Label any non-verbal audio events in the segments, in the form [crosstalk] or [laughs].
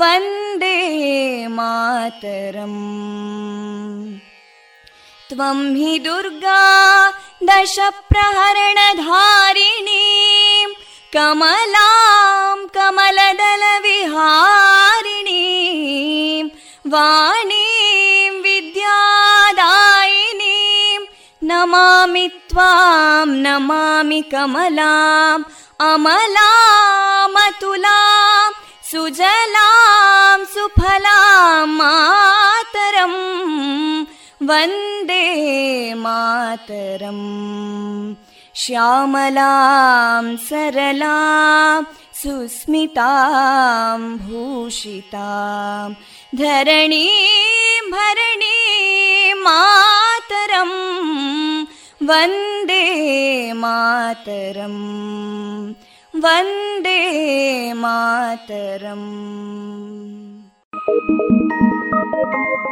वन्दे मातरम् त्वं हि दुर्गा दशप्रहरणधारिणीं कमलां कमलदलविहारिणीं वाणीं विद्यादायिनीं नमामि त्वां नमामि कमलाम् अमलामतुलां सुजलां सुफलां मातरं वन्दे मातरम् श्यामलां सरलां सुस्मितां भूषितां धरणीं भरणीं मातरं वन्दे मातरम् वन्दे मातरम् Thank you.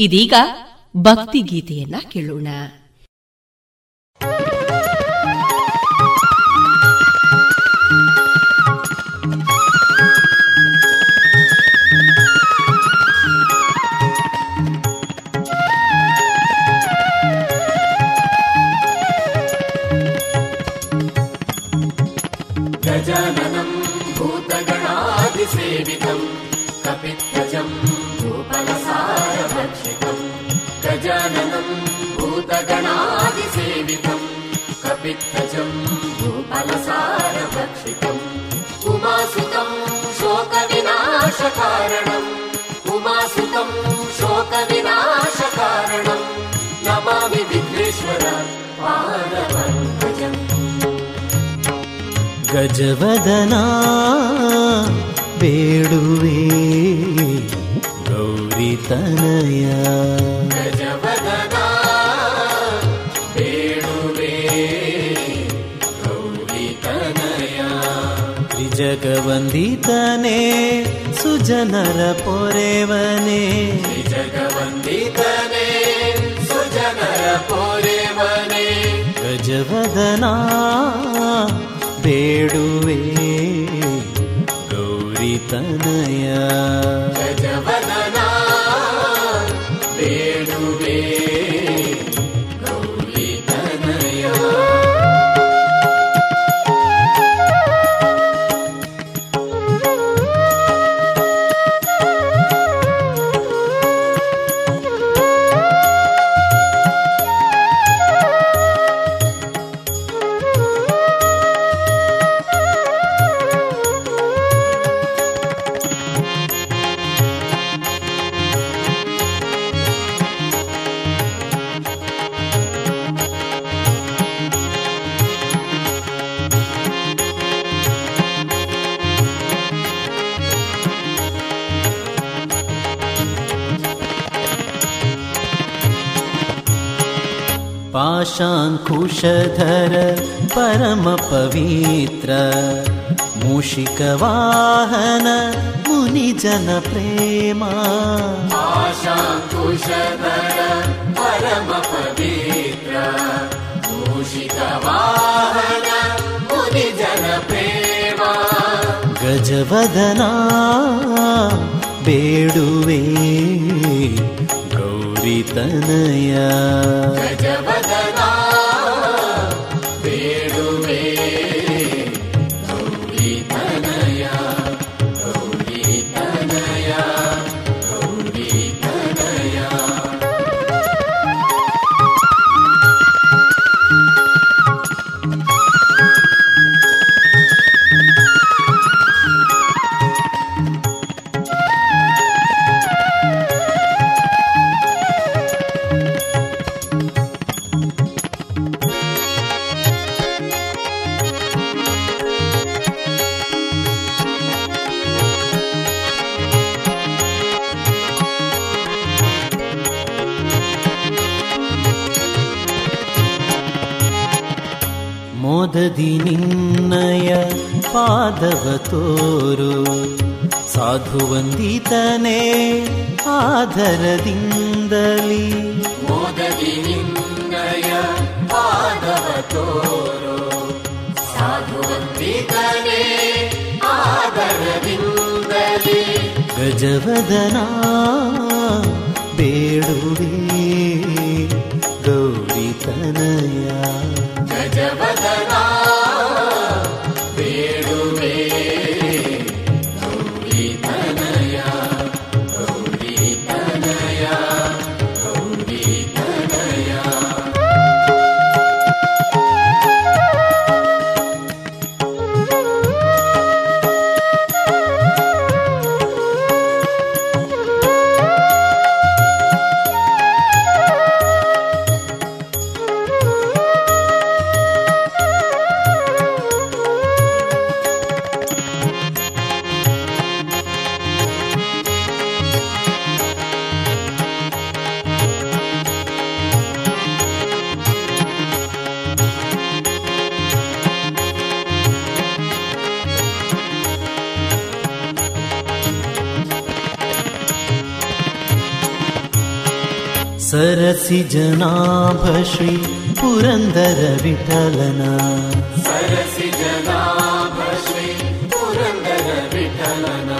ಇದೀಗ ಭಕ್ತಿ ಗೀತೆಯನ್ನ ಕೇಳೋಣ. ಗಜವದನಾ ಬೇಡುವೆ ಗೌರಿ ತನಯ ತ್ರಿಜಗವಂದಿತನೇ ಸುಜನರ ಪೊರೆವನೇ. ಜಗವಂದಿತನೇ ಸುಜನರ ಪೋರೆವನೇ. ಗಜವದನಾ ಬೇಡುವೆ ಗೌರಿ ತನಯ. कुशधर परमपवित्र मूषिकवाहन मुनिजनप्रेमा परमप्रेम मूषिकवा मुनिजनप्रेमा गजवदना बेडुवे गौरितनय ವಂದಿತನೇ ಆಧರದಿಂದಲಿ ಮೋದದಿ ನಿನ್ನಯ ಪಾದವ ತೋರೋ. ಸಾಧುವಂತಿತನೆ ಆದರದಿಂದಲೇ. ಗಜವದನ ಬೇಡುವೆ. ಸರಸಿ ಜನಾಭ ಶ್ರೀ ಪುರಂದರ ವಿಠಲನ. ಸರಸಿ ಜನಾಭ ಶ್ರೀ ಪುರಂದರ ವಿಠಲನ.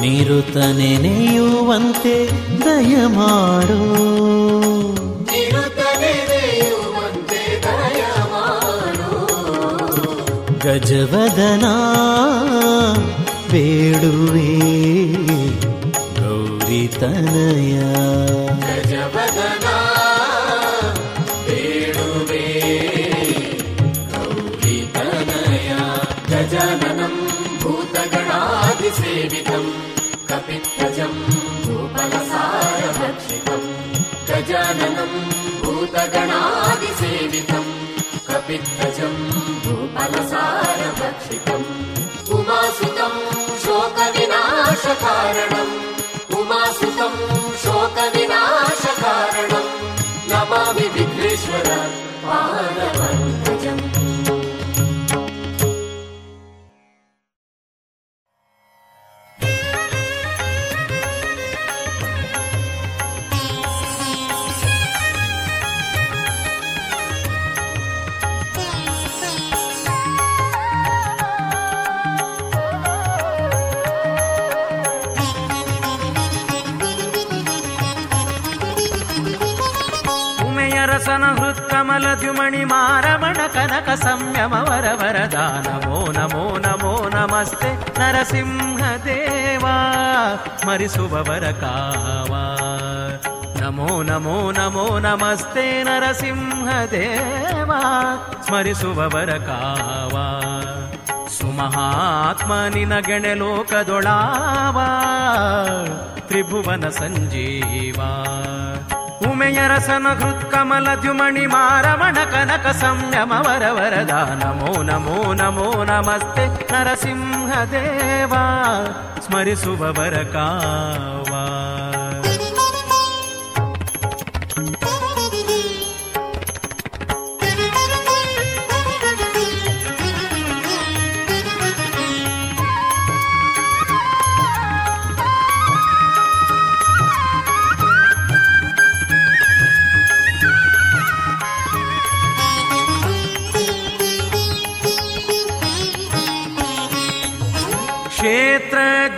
ನಿರುತ ನೆನೆಯುವಂತೆ ದಯ ಮಾಡೋ. ನಿರುತ ಮಾಡು. ಗಜವದನ ಬೇಡುವೆ ಗೌರಿ ತನಯ. ेतनया गजाननम् भूतगणादिसेवितम् कपित्वजम् भूमलसारभक्षितम् गजाननम् भूतगणादिसेवितम् कपित्वजम् भूमलसारभक्षितम् पुमासितम् शोकविनाशकारणम् उमासुतम् शोकविनाश ನಮಸ್ತೆ ಮರಿಸುವವರ ಕಾವ. ನಮೋ ನಮೋ ನಮೋ, ನಮಸ್ತೆ ನರಸಿಂಹದೇವಾ, ಸ್ಮರಿಸುವವರ ಕಾವ. ಸುಮಹಾತ್ಮ ನಿನಗೆಣೆ ಲೋಕದೊಳಾವ, ತ್ರಿಭುವನ ಸಂಜೀವ. उमेर समकृत् कमल कनक संयम वर वरदा नमो नमो नमो नमस्ते नरसिंहदेवा। स्मरिसुभवरकावा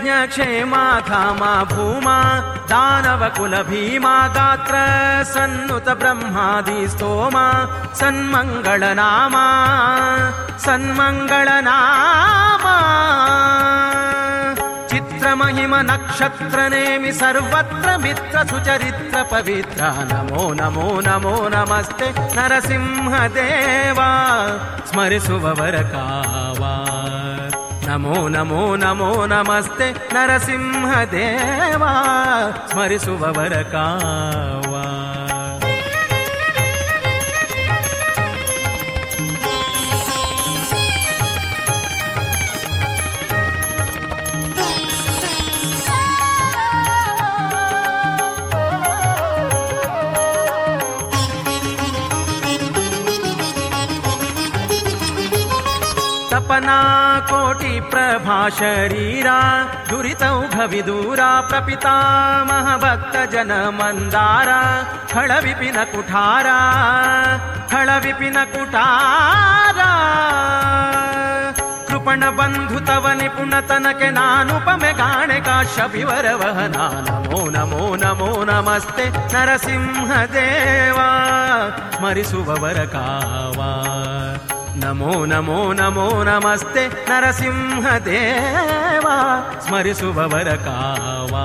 ज्ञ क्षेमाथा मा भूमा दानव भीमा गात्र सन्नुत ब्रह्मादि स्तोमा सन्मङ्गलनामा सन्मङ्गलनामा चित्रमहिम नक्षत्र नेमि सर्वत्र मित्र सुचरित्र पवित्र। नमो नमो नमो नमस्ते नरसिंहदेवा देव स्मरसु ನಮೋ ನಮೋ ನಮೋ ನಮಸ್ತೆ ನರಸಿಂಹ ದೇವ ಸ್ಮರಿಸುವವರ ಕಾವ ನಮೋ ನಮೋ ನಮೋ ನಮಸ್ತೆ ನರಸಿಂಹ ದೇವ ಸ್ಮರಿಸುವವರ ಕಾವ ತಪನಾ ಕೋಟಿ प्रभा शरीरा दुरितौ भविदूरा प्रपिता महभक्त मन्दारा फळ विपिन कुठारा खलविपिन कुठारा। कृपण बन्धु तव निपुणतनके नानुपमे गाणे का शपि वरव नमो नमो नमो नमस्ते नरसिंहदेवा देवा मरिसुवर नमो नमो नमो नमस्ते नरसिंहदेवा स्मरिसुभवरका भवरकावा।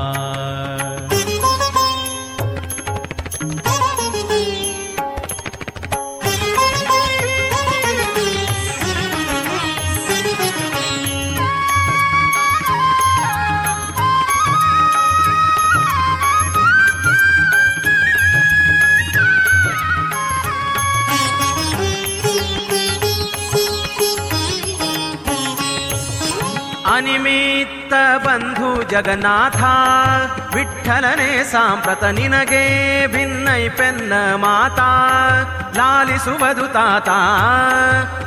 ಬಂಧು ಜಗನ್ನಾಥ ವಿಠಲನೆ ಸಾಂಪ್ರತ ನಿನಗೆ, ಭಿನ್ನೈ ಪೆನ್ನ ಮಾತಾ ಲಾಲಿಸುವುದು ತಾತ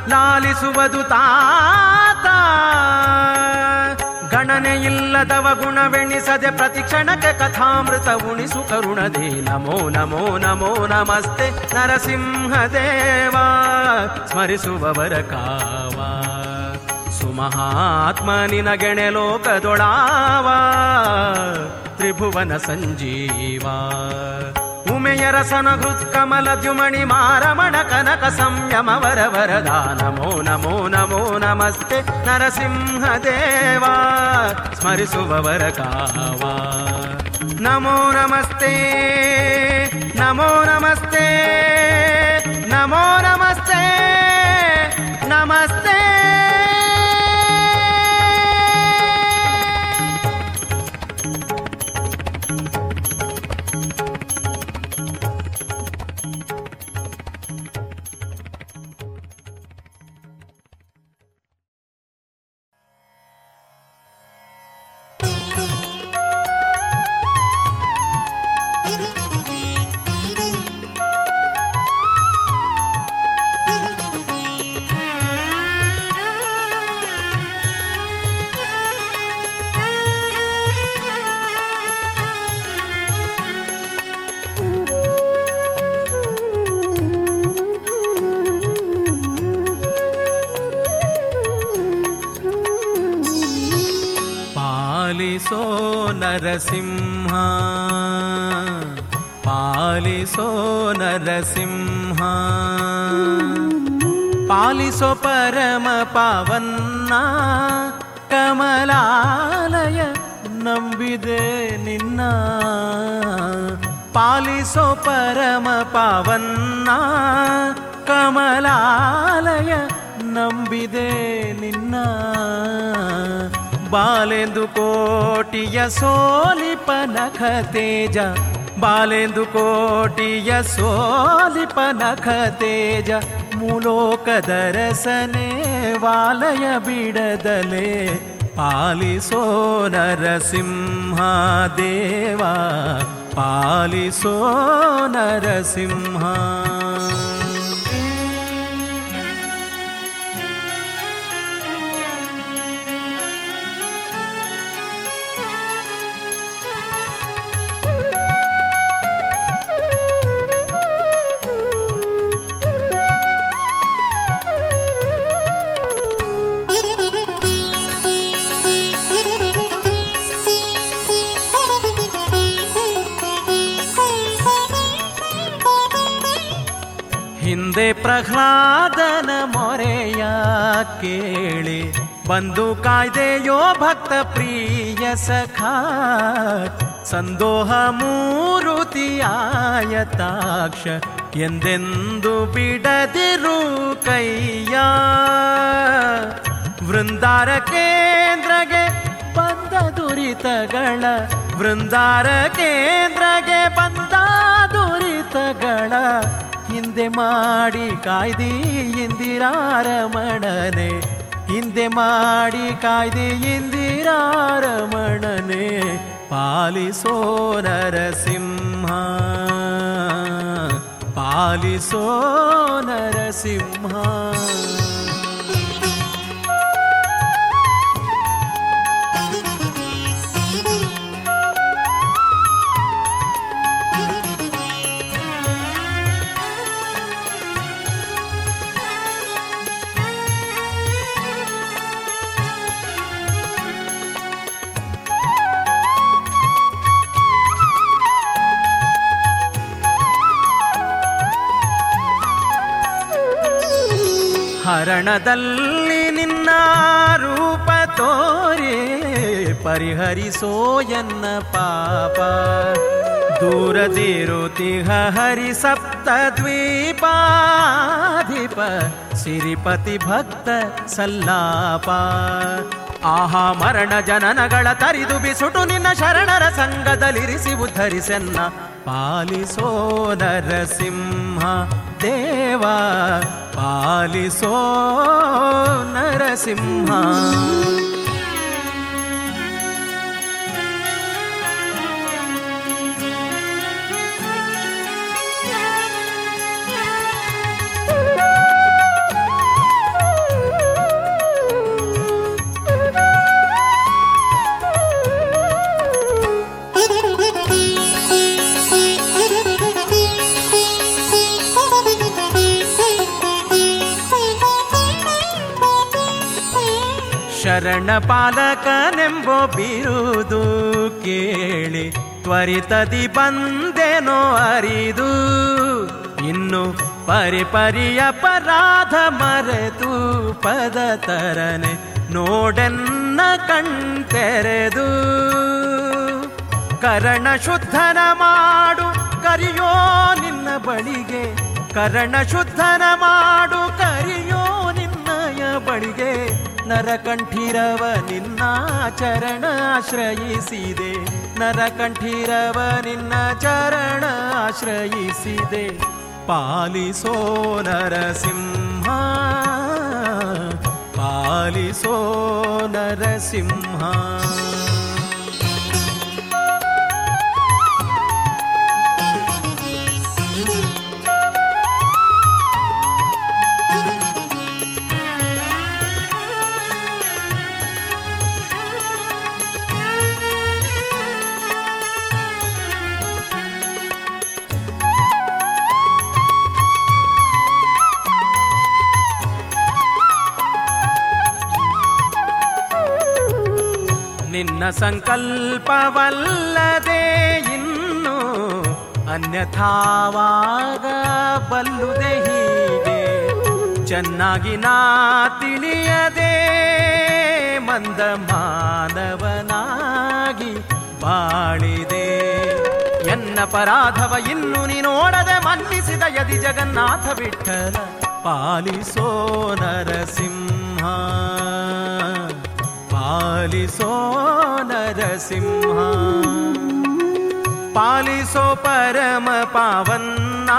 ಲಾಲಿಸುವುದು ತಾತ ಗಣನೆ ಇಲ್ಲ ಇಲ್ಲದವ ಗುಣವೆಣಿಸದೆ ಪ್ರತಿ ಕ್ಷಣಕ್ಕೆ ಕಥಾಮೃತ ಉಣಿಸು ಕರುಣದೇ. ನಮೋ ನಮೋ ನಮೋ, ನಮಸ್ತೆ ನರಸಿಂಹದೇವ, ಸ್ಮರಿಸುವವರ ಕಾವ. ಸುಮಹಾತ್ಮ ನಿನಗೆಣೆ ಲೋಕದೊಳಾವ ತ್ರಿಭುವನ ಸಂಜೀವ ಉಮೆಯರಸನ ಹೃತ್ಕಮಲ ದ್ಯುಮಣಿ ಮಾರಮಣ ಕನಕ ಸಂಯಮ ವರ ವರದ ನಮೋ ನಮೋ ನಮೋ ನಮಸ್ತೆ ನರಸಿಂಹದೇವ ಸ್ಮರಿಸುವವರ ಕಾವ ನಮೋ ನಮಸ್ತೆ ನಮೋ ನಮಸ್ತೆ ನಮೋ ನಮಸ್ತೆ ನಮಸ್ತೆ ನರಸಿಂಹ. ಪಾಲಿಸೋ ನರಸಿಂಹ. ಪಾಲಿಸೋ ಪರಮ ಪಾವನ್ನ ಕಮಲಾಲಯ ನಂಬಿದೆ ನಿನ್ನ. ಪಾಲಿಸೋ ಪರಮ ಪಾವನ್ನ ಕಮಲಾಲಯ ನಂಬಿದೆ ನಿನ್ನ. ಬಾಲೆಂದು ಕೋಟಿಯ ಸೋಲಿಪ ನಖ ತೇಜ ಬಾಲೆಂದು ಕೋಟಿಯ ಸೋಲಿಪ ನಖ ತೇಜ ಮೂಲೋಕದರಸನೆ ವಾಲಯ ಬಿಡದಲೆ. ಪಾಲಿಸೋ ನರಸಿಂಹ ದೇವ ಪಾಲಿಸೋ ನರಸಿಂಹ ಹಿಂದೆ ಪ್ರಹ್ಲಾದನ ಮೊರೆಯ ಕೇಳಿ. ಬಂದು ಕಾಯ್ದೆಯೋ ಭಕ್ತ ಪ್ರಿಯ ಸಖ. ಸಂದೋಹ ಮೂರುತಿಯಾಯತಾಕ್ಷ ಎಂದೆಂದು ಬಿಡದಿರು ಕೈಯ. ವೃಂದಾರ ಕೇಂದ್ರಗೆ ಬಂದ ದುರಿತಗಳ. ವೃಂದಾರ ಕೇಂದ್ರಗೆ ಬಂದ ದುರಿತಗಳ. ಹಿಂದೆ ಮಾಡಿ ಕಾಯ್ದೆ ಇಂದಿರಾರಮಣನೆ ಹಿಂದೆ ಮಾಡಿ ಕಾಯ್ದೆ ಇಂದಿರಾರಮಣನೆ ಪಾಲಿಸೋ ನರಸಿಂಹ ಪಾಲಿಸೋ ನರಸಿಂಹ ಹರಣದಲ್ಲಿ ನಿನ್ನ ರೂಪ ತೋರೆ ಪರಿಹರಿಸೋ ಎನ್ನ ಪಾಪ ದೂರದಿರುತಿಹ ಹರಿ ಸಪ್ತದ್ವೀಪಾಧಿಪ ಸಿರಿಪತಿ ಭಕ್ತ ಸಲ್ಲಾಪ. ಆಹಾ ಮರಣ ಜನನಗಳ ತರಿದು ಬಿಸುಟು ನಿನ್ನ ಶರಣರ ಸಂಘದಲ್ಲಿರಿಸಿ ಉದ್ಧರಿಸೆನ್ನ ಪಾಲಿಸೋ ಸಿಂಹ ದೇವ. ಪಾಲಿಸೋ ನರಸಿಂಹ. ಶರಣ ಪಾಲಕನೆಂಬೋ ಬಿರುದು ಕೇಳಿ ತ್ವರಿತದಿ ಬಂದೆನೋ ಅರಿದು ಇನ್ನು ಪರಿಪರಿಯ ಪರಾಧ ಮರೆತು ಪದ ತರನೆ ನೋಡೆನ್ನ ಕಣ್ತೆರೆದು. ಕರಣ ಶುದ್ಧನ ಮಾಡು, ಕರಿಯೋ ನಿನ್ನ ಬಳಿಗೆ. ಕರಣ ಶುದ್ಧನ ಮಾಡು, ಕರಿಯೋ ನಿನ್ನಯ ಬಳಿಗೆ. ನರಕಂಠಿರವ ನಿನ್ನ ಚರಣ ಆಶ್ರಯಿಸಿದೆ ನರಕಂಠಿರವ ನಿನ್ನ ಚರಣ ಆಶ್ರಯಿಸಿದೆ ಪಾಲಿಸೋ ನರಸಿಂಹ ಪಾಲಿಸೋ ನರಸಿಂಹ ನಿನ್ನ ಸಂಕಲ್ಪವಲ್ಲದೆ ಇನ್ನು ಅನ್ಯಥಾವಾಗ ಬಲ್ಲುದೆ ಹೀಗೆ. ಚೆನ್ನಾಗಿ ನಾ ತಿಳಿಯದೆ ಮಂದ ಮಾನವನಾಗಿ ಬಾಳಿದೆ. ಎನ್ನ ಪರಾಧವ ಇನ್ನು ನೀನೋಡದೆ ಮನ್ನಿಸಿದ ಯದಿ ಜಗನ್ನಾಥ ವಿಠಲ ಪಾಲಿಸೋ ನರಸಿಂಹ. ಪಾಲಿಸೋ ನರಸಿಂಹ, ಪಾಲಿಸೋ ಪರಮ ಪಾವನ್ನ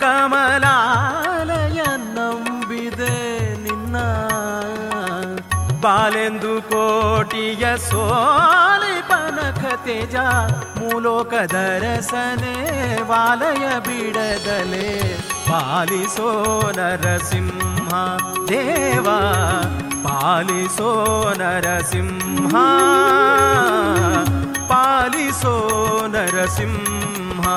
ಕಮಲಾಲಯ ನಂಬಿದೆ ನಿನ್ನ. ಬಾಲೆಂದು ಕೋಟಿಯ ಸೋಲಿ ಪನಖ ತೇಜ, ಮೂಲೋಕದ ರಸನೆ ವಾಲಯ ಬಿಡದಲೆ. ಪಾಲಿಸೋ ನರಸಿಂಹ ದೇವ पालिसो नरसिंहा पालिसो नरसिंहा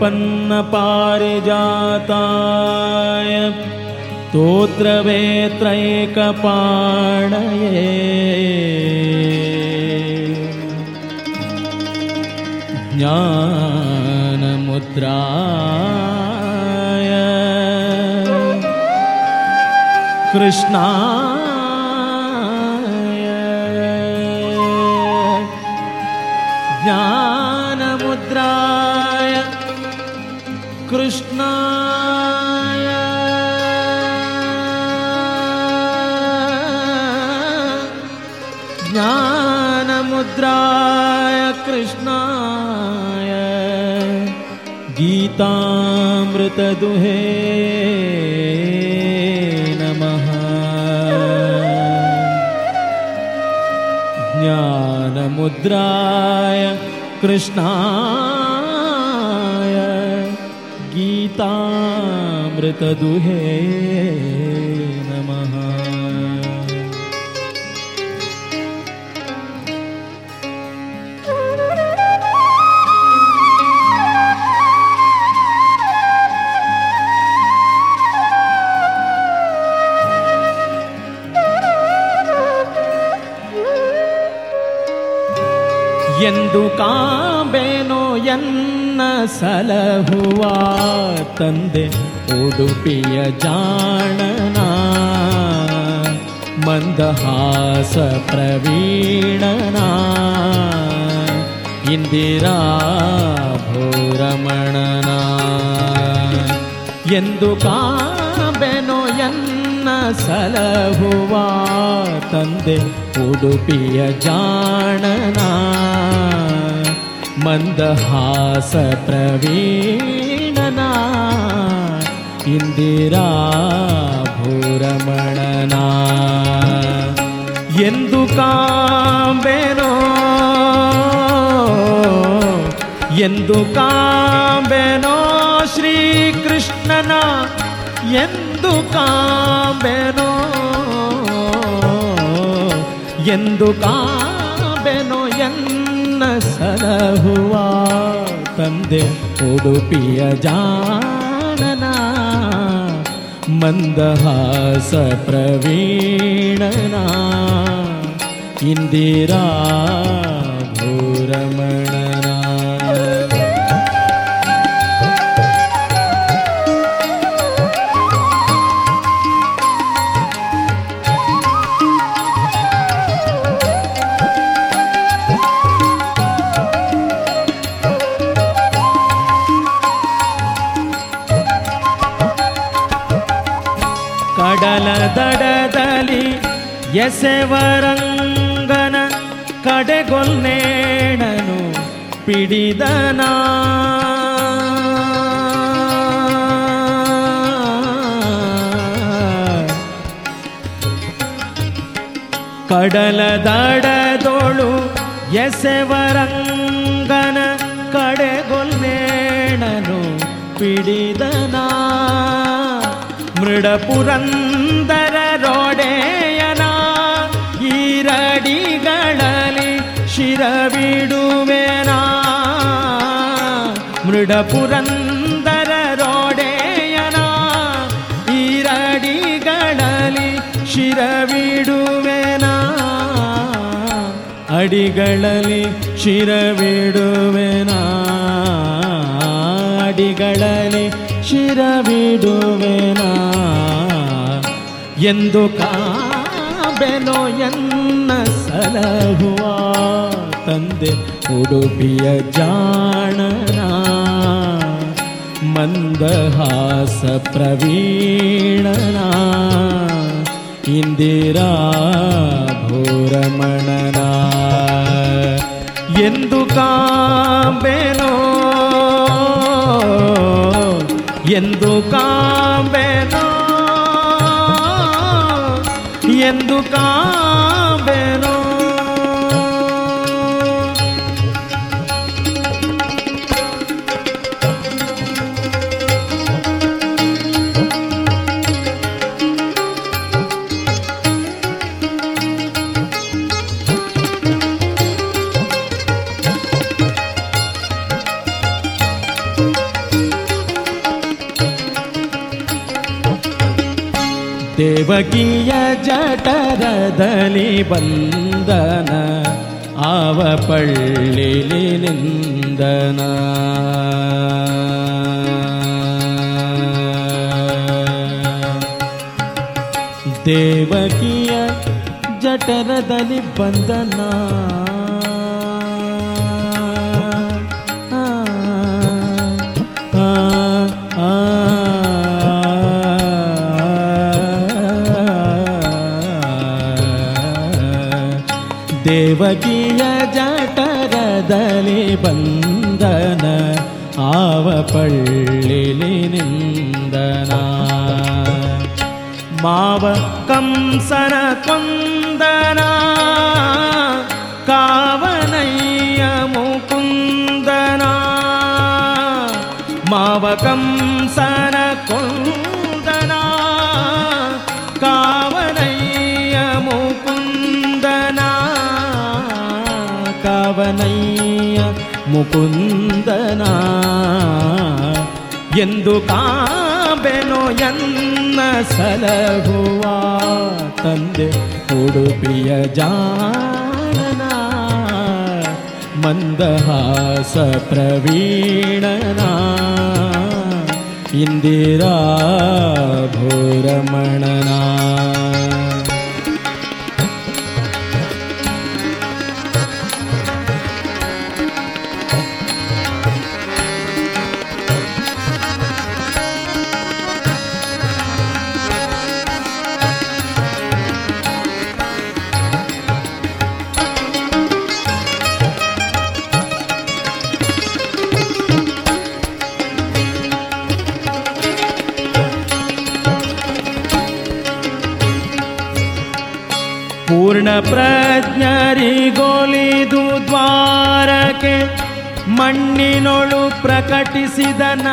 प्रपन्नपारिजाताय स्तोत्रवेत्रैकपाणये। ज्ञानमुद्राय। कृष्णाय ज्ञानमुद्राय कृष्णाय गीतामृतदुहे नमः। ज्ञानमुद्राय कृष्णाय गीतामृतदुहे ಎಂದು ಕಾಂಬೇನೋ ಎನ್ನ ಸಲಹುವ ತಂದೆ ಉಡುಪಿಯ ಜಾಣನ. ಮಂದಹಾಸ ಪ್ರವೀಣನ. ಇಂದಿರಾ ಭೂರಮಣನ. ಎಂದು ಎನ್ನ ಸಲಹುವ ತಂದೆ ಉಡುಪಿಯ ಜಾಣನ. ಮಂದಹಾಸ ಪ್ರವೀಣನ. ಇಂದಿರಾ ಭೂರಮಣನ. ಎಂದು ಕಾಂಬೆನೋ? ಎಂದು ಕಾಂಬೆನೋ ಶ್ರೀಕೃಷ್ಣನ. ಎಂದು ಕಾಂಬೆನೋ? ಎಂದು ಕಾಂಬೆನೋ ಎನ್ನ ಸಲಹುವ ತಂದೆ ಉಡುಪಿಯ ಜಾನನ ಮಂದಹಾಸ ಪ್ರವೀಣನ ಇಂದಿರಾ ಎಸೆವರಂಗನ ಕಡೆಗೊಲ್ನೇಣನು ಪಿಡಿದನ ಕಡಲ ದಡದೋಳು ಎಸೆವರಂಗನ ಕಡೆಗೊಲ್ನೇಣನು ಪಿಡಿದನ ಮೃಡಪುರಂದರ ಶಿರವಿಡುವೆನ ಮೃಡಪುರಂದರ ರೋಡೆಯನ? ಈರಡಿಗಳಲ್ಲಿ ಶಿರವಿಡುವೆನ? ಅಡಿಗಳಲ್ಲಿ ಶಿರವಿಡುವೆನ? ಅಡಿಗಳಲ್ಲಿ ಶಿರವಿಡುವೆನ? ಎಂದು ಕಾಬೆನೋ ಎನ್ನ ಸಲಹುವ? ತಂದೆ ಉಡುಪಿಯ ಜಾಣನ ಮಂದಹಾಸ ಪ್ರವೀಣನ. ಇಂದಿರಾ ಭೂರಮಣನ. ಎಂದು ಕಾಂಬೆನೋ. ಎಂದು ಕಾಂಬೆನೋ ದೇವಕಿಯ ಜಠರದಲ್ಲಿ ಬಂದನ ಆವ ಪಳ್ಳಿಲಿ ನಿಂದನ. ದೇವಕಿಯ ಜಠರದಲ್ಲಿ ಬಂದನ ದೇವಕಿಯ ಜಠರದಲ್ಲಿ ಬಂದನ ಆವ ಪಳ್ಳಿಲಿ ನಿಂದನ ಮಾವ ಕಂಸನ ಕೊಂದನ ಕಾವನಯ್ಯ ಮುಕುಂದನ ಮಾವ ಕಂಸನ ಮುಕುಂದನ? ಎಂದು ಕಾಬೆನೋ ಎನ್ನ ಸಲಹುವ ತಂದೆ ಉಡುಪಿಯ ಜಾಣನ ಮಂದಹಾಸ ಪ್ರವೀಣನ? ಇಂದಿರಾ ಭೂರಮಣನ? ಪ್ರಜ್ಞರಿಗೊಲಿದು ದ್ವಾರಕ್ಕೆ ಮಣ್ಣಿನೊಳು ಪ್ರಕಟಿಸಿದನ?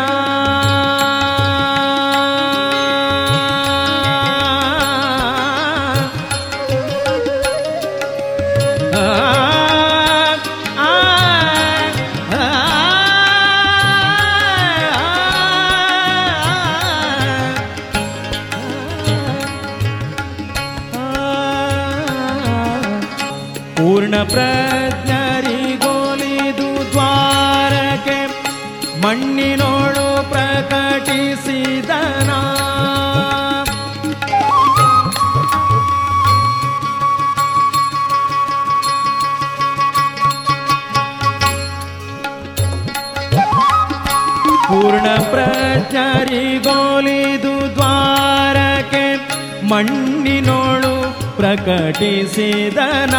ಮಣ್ಣಿನೋಳು ಪ್ರಕಟಿಸಿದನ?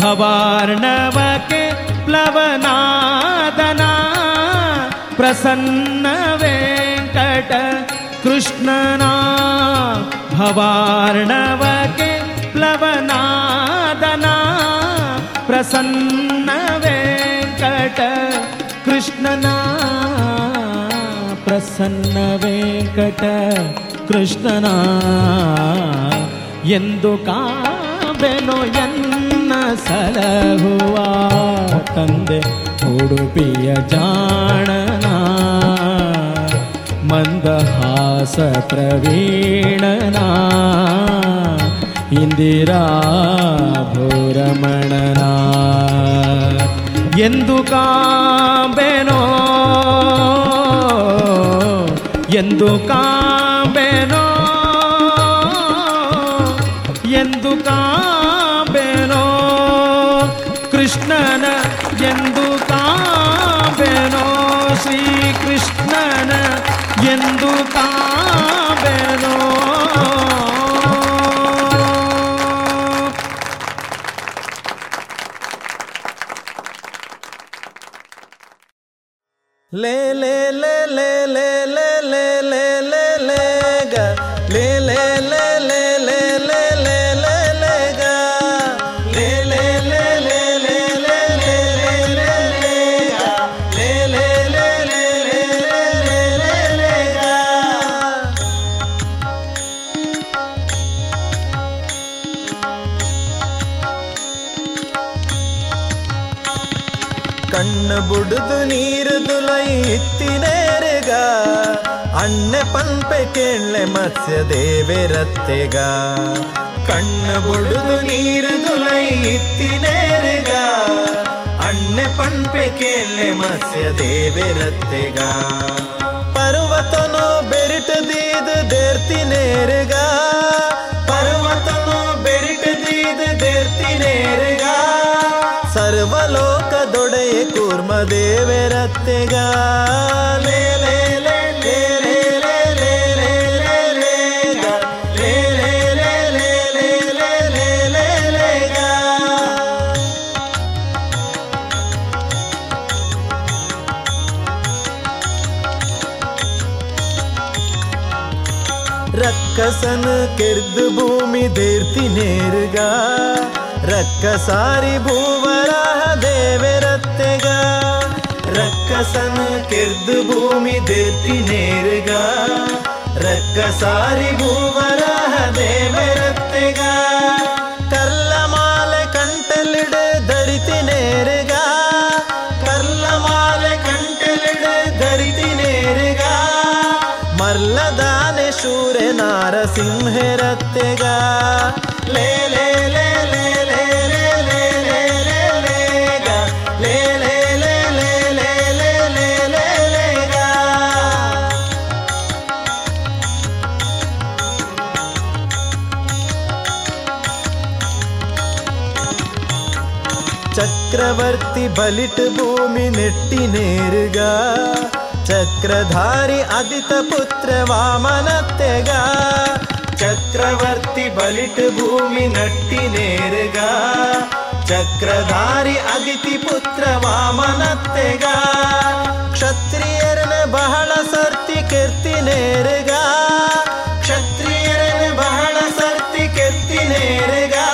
ಭವಾರ್ಣವಕ್ಕೆ ಪ್ಲವನಾದನ? ಪ್ರಸನ್ನ ವೆಂಕಟ कृष्णना भवार्णवके प्लवनादना प्रसन्न वेङ्कट कृष्णना प्रसन्न वेङ्कट ಕೃಷ್ಣನ ಎಂದು ಕಾಬೆನೋ ಎನ್ನ ಸಲಹುವ ತಂದೆ ಉಡುಪಿಯ ಜಾಣನ ಮಂದಹಾಸ ಪ್ರವೀಣನ ಇಂದಿರಾ ಭೂರಮಣನ ಎಂದು ಕಾಬೆನೋ ಎಂದು ಕಾಂಬೆನೋ ಎಂದು ಕಾಂಬೆನೋ ಕೃಷ್ಣನ ಎಂದು ಕಾಂಬೆನೋ ಶ್ರೀಕೃಷ್ಣನ ಎಂದು ಕಾಂಬೆನೋ ಪಲ್ಪೆ ಕೇಳೆ ಮತ್ಸ್ಯ ದೇವರತ್ತೆಗ ಕಣ್ಣು ಬುಡುದು ನೀರು ದುಲೈ ಇತ್ತಿನೇರೆಗ ಅಣ್ಣೆ ಪಂಪೆ ಕೇಳೆ ಮತ್ಸ್ಯ ದೇವರತ್ತೆಗ ಪರ್ವತನು ಬೆರಿಟ ದೀದು ದೇರ್ತಿನೇರೆಗ ಪರ್ವತನು ಬೆರಿಟ ದೀದು ದೇರ್ತಿನೇರೆಗ ಸರ್ವಲೋಕ ದೊಡೆಯ ಕೂರ್ಮ ದೇವರತ್ತೆಗ ಲೇ ಲೇ ಲೇ. ರಕ್ಕಸನ ಕೆರ್ದು ಭೂಮಿ ದೇರ್ತಿ ನೇರ್ಗ ರಕ್ಕಸಾರಿ ಭೂವರಾಹ ದೇವೆರತ್ತೆಗ ರಕ್ಕಸನ ಕೆರ್ದು ಭೂಮಿ ದೇರ್ತಿ ನೇರ್ಗ ರಕ್ಕಸಾರಿ ಭೂವರಾಹ ದೇವೆರತ್ತೆಗ ಮರ್ಲದಾನೆ ಶೂರೆ ನಾರಸಿಂಹರತ್ತೆಗ ಲೇ ಲೇ ಲೇ ಲೇ ಲೇ ಲೇ ಲೇ ಲೇ ಲೇ ಲೇ ಗ. ಲೇ ಲೇ ಲೇ ಲೇ ಲೇ ಲೇ ಲೇ ಲೇ ಲೇ ಗ. ಚಕ್ರವರ್ತಿ ಬಲಿಟ್ ಭೂಮಿ चक्रधारी अदित पुत्र वामन तेगा चक्रवर्ती बलिट भूमि नट्टी नेरगा, चक्रधारी अदितिपुत्र वामनत्तेगा क्षत्रियरने बहळ सर्ति कीर्ति नेरगा, क्षत्रियरने बहळ सर्ति कीर्ति नेरगा।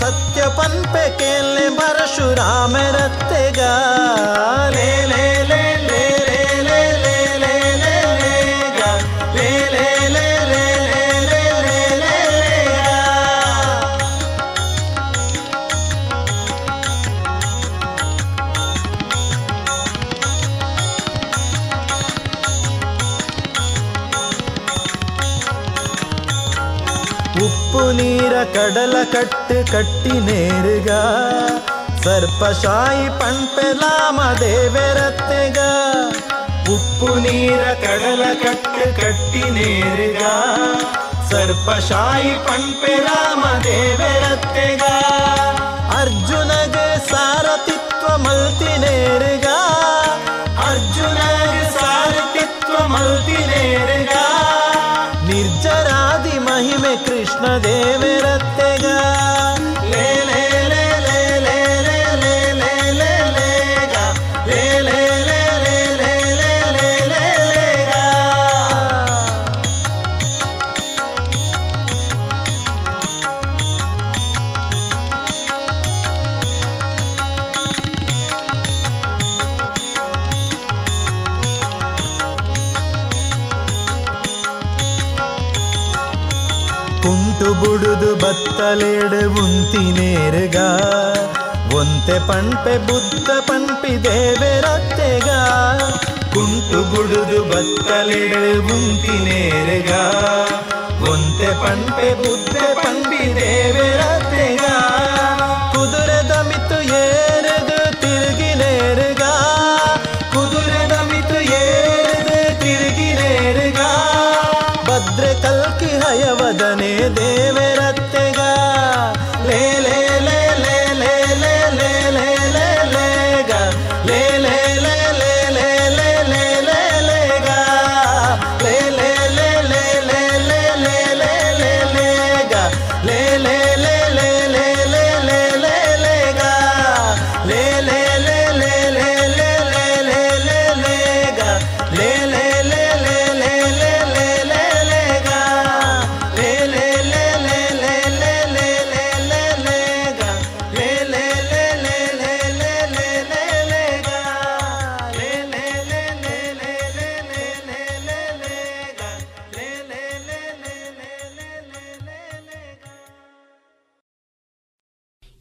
सत्यपन्पे के बरशुराम रत्ते കാപ്പു നീര കടല കട്ട് കട്ടി നേരുക സർപ്പശായി പൺപെലാമ ദേവരത്തുക ഉപ്പു നീര കടല കട്ട് കട്ടി നേരുക സർപ്പശായി പൺപെലാമ ദേവരത്തുക അർജുനക സാരതിത്വമൽത്തി നേരുക ಬುಡುದು ಬತ್ತಲೇಡು ಉಂತಿನೇರುಗ ಒಂತೆ ಪಂಪೆ ಬುದ್ಧ ಪಂಪಿ ದೇವೆರತ್ತೆಗ ಕುಂಟು ಬುಡುದು ಬತ್ತಲೇಡು ಉಂತಿನೇರುಗ ಒಂತೆ ಪಂಪೆ ಬುದ್ಧ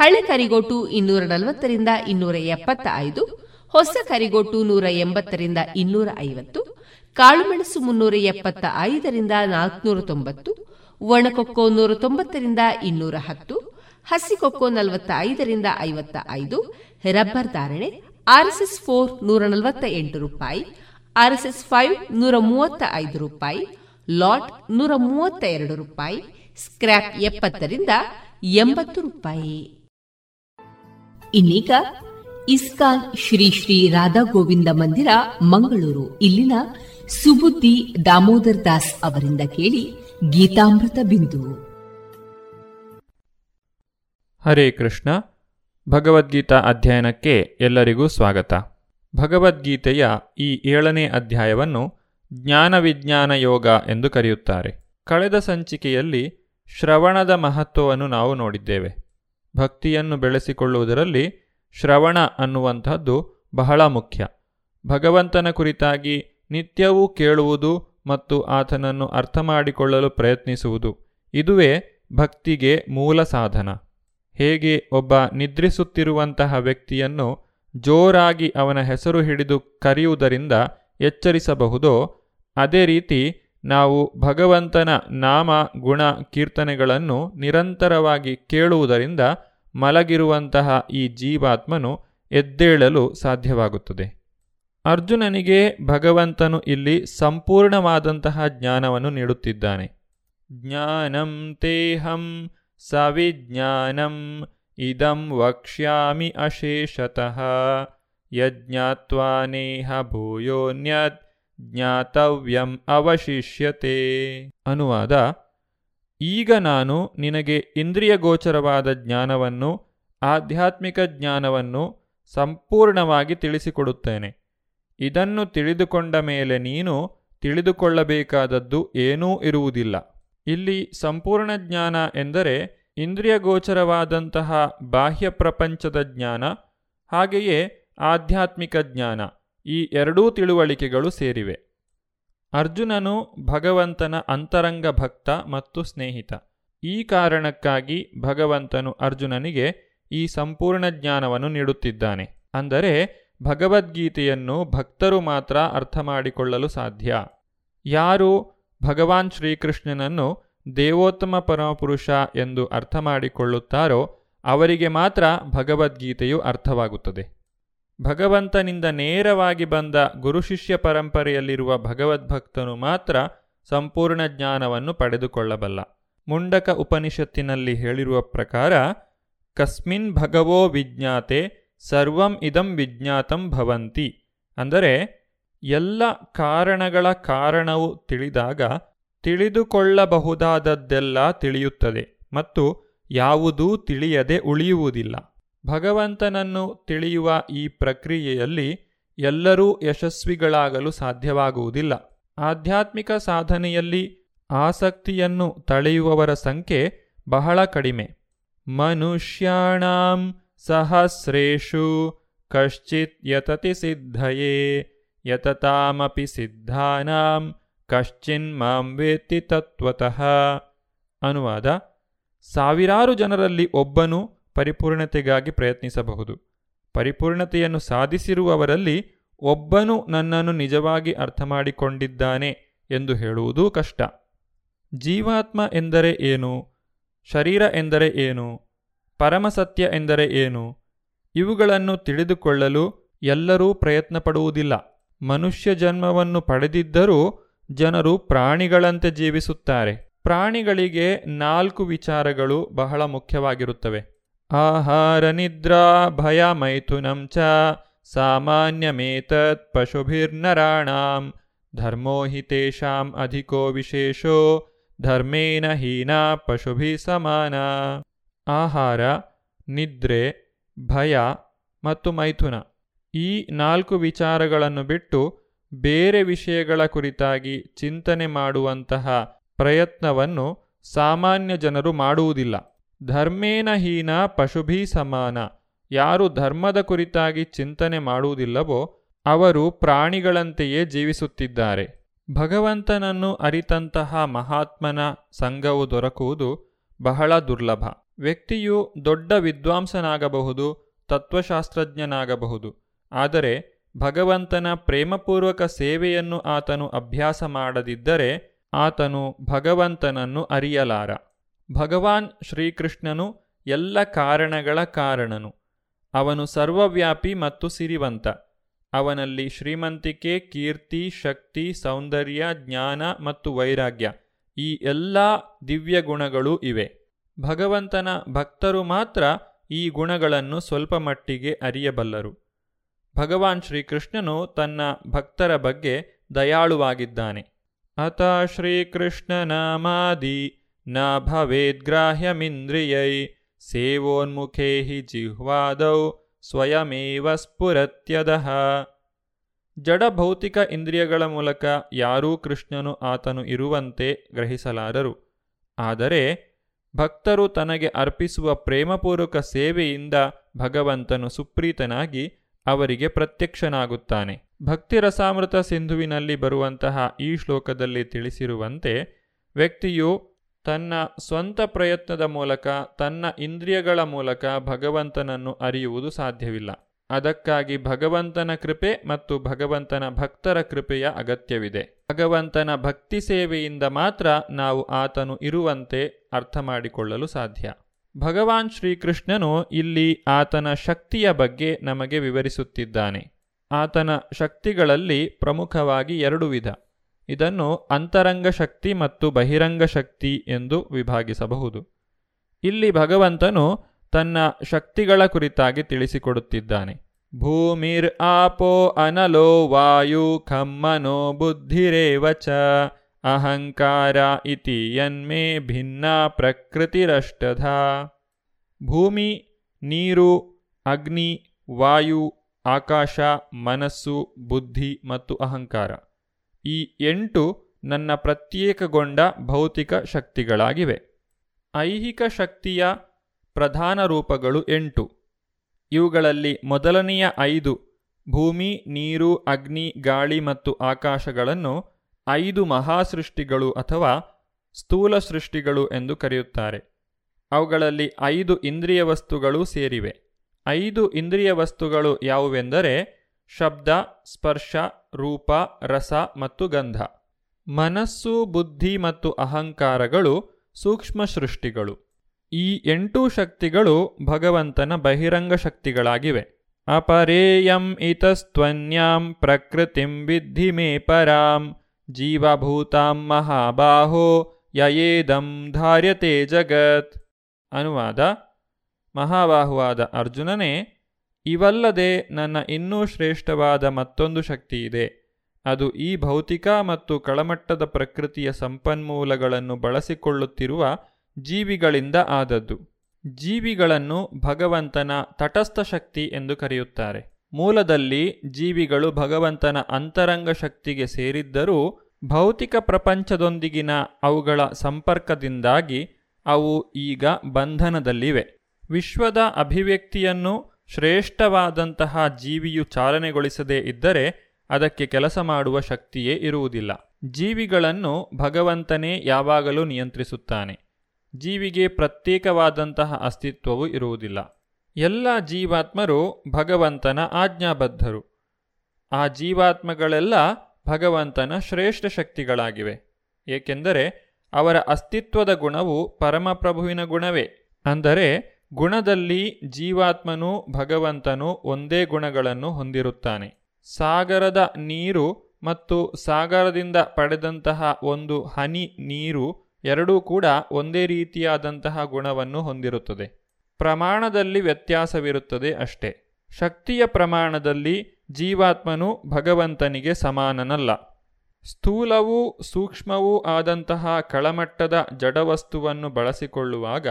ಹಳೆ ಕರಿಗೋಟು ಇನ್ನೂರ ನಲವತ್ತರಿಂದ ಇನ್ನೂರ ಎಪ್ಪತ್ತ ಐದು ಹೊಸ ಕರಿಗೋಟು ನೂರ ಎಂಬತ್ತರಿಂದ ಇನ್ನೂರ ಐವತ್ತು, ಕಾಳುಮೆಣಸು ಮುನ್ನೂರ ಎಪ್ಪತ್ತ ಐದರಿಂದ ನಾಲ್ಕನೂರ ತೊಂಬತ್ತು, ಒಣಕೊಕ್ಕೋ ನೂರ ತೊಂಬತ್ತರಿಂದ ಇನ್ನೂರ ಹತ್ತು, ಹಸಿಕೊಕ್ಕೋ ನಲವತ್ತ ಐದರಿಂದ ಐವತ್ತ ಐದು ರಬ್ಬರ್ ಧಾರಣೆ ಆರ್ಎಸ್ಎಸ್ ಫೋರ್ ನೂರ ನಲವತ್ತ ಎಂಟು ರೂಪಾಯಿ, ಆರ್ಎಸ್ಎಸ್ ಫೈವ್ ನೂರ ಮೂವತ್ತ ಐದು ರೂಪಾಯಿ, ಲಾಟ್ ನೂರ ಮೂವತ್ತ ಎರಡು ರೂಪಾಯಿ, ಸ್ಕ್ರ್ಯಾಪ್ ಎಪ್ಪತ್ತರಿಂದ ಎಂಬತ್ತು ರೂಪಾಯಿ. ಇನ್ನೀಗ ಇಸ್ಕಾನ್ ಶ್ರೀ ಶ್ರೀ ರಾಧಾ ಗೋವಿಂದ ಮಂದಿರ, ಮಂಗಳೂರು. ಇಲ್ಲಿನ ಸುಬುದ್ದಿ ದಾಮೋದರ್ ದಾಸ್ ಅವರಿಂದ ಕೇಳಿ ಗೀತಾಮೃತ ಬಿಂದು. ಹರೇ ಕೃಷ್ಣ. ಭಗವದ್ಗೀತಾ ಅಧ್ಯಯನಕ್ಕೆ ಎಲ್ಲರಿಗೂ ಸ್ವಾಗತ. ಭಗವದ್ಗೀತೆಯ ಈ ಏಳನೇ ಅಧ್ಯಾಯವನ್ನು ಜ್ಞಾನ ವಿಜ್ಞಾನ ಯೋಗ ಎಂದು ಕರೆಯುತ್ತಾರೆ. ಕಳೆದ ಸಂಚಿಕೆಯಲ್ಲಿ ಶ್ರವಣದ ಮಹತ್ವವನ್ನು ನಾವು ನೋಡಿದ್ದೇವೆ. ಭಕ್ತಿಯನ್ನು ಬೆಳೆಸಿಕೊಳ್ಳುವುದರಲ್ಲಿ ಶ್ರವಣ ಅನ್ನುವಂಥದ್ದು ಬಹಳ ಮುಖ್ಯ. ಭಗವಂತನ ಕುರಿತಾಗಿ ನಿತ್ಯವೂ ಕೇಳುವುದು ಮತ್ತು ಆತನನ್ನು ಅರ್ಥ ಮಾಡಿಕೊಳ್ಳಲು ಪ್ರಯತ್ನಿಸುವುದು ಇದುವೇ ಭಕ್ತಿಗೆ ಮೂಲ ಸಾಧನ. ಹೇಗೆ ಒಬ್ಬ ನಿದ್ರಿಸುತ್ತಿರುವಂತಹ ವ್ಯಕ್ತಿಯನ್ನು ಜೋರಾಗಿ ಅವನ ಹೆಸರು ಹಿಡಿದು ಕರೆಯುವುದರಿಂದ ಎಚ್ಚರಿಸಬಹುದೋ, ಅದೇ ರೀತಿ ನಾವು ಭಗವಂತನ ನಾಮ, ಗುಣ, ಕೀರ್ತನೆಗಳನ್ನು ನಿರಂತರವಾಗಿ ಕೇಳುವುದರಿಂದ ಮಲಗಿರುವಂತಹ ಈ ಜೀವಾತ್ಮನು ಎದ್ದೇಳಲು ಸಾಧ್ಯವಾಗುತ್ತದೆ. ಅರ್ಜುನನಿಗೆ ಭಗವಂತನು ಇಲ್ಲಿ ಸಂಪೂರ್ಣವಾದಂತಹ ಜ್ಞಾನವನ್ನು ನೀಡುತ್ತಿದ್ದಾನೆ. ಜ್ಞಾನಂ ತೇಹಂ ಸವಿಜ್ಞಾನಂ ಇದಂ ವಕ್ಷ್ಯಾಮಿ ಅಶೇಷತಃ ಯಜ್ಞಾತ್ವಾನೇಹ ಭೂಯೋನ್ಯತ್ ಜ್ಞಾತವ್ಯಂ ಅವಶಿಷ್ಯತೆ. ಅನುವಾದ ಈಗ ನಾನು ನಿನಗೆ ಇಂದ್ರಿಯಗೋಚರವಾದ ಜ್ಞಾನವನ್ನು, ಆಧ್ಯಾತ್ಮಿಕ ಜ್ಞಾನವನ್ನು ಸಂಪೂರ್ಣವಾಗಿ ತಿಳಿಸಿಕೊಡುತ್ತೇನೆ. ಇದನ್ನು ತಿಳಿದುಕೊಂಡ ಮೇಲೆ ನೀನು ತಿಳಿದುಕೊಳ್ಳಬೇಕಾದದ್ದು ಏನೂ ಇರುವುದಿಲ್ಲ. ಇಲ್ಲಿ ಸಂಪೂರ್ಣ ಜ್ಞಾನ ಎಂದರೆ ಇಂದ್ರಿಯಗೋಚರವಾದಂತಹ ಬಾಹ್ಯ ಪ್ರಪಂಚದ ಜ್ಞಾನ, ಹಾಗೆಯೇ ಆಧ್ಯಾತ್ಮಿಕ ಜ್ಞಾನ. ಈ ಎರಡೂ ತಿಳುವಳಿಕೆಗಳು ಸೇರಿವೆ. ಅರ್ಜುನನು ಭಗವಂತನ ಅಂತರಂಗ ಭಕ್ತ ಮತ್ತು ಸ್ನೇಹಿತ. ಈ ಕಾರಣಕ್ಕಾಗಿ ಭಗವಂತನು ಅರ್ಜುನನಿಗೆ ಈ ಸಂಪೂರ್ಣ ಜ್ಞಾನವನ್ನು ನೀಡುತ್ತಿದ್ದಾನೆ. ಅಂದರೆ ಭಗವದ್ಗೀತೆಯನ್ನು ಭಕ್ತರು ಮಾತ್ರ ಅರ್ಥ ಮಾಡಿಕೊಳ್ಳಲು ಸಾಧ್ಯ. ಯಾರು ಭಗವಾನ್ ಶ್ರೀಕೃಷ್ಣನನ್ನು ದೇವೋತ್ತಮ ಪರಮಪುರುಷ ಎಂದು ಅರ್ಥ ಮಾಡಿಕೊಳ್ಳುತ್ತಾರೋ ಅವರಿಗೆ ಮಾತ್ರ ಭಗವದ್ಗೀತೆಯು ಅರ್ಥವಾಗುತ್ತದೆ. ಭಗವಂತನಿಂದ ನೇರವಾಗಿ ಬಂದ ಗುರುಶಿಷ್ಯ ಪರಂಪರೆಯಲ್ಲಿರುವ ಭಗವದ್ಭಕ್ತನು ಮಾತ್ರ ಸಂಪೂರ್ಣ ಜ್ಞಾನವನ್ನು ಪಡೆದುಕೊಳ್ಳಬಲ್ಲ. ಮುಂಡಕ ಉಪನಿಷತ್ತಿನಲ್ಲಿ ಹೇಳಿರುವ ಪ್ರಕಾರ, ಕಸ್ಮಿನ್ ಭಗವೋ ವಿಜ್ಞಾತೆ ಸರ್ವಂ ಇದಂ ವಿಜ್ಞಾತಂ ಭವಂತಿ. ಅಂದರೆ, ಎಲ್ಲ ಕಾರಣಗಳ ಕಾರಣವು ತಿಳಿದಾಗ ತಿಳಿದುಕೊಳ್ಳಬಹುದಾದದ್ದೆಲ್ಲ ತಿಳಿಯುತ್ತದೆ ಮತ್ತು ಯಾವುದೂ ತಿಳಿಯದೆ ಉಳಿಯುವುದಿಲ್ಲ. ಭಗವಂತನನ್ನು ತಿಳಿಯುವ ಈ ಪ್ರಕ್ರಿಯೆಯಲ್ಲಿ ಎಲ್ಲರೂ ಯಶಸ್ವಿಗಳಾಗಲು ಸಾಧ್ಯವಾಗುವುದಿಲ್ಲ. ಆಧ್ಯಾತ್ಮಿಕ ಸಾಧನೆಯಲ್ಲಿ ಆಸಕ್ತಿಯನ್ನು ತಳೆಯುವವರ ಸಂಖ್ಯೆ ಬಹಳ ಕಡಿಮೆ. ಮನುಷ್ಯಾಣಾಂ ಸಹಸ್ರೇಷು ಕಶ್ಚಿತ್ ಯತತಿ ಸಿದ್ಧಯೇ, ಯತತಾಮಪಿ ಸಿದ್ಧಾನಾಂ ಕಶ್ಚಿನ್ ಮಾಂ ವೇತ್ತಿ ತತ್ವತಃ. ಅನುವಾದ, ಸಾವಿರಾರು ಜನರಲ್ಲಿ ಒಬ್ಬನು ಪರಿಪೂರ್ಣತೆಗಾಗಿ ಪ್ರಯತ್ನಿಸಬಹುದು. ಪರಿಪೂರ್ಣತೆಯನ್ನು ಸಾಧಿಸಿರುವವರಲ್ಲಿ ಒಬ್ಬನು ನನ್ನನ್ನು ನಿಜವಾಗಿ ಅರ್ಥ ಮಾಡಿಕೊಂಡಿದ್ದಾನೆ ಎಂದು ಹೇಳುವುದೂ ಕಷ್ಟ. ಜೀವಾತ್ಮ ಎಂದರೆ ಏನು? ಶರೀರ ಎಂದರೆ ಏನು? ಪರಮಸತ್ಯ ಎಂದರೆ ಏನು? ಇವುಗಳನ್ನು ತಿಳಿದುಕೊಳ್ಳಲು ಎಲ್ಲರೂ ಪ್ರಯತ್ನ ಪಡುವುದಿಲ್ಲ ಮನುಷ್ಯ ಜನ್ಮವನ್ನು ಪಡೆದಿದ್ದರೂ ಜನರು ಪ್ರಾಣಿಗಳಂತೆ ಜೀವಿಸುತ್ತಾರೆ. ಪ್ರಾಣಿಗಳಿಗೆ ನಾಲ್ಕು ವಿಚಾರಗಳು ಬಹಳ ಮುಖ್ಯವಾಗಿರುತ್ತವೆ. ಆಹಾರ ನಿದ್ರಾ ಭಯ ಮೈಥುನಂ ಚ ಸಾಮಾನ್ಯಮೇತತ್ ಪಶುಭಿರ್ನರಾಣಾಂ. ಧರ್ಮೋ ಹಿ ತೇಷಾಂ ಅಧಿಕೋ ವಿಶೇಷೋ, ಧರ್ಮೇನ ಹೀನ ಪಶುಭಿ ಸಮಾನ. ಆಹಾರ, ನಿದ್ರೆ, ಭಯ ಮತ್ತು ಮೈಥುನ. ಈ ನಾಲ್ಕು ವಿಚಾರಗಳನ್ನು ಬಿಟ್ಟು ಬೇರೆ ವಿಷಯಗಳ ಕುರಿತಾಗಿ ಚಿಂತನೆ ಮಾಡುವಂತಹ ಪ್ರಯತ್ನವನ್ನು ಸಾಮಾನ್ಯ ಜನರು ಮಾಡುವುದಿಲ್ಲ. ಧರ್ಮೇನ ಹೀನ ಪಶುಭಿ ಸಮಾನ. ಯಾರು ಧರ್ಮದ ಕುರಿತಾಗಿ ಚಿಂತನೆ ಮಾಡುವುದಿಲ್ಲವೋ ಅವರು ಪ್ರಾಣಿಗಳಂತೆಯೇ ಜೀವಿಸುತ್ತಿದ್ದಾರೆ. ಭಗವಂತನನ್ನು ಅರಿತಂತಹ ಮಹಾತ್ಮನ ಸಂಘವು ದೊರಕುವುದು ಬಹಳ ದುರ್ಲಭ. ವ್ಯಕ್ತಿಯು ದೊಡ್ಡ ವಿದ್ವಾಂಸನಾಗಬಹುದು, ತತ್ವಶಾಸ್ತ್ರಜ್ಞನಾಗಬಹುದು. ಆದರೆ ಭಗವಂತನ ಪ್ರೇಮಪೂರ್ವಕ ಸೇವೆಯನ್ನು ಆತನು ಅಭ್ಯಾಸ ಮಾಡದಿದ್ದರೆ ಆತನು ಭಗವಂತನನ್ನು ಅರಿಯಲಾರ. ಭಗವಾನ್ ಶ್ರೀಕೃಷ್ಣನು ಎಲ್ಲ ಕಾರಣಗಳ ಕಾರಣನು. ಅವನು ಸರ್ವವ್ಯಾಪಿ ಮತ್ತು ಸಿರಿವಂತ. ಅವನಲ್ಲಿ ಶ್ರೀಮಂತಿಕೆ, ಕೀರ್ತಿ, ಶಕ್ತಿ, ಸೌಂದರ್ಯ, ಜ್ಞಾನ ಮತ್ತು ವೈರಾಗ್ಯ ಈ ಎಲ್ಲ ದಿವ್ಯ ಗುಣಗಳೂ ಇವೆ. ಭಗವಂತನ ಭಕ್ತರು ಮಾತ್ರ ಈ ಗುಣಗಳನ್ನು ಸ್ವಲ್ಪ ಮಟ್ಟಿಗೆ ಅರಿಯಬಲ್ಲರು. ಭಗವಾನ್ ಶ್ರೀಕೃಷ್ಣನು ತನ್ನ ಭಕ್ತರ ಬಗ್ಗೆ ದಯಾಳುವಾಗಿದ್ದಾನೆ. ಅಥ ಶ್ರೀಕೃಷ್ಣನಾಮಾದಿ ನ भवेद्ग्राह्यमिन्द्रियै ಸೇವೋನ್ಮುಖೇ ಹಿ ಜಿಹ್ವಾದೌ ಸ್ವಯಮೇವ ಸ್ಫುರತ್ಯದಃ. ಜಡ ಭೌತಿಕ ಇಂದ್ರಿಯಗಳ ಮೂಲಕ ಯಾರೂ ಕೃಷ್ಣನು ಆತನು ಇರುವಂತೆ ಗ್ರಹಿಸಲಾರರು. ಆದರೆ ಭಕ್ತರು ತನಗೆ ಅರ್ಪಿಸುವ ಪ್ರೇಮಪೂರ್ವಕ ಸೇವೆಯಿಂದ ಭಗವಂತನು ಸುಪ್ರೀತನಾಗಿ ಅವರಿಗೆ ಪ್ರತ್ಯಕ್ಷನಾಗುತ್ತಾನೆ. ಭಕ್ತಿರಸಾಮೃತ ಸಿಂಧುವಿನಲ್ಲಿ ಬರುವಂತಹ ಈ ಶ್ಲೋಕದಲ್ಲಿ ತಿಳಿಸಿರುವಂತೆ ವ್ಯಕ್ತಿಯು ತನ್ನ ಸ್ವಂತ ಪ್ರಯತ್ನದ ಮೂಲಕ, ತನ್ನ ಇಂದ್ರಿಯಗಳ ಮೂಲಕ ಭಗವಂತನನ್ನು ಅರಿಯುವುದು ಸಾಧ್ಯವಿಲ್ಲ. ಅದಕ್ಕಾಗಿ ಭಗವಂತನ ಕೃಪೆ ಮತ್ತು ಭಗವಂತನ ಭಕ್ತರ ಕೃಪೆಯ ಅಗತ್ಯವಿದೆ. ಭಗವಂತನ ಭಕ್ತಿ ಸೇವೆಯಿಂದ ಮಾತ್ರ ನಾವು ಆತನು ಇರುವಂತೆ ಅರ್ಥ ಮಾಡಿಕೊಳ್ಳಲು ಸಾಧ್ಯ. ಭಗವಾನ್ ಶ್ರೀಕೃಷ್ಣನು ಇಲ್ಲಿ ಆತನ ಶಕ್ತಿಯ ಬಗ್ಗೆ ನಮಗೆ ವಿವರಿಸುತ್ತಿದ್ದಾನೆ. ಆತನ ಶಕ್ತಿಗಳಲ್ಲಿ ಪ್ರಮುಖವಾಗಿ ಎರಡು ವಿಧ. ಇದನ್ನು ಅಂತರಂಗ ಶಕ್ತಿ ಮತ್ತು ಬಹಿರಂಗ ಶಕ್ತಿ ಎಂದು ವಿಭಾಗಿಸಬಹುದು. ಇಲ್ಲಿ ಭಗವಂತನು ತನ್ನ ಶಕ್ತಿಗಳ ಕುರಿತಾಗಿ ತಿಳಿಸಿಕೊಡುತ್ತಿದ್ದಾನೆ. ಭೂಮಿರ್ ಆಪೋ ಅನಲೋ ವಾಯು ಖಮ್ಮನೋ ಬುದ್ಧಿರೇವಚ ಅಹಂಕಾರ ಇತಿ ಯನ್ಮೇ ಭಿನ್ನ ಪ್ರಕೃತಿರಷ್ಟಧ. ಭೂಮಿ, ನೀರು, ಅಗ್ನಿ, ವಾಯು, ಆಕಾಶ, ಮನಸ್ಸು, ಬುದ್ಧಿ ಮತ್ತು ಅಹಂಕಾರ. ಈ ಎಂಟು ನನ್ನ ಪ್ರತ್ಯೇಕಗೊಂಡ ಭೌತಿಕ ಶಕ್ತಿಗಳಾಗಿವೆ. ಐಹಿಕ ಶಕ್ತಿಯ ಪ್ರಧಾನ ರೂಪಗಳು ಎಂಟು. ಇವುಗಳಲ್ಲಿ ಮೊದಲನೆಯ ಐದು ಭೂಮಿ, ನೀರು, ಅಗ್ನಿ, ಗಾಳಿ ಮತ್ತು ಆಕಾಶಗಳನ್ನು ಐದು ಮಹಾಸೃಷ್ಟಿಗಳು ಅಥವಾ ಸ್ಥೂಲ ಸೃಷ್ಟಿಗಳು ಎಂದು ಕರೆಯುತ್ತಾರೆ. ಅವುಗಳಲ್ಲಿ ಐದು ಇಂದ್ರಿಯ ವಸ್ತುಗಳು ಸೇರಿವೆ. ಐದು ಇಂದ್ರಿಯ ವಸ್ತುಗಳು ಯಾವುವೆಂದರೆ ಶಬ್ದ, ಸ್ಪರ್ಶ ರೂಪ, ರಸ ಮತ್ತು ಗಂಧ. ಮನಸ್ಸು, ಬುದ್ಧಿ ಮತ್ತು ಅಹಂಕಾರಗಳು ಸೂಕ್ಷ್ಮ ಸೃಷ್ಟಿಗಳು. ಈ ಎಂಟು ಶಕ್ತಿಗಳು ಭಗವಂತನ ಬಹಿರಂಗ ಶಕ್ತಿಗಳಾಗಿವೆ. ಅಪರೇಯಂ ಇತಸ್ತ್ವನ್ಯಾಂ ಪ್ರಕೃತಿಂ ವಿದ್ಧಿ ಮೇ ಪರಾಂ ಜೀವಭೂತಾಂ ಮಹಾಬಾಹೋ ಯಯೇದಂ ಧಾರ್ಯತೆ ಜಗತ್. ಅನುವಾದ ಮಹಾಬಾಹುವಾದ ಅರ್ಜುನನೇ ಇವಲ್ಲದೆ ನನ್ನ ಇನ್ನೂ ಶ್ರೇಷ್ಠವಾದ ಮತ್ತೊಂದು ಶಕ್ತಿಯಿದೆ. ಅದು ಈ ಭೌತಿಕ ಮತ್ತು ಕಳಮಟ್ಟದ ಪ್ರಕೃತಿಯ ಸಂಪನ್ಮೂಲಗಳನ್ನು ಬಳಸಿಕೊಳ್ಳುತ್ತಿರುವ ಜೀವಿಗಳಿಂದ ಆದದ್ದು. ಜೀವಿಗಳನ್ನು ಭಗವಂತನ ತಟಸ್ಥ ಶಕ್ತಿ ಎಂದು ಕರೆಯುತ್ತಾರೆ. ಮೂಲದಲ್ಲಿ ಜೀವಿಗಳು ಭಗವಂತನ ಅಂತರಂಗ ಶಕ್ತಿಗೆ ಸೇರಿದ್ದರೂ ಭೌತಿಕ ಪ್ರಪಂಚದೊಂದಿಗಿನ ಅವುಗಳ ಸಂಪರ್ಕದಿಂದಾಗಿ ಅವು ಈಗ ಬಂಧನದಲ್ಲಿವೆ. ವಿಶ್ವದ ಅಭಿವ್ಯಕ್ತಿಯನ್ನು ಶ್ರೇಷ್ಠವಾದಂತಹ ಜೀವಿಯು ಚಾಲನೆಗೊಳಿಸದೇ ಇದ್ದರೆ ಅದಕ್ಕೆ ಕೆಲಸ ಮಾಡುವ ಶಕ್ತಿಯೇ ಇರುವುದಿಲ್ಲ. ಜೀವಿಗಳನ್ನು ಭಗವಂತನೇ ಯಾವಾಗಲೂ ನಿಯಂತ್ರಿಸುತ್ತಾನೆ. ಜೀವಿಗೆ ಪ್ರತ್ಯೇಕವಾದಂತಹ ಅಸ್ತಿತ್ವವು ಇರುವುದಿಲ್ಲ. ಎಲ್ಲ ಜೀವಾತ್ಮರು ಭಗವಂತನ ಆಜ್ಞಾಬದ್ಧರು. ಆ ಜೀವಾತ್ಮಗಳೆಲ್ಲ ಭಗವಂತನ ಶ್ರೇಷ್ಠ ಶಕ್ತಿಗಳಾಗಿವೆ. ಏಕೆಂದರೆ ಅವರ ಅಸ್ತಿತ್ವದ ಗುಣವು ಪರಮಪ್ರಭುವಿನ ಗುಣವೇ. ಅಂದರೆ ಗುಣದಲ್ಲಿ ಜೀವಾತ್ಮನೂ, ಭಗವಂತನು ಒಂದೇ ಗುಣಗಳನ್ನು ಹೊಂದಿರುತ್ತಾನೆ. ಸಾಗರದ ನೀರು ಮತ್ತು ಸಾಗರದಿಂದ ಪಡೆದಂತಹ ಒಂದು ಹನಿ ನೀರು ಎರಡೂ ಕೂಡ ಒಂದೇ ರೀತಿಯಾದಂತಹ ಗುಣವನ್ನು ಹೊಂದಿರುತ್ತದೆ. ಪ್ರಮಾಣದಲ್ಲಿ ವ್ಯತ್ಯಾಸವಿರುತ್ತದೆ ಅಷ್ಟೇ. ಶಕ್ತಿಯ ಪ್ರಮಾಣದಲ್ಲಿ ಜೀವಾತ್ಮನು ಭಗವಂತನಿಗೆ ಸಮಾನನಲ್ಲ. ಸ್ಥೂಲವೂ ಸೂಕ್ಷ್ಮವೂ ಆದಂತಹ ಕಳಮಟ್ಟದ ಜಡವಸ್ತುವನ್ನು ಬಳಸಿಕೊಳ್ಳುವಾಗ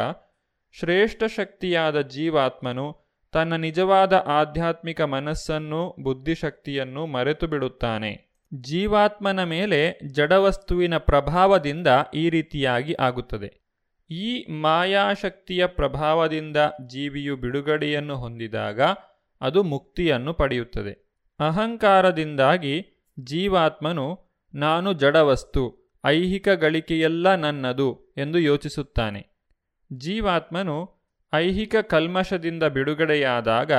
ಶ್ರೇಷ್ಠ ಶಕ್ತಿಯಾದ ಜೀವಾತ್ಮನು ತನ್ನ ನಿಜವಾದ ಆಧ್ಯಾತ್ಮಿಕ ಮನಸ್ಸನ್ನು, ಬುದ್ಧಿಶಕ್ತಿಯನ್ನು ಮರೆತು ಬಿಡುತ್ತಾನೆ ಜೀವಾತ್ಮನ ಮೇಲೆ ಜಡವಸ್ತುವಿನ ಪ್ರಭಾವದಿಂದ ಈ ರೀತಿಯಾಗಿ ಆಗುತ್ತದೆ. ಈ ಮಾಯಾಶಕ್ತಿಯ ಪ್ರಭಾವದಿಂದ ಜೀವಿಯು ಬಿಡುಗಡೆಯನ್ನು ಹೊಂದಿದಾಗ ಅದು ಮುಕ್ತಿಯನ್ನು ಪಡೆಯುತ್ತದೆ. ಅಹಂಕಾರದಿಂದಾಗಿ ಜೀವಾತ್ಮನು, ನಾನು ಜಡವಸ್ತು, ಐಹಿಕ ಗಳಿಕೆಯೆಲ್ಲ ನನ್ನದು ಎಂದು ಯೋಚಿಸುತ್ತಾನೆ. ಜೀವಾತ್ಮನು ಐಹಿಕ ಕಲ್ಮಶದಿಂದ ಬಿಡುಗಡೆಯಾದಾಗ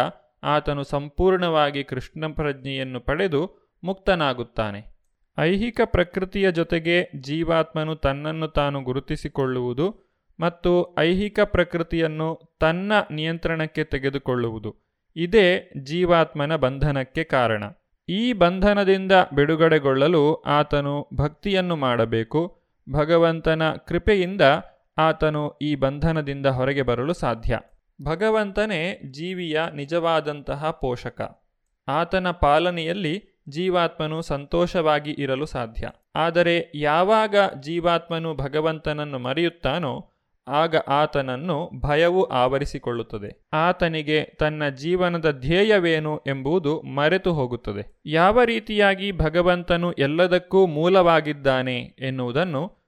ಆತನು ಸಂಪೂರ್ಣವಾಗಿ ಕೃಷ್ಣ ಪ್ರಜ್ಞೆಯನ್ನು ಪಡೆದು ಮುಕ್ತನಾಗುತ್ತಾನೆ. ಐಹಿಕ ಪ್ರಕೃತಿಯ ಜೊತೆಗೆ ಜೀವಾತ್ಮನು ತನ್ನನ್ನು ತಾನು ಗುರುತಿಸಿಕೊಳ್ಳುವುದು ಮತ್ತು ಐಹಿಕ ಪ್ರಕೃತಿಯನ್ನು ತನ್ನ ನಿಯಂತ್ರಣಕ್ಕೆ ತೆಗೆದುಕೊಳ್ಳುವುದು. ಇದೇ ಜೀವಾತ್ಮನ ಬಂಧನಕ್ಕೆ ಕಾರಣ. ಈ ಬಂಧನದಿಂದ ಬಿಡುಗಡೆಗೊಳ್ಳಲು ಆತನು ಭಕ್ತಿಯನ್ನು ಮಾಡಬೇಕು. ಭಗವಂತನ ಕೃಪೆಯಿಂದ ಆತನು ಈ ಬಂಧನದಿಂದ ಹೊರಗೆ ಬರಲು ಸಾಧ್ಯ. ಭಗವಂತನೇ ಜೀವಿಯ ನಿಜವಾದಂತಹ ಪೋಷಕ. ಆತನ ಪಾಲನೆಯಲ್ಲಿ ಜೀವಾತ್ಮನು ಸಂತೋಷವಾಗಿ ಇರಲು ಸಾಧ್ಯ. ಆದರೆ ಯಾವಾಗ ಜೀವಾತ್ಮನು ಭಗವಂತನನ್ನು ಮರೆಯುತ್ತಾನೋ, ಆಗ ಆತನನ್ನು ಭಯವು ಆವರಿಸಿಕೊಳ್ಳುತ್ತದೆ. ಆತನಿಗೆ ತನ್ನ ಜೀವನದ ಧ್ಯೇಯವೇನು ಎಂಬುದು ಮರೆತು ಹೋಗುತ್ತದೆ. ಯಾವ ರೀತಿಯಾಗಿ ಭಗವಂತನು ಎಲ್ಲದಕ್ಕೂ ಮೂಲವಾಗಿದ್ದಾನೆ ಎನ್ನುವುದನ್ನು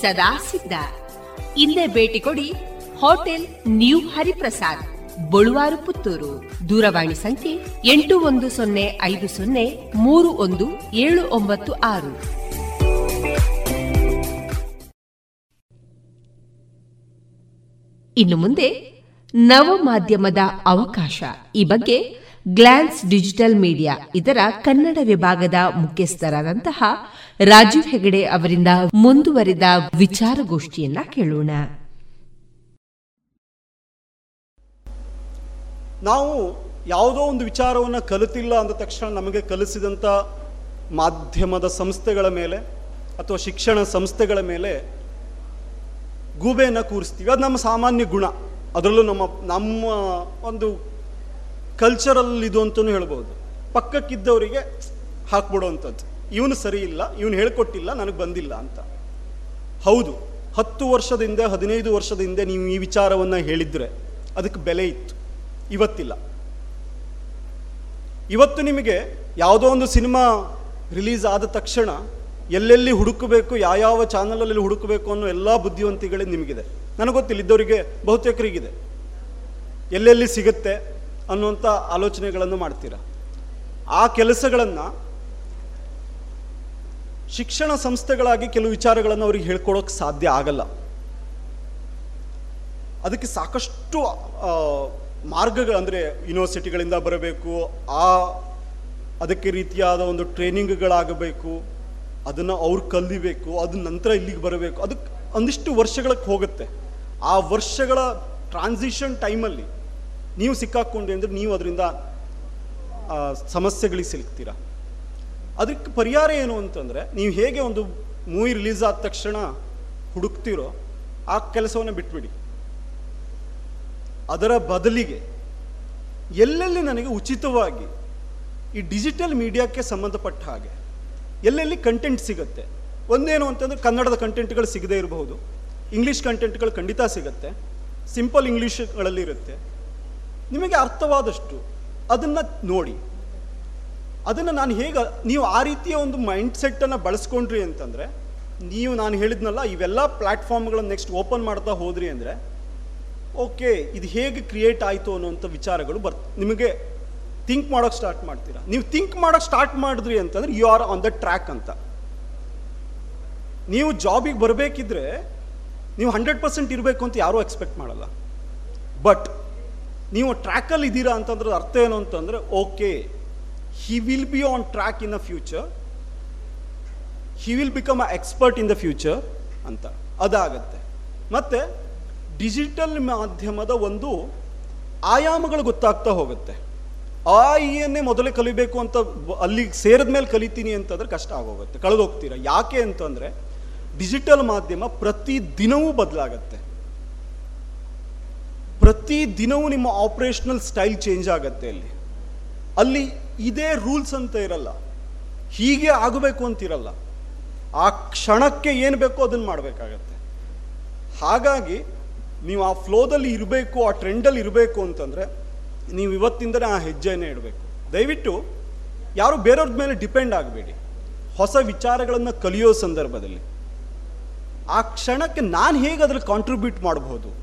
ಸದಾ ಸಿದ್ಧ ಇಲ್ಲೇ ಭೇಟಿ ಕೊಡಿ ಹೋಟೆಲ್ ನ್ಯೂ ಹರಿಪ್ರಸಾದ್, ಬಳುವಾರು ಪುತ್ತೂರು. ದೂರವಾಣಿ ಸಂಖ್ಯೆ ಎಂಟು ಒಂದು ಸೊನ್ನೆ ಐದು ಸೊನ್ನೆ ಮೂರು ಒಂದು ಏಳು ಒಂಬತ್ತು ಆರು. ಇನ್ನು ಮುಂದೆ ನವ ಮಾಧ್ಯಮದ ಅವಕಾಶ ಈ ಬಗ್ಗೆ ಗ್ಲಾನ್ಸ್ ಡಿಜಿಟಲ್ ಮೀಡಿಯಾ ಇದರ ಕನ್ನಡ ವಿಭಾಗದ ಮುಖ್ಯಸ್ಥರಾದಂತಹ ರಾಜೀವ್ ಹೆಗಡೆ ಅವರಿಂದ ಮುಂದುವರಿದ ವಿಚಾರಗೋಷ್ಠಿಯನ್ನ ಕೇಳೋಣ. ನಾವು ಯಾವುದೋ ಒಂದು ವಿಚಾರವನ್ನು ಕಲಿತಿಲ್ಲ ಅಂದ ತಕ್ಷಣ ನಮಗೆ ಕಲಿಸಿದಂಥ ಮಾಧ್ಯಮದ ಸಂಸ್ಥೆಗಳ ಮೇಲೆ ಅಥವಾ ಶಿಕ್ಷಣ ಸಂಸ್ಥೆಗಳ ಮೇಲೆ ಗೂಬೆಯನ್ನು ಕೂರಿಸ್ತೀವಿ. ಅದು ನಮ್ಮ ಸಾಮಾನ್ಯ ಗುಣ. ಅದರಲ್ಲೂ ನಮ್ಮ ನಮ್ಮ ಒಂದು ಕಲ್ಚರಲ್ ಇದು ಅಂತಲೂ ಹೇಳ್ಬೋದು. ಪಕ್ಕಕ್ಕಿದ್ದವರಿಗೆ ಹಾಕ್ಬಿಡುವಂಥದ್ದು. ಇವನು ಸರಿ ಇಲ್ಲ, ಇವನು ಹೇಳ್ಕೊಟ್ಟಿಲ್ಲ, ನನಗೆ ಬಂದಿಲ್ಲ ಅಂತ. ಹೌದು, ಹತ್ತು ವರ್ಷದ ಹಿಂದೆ ಹದಿನೈದು ವರ್ಷದ ಹಿಂದೆ ನೀವು ಈ ವಿಚಾರವನ್ನು ಹೇಳಿದರೆ ಅದಕ್ಕೆ ಬೆಲೆ ಇತ್ತು. ಇವತ್ತಿಲ್ಲ. ಇವತ್ತು ನಿಮಗೆ ಯಾವುದೋ ಒಂದು ಸಿನಿಮಾ ರಿಲೀಸ್ ಆದ ತಕ್ಷಣ ಎಲ್ಲೆಲ್ಲಿ ಹುಡುಕಬೇಕು, ಯಾವ್ಯಾವ ಚಾನಲಲ್ಲಿ ಹುಡುಕಬೇಕು ಅನ್ನೋ ಎಲ್ಲ ಬುದ್ಧಿವಂತಿಗಳೇ ನಿಮಗಿದೆ. ನನಗೆ ಗೊತ್ತಿಲ್ಲ, ಇದ್ದವರಿಗೆ ಬಹುತೇಕರಿಗಿದೆ. ಎಲ್ಲೆಲ್ಲಿ ಸಿಗುತ್ತೆ ಅನ್ನುವಂಥ ಆಲೋಚನೆಗಳನ್ನು ಮಾಡ್ತೀರ. ಆ ಕೆಲಸಗಳನ್ನು ಶಿಕ್ಷಣ ಸಂಸ್ಥೆಗಳಾಗಿ ಕೆಲವು ವಿಚಾರಗಳನ್ನು ಅವ್ರಿಗೆ ಹೇಳ್ಕೊಡೋಕೆ ಸಾಧ್ಯ ಆಗಲ್ಲ. ಅದಕ್ಕೆ ಸಾಕಷ್ಟು ಮಾರ್ಗಗಳು ಅಂದರೆ ಯೂನಿವರ್ಸಿಟಿಗಳಿಂದ ಬರಬೇಕು, ಆ, ಅದಕ್ಕೆ ರೀತಿಯಾದ ಒಂದು ಟ್ರೈನಿಂಗ್ಗಳಾಗಬೇಕು, ಅದನ್ನು ಅವ್ರು ಕಲಿಬೇಕು, ಅದ ನಂತರ ಇಲ್ಲಿಗೆ ಬರಬೇಕು ಅದಕ್ಕೆ ಒಂದಿಷ್ಟು ವರ್ಷಗಳಿಗೆ ಹೋಗುತ್ತೆ. ಆ ವರ್ಷಗಳ ಟ್ರಾನ್ಸಿಷನ್ ಟೈಮಲ್ಲಿ ನೀವು ಸಿಕ್ಕಾಕೊಂಡ್ರಿ ಅಂದರೆ ನೀವು ಅದರಿಂದ ಸಮಸ್ಯೆಗಳಿಗೆ ಸಿಲುಕ್ತೀರಾ? ಅದಕ್ಕೆ ಪರಿಹಾರ ಏನು ಅಂತಂದರೆ, ನೀವು ಹೇಗೆ ಒಂದು ಮೂವಿ ರಿಲೀಸ್ ಆದ ತಕ್ಷಣ ಹುಡುಕ್ತಿರೋ ಆ ಕೆಲಸವನ್ನು ಬಿಟ್ಬಿಡಿ. ಅದರ ಬದಲಿಗೆ ಎಲ್ಲೆಲ್ಲಿ ನನಗೆ ಉಚಿತವಾಗಿ ಈ ಡಿಜಿಟಲ್ ಮೀಡಿಯಾಕ್ಕೆ ಸಂಬಂಧಪಟ್ಟ ಹಾಗೆ, ಎಲ್ಲೆಲ್ಲಿ ಕಂಟೆಂಟ್ ಸಿಗುತ್ತೆ? ಒಂದೇನು ಅಂತಂದರೆ ಕನ್ನಡದ ಕಂಟೆಂಟ್ಗಳು ಸಿಗದೇ ಇರಬಹುದು. ಇಂಗ್ಲೀಷ್ ಕಂಟೆಂಟ್ಗಳು ಖಂಡಿತ ಸಿಗುತ್ತೆ. ಸಿಂಪಲ್ ಇಂಗ್ಲೀಷ್ಗಳಲ್ಲಿ ಇರುತ್ತೆ. ನಿಮಗೆ ಅರ್ಥವಾದಷ್ಟು ಅದನ್ನು ನೋಡಿ. ಅದನ್ನು ನಾನು ಹೇಗೆ, ನೀವು ಆ ರೀತಿಯ ಒಂದು ಮೈಂಡ್ ಸೆಟ್ಟನ್ನು ಬಳಸ್ಕೊಂಡ್ರಿ ಅಂತಂದರೆ, ನೀವು ನಾನು ಹೇಳಿದ್ನಲ್ಲ, ಇವೆಲ್ಲ ಪ್ಲ್ಯಾಟ್ಫಾರ್ಮ್ಗಳನ್ನು ನೆಕ್ಸ್ಟ್ ಓಪನ್ ಮಾಡ್ತಾ ಹೋದ್ರಿ ಅಂದರೆ ಓಕೆ ಇದು ಹೇಗೆ ಕ್ರಿಯೇಟ್ ಆಯಿತು ಅನ್ನೋಂಥ ವಿಚಾರಗಳು ಬರ್ ನಿಮಗೆ ಥಿಂಕ್ ಮಾಡೋಕ್ಕೆ ಸ್ಟಾರ್ಟ್ ಮಾಡ್ತೀರಾ? ನೀವು ಥಿಂಕ್ ಮಾಡೋಕ್ಕೆ ಸ್ಟಾರ್ಟ್ ಮಾಡಿದ್ರಿ ಅಂತಂದ್ರೆ you are on the track ಅಂತ. ನೀವು ಜಾಬಿಗೆ ಬರಬೇಕಿದ್ರೆ, ನೀವು ಹಂಡ್ರೆಡ್ ಪರ್ಸೆಂಟ್ ಇರಬೇಕು ಅಂತ ಯಾರೂ ಎಕ್ಸ್ಪೆಕ್ಟ್ ಮಾಡಲ್ಲ. ಬಟ್ ನೀವು ಟ್ರ್ಯಾಕಲ್ಲಿ ಇದ್ದೀರಾ ಅಂತಂದ್ರೆ ಅರ್ಥ ಏನು ಅಂತಂದರೆ, okay he will be on track in the future he will become a expert in the future ಅಂತ. ಅದಾಗತ್ತೆ. ಮತ್ತು ಡಿಜಿಟಲ್ ಮಾಧ್ಯಮದ ಒಂದು ಆಯಾಮಗಳು ಗೊತ್ತಾಗ್ತಾ ಹೋಗುತ್ತೆ. ಆ ಈಯನ್ನೇ ಮೊದಲೇ ಕಲಿಬೇಕು ಅಂತ ಅಲ್ಲಿಗೆ ಸೇರಿದ ಮೇಲೆ ಕಲಿತೀನಿ ಅಂತಂದ್ರೆ ಕಷ್ಟ ಆಗೋಗುತ್ತೆ, ಕಳೆದೋಗ್ತೀರಾ. ಯಾಕೆ ಅಂತಂದರೆ ಡಿಜಿಟಲ್ ಮಾಧ್ಯಮ ಪ್ರತಿ ದಿನವೂ ಬದಲಾಗತ್ತೆ. ಪ್ರತಿ ದಿನವೂ ನಿಮ್ಮ ಆಪರೇಷನಲ್ ಸ್ಟೈಲ್ ಚೇಂಜ್ ಆಗುತ್ತೆ ಅಲ್ಲಿ. ಅಲ್ಲಿ ಇದೇ ರೂಲ್ಸ್ ಅಂತ ಇರಲ್ಲ. ಹೀಗೆ ಆಗಬೇಕು ಅಂತಿರಲ್ಲ. ಆ ಕ್ಷಣಕ್ಕೆ ಏನು ಬೇಕೋ ಅದನ್ನು ಮಾಡಬೇಕಾಗತ್ತೆ. ಹಾಗಾಗಿ ನೀವು ಆ ಫ್ಲೋದಲ್ಲಿ ಇರಬೇಕು, ಆ ಟ್ರೆಂಡಲ್ಲಿ ಇರಬೇಕು ಅಂತಂದರೆ ನೀವು ಇವತ್ತಿಂದಲೇ ಆ ಹೆಜ್ಜೆಯನ್ನೇ ಇಡಬೇಕು. ದಯವಿಟ್ಟು ಯಾರು ಬೇರೆಯವ್ರ ಮೇಲೆ ಡಿಪೆಂಡ್ ಆಗಬೇಡಿ. ಹೊಸ ವಿಚಾರಗಳನ್ನು ಕಲಿಯೋ ಸಂದರ್ಭದಲ್ಲಿ. ಆ ಕ್ಷಣಕ್ಕೆ ನಾನು ಹೇಗೆ ಅದ್ರಲ್ಲಿ ಕಾಂಟ್ರಿಬ್ಯೂಟ್ ಮಾಡಬಹುದು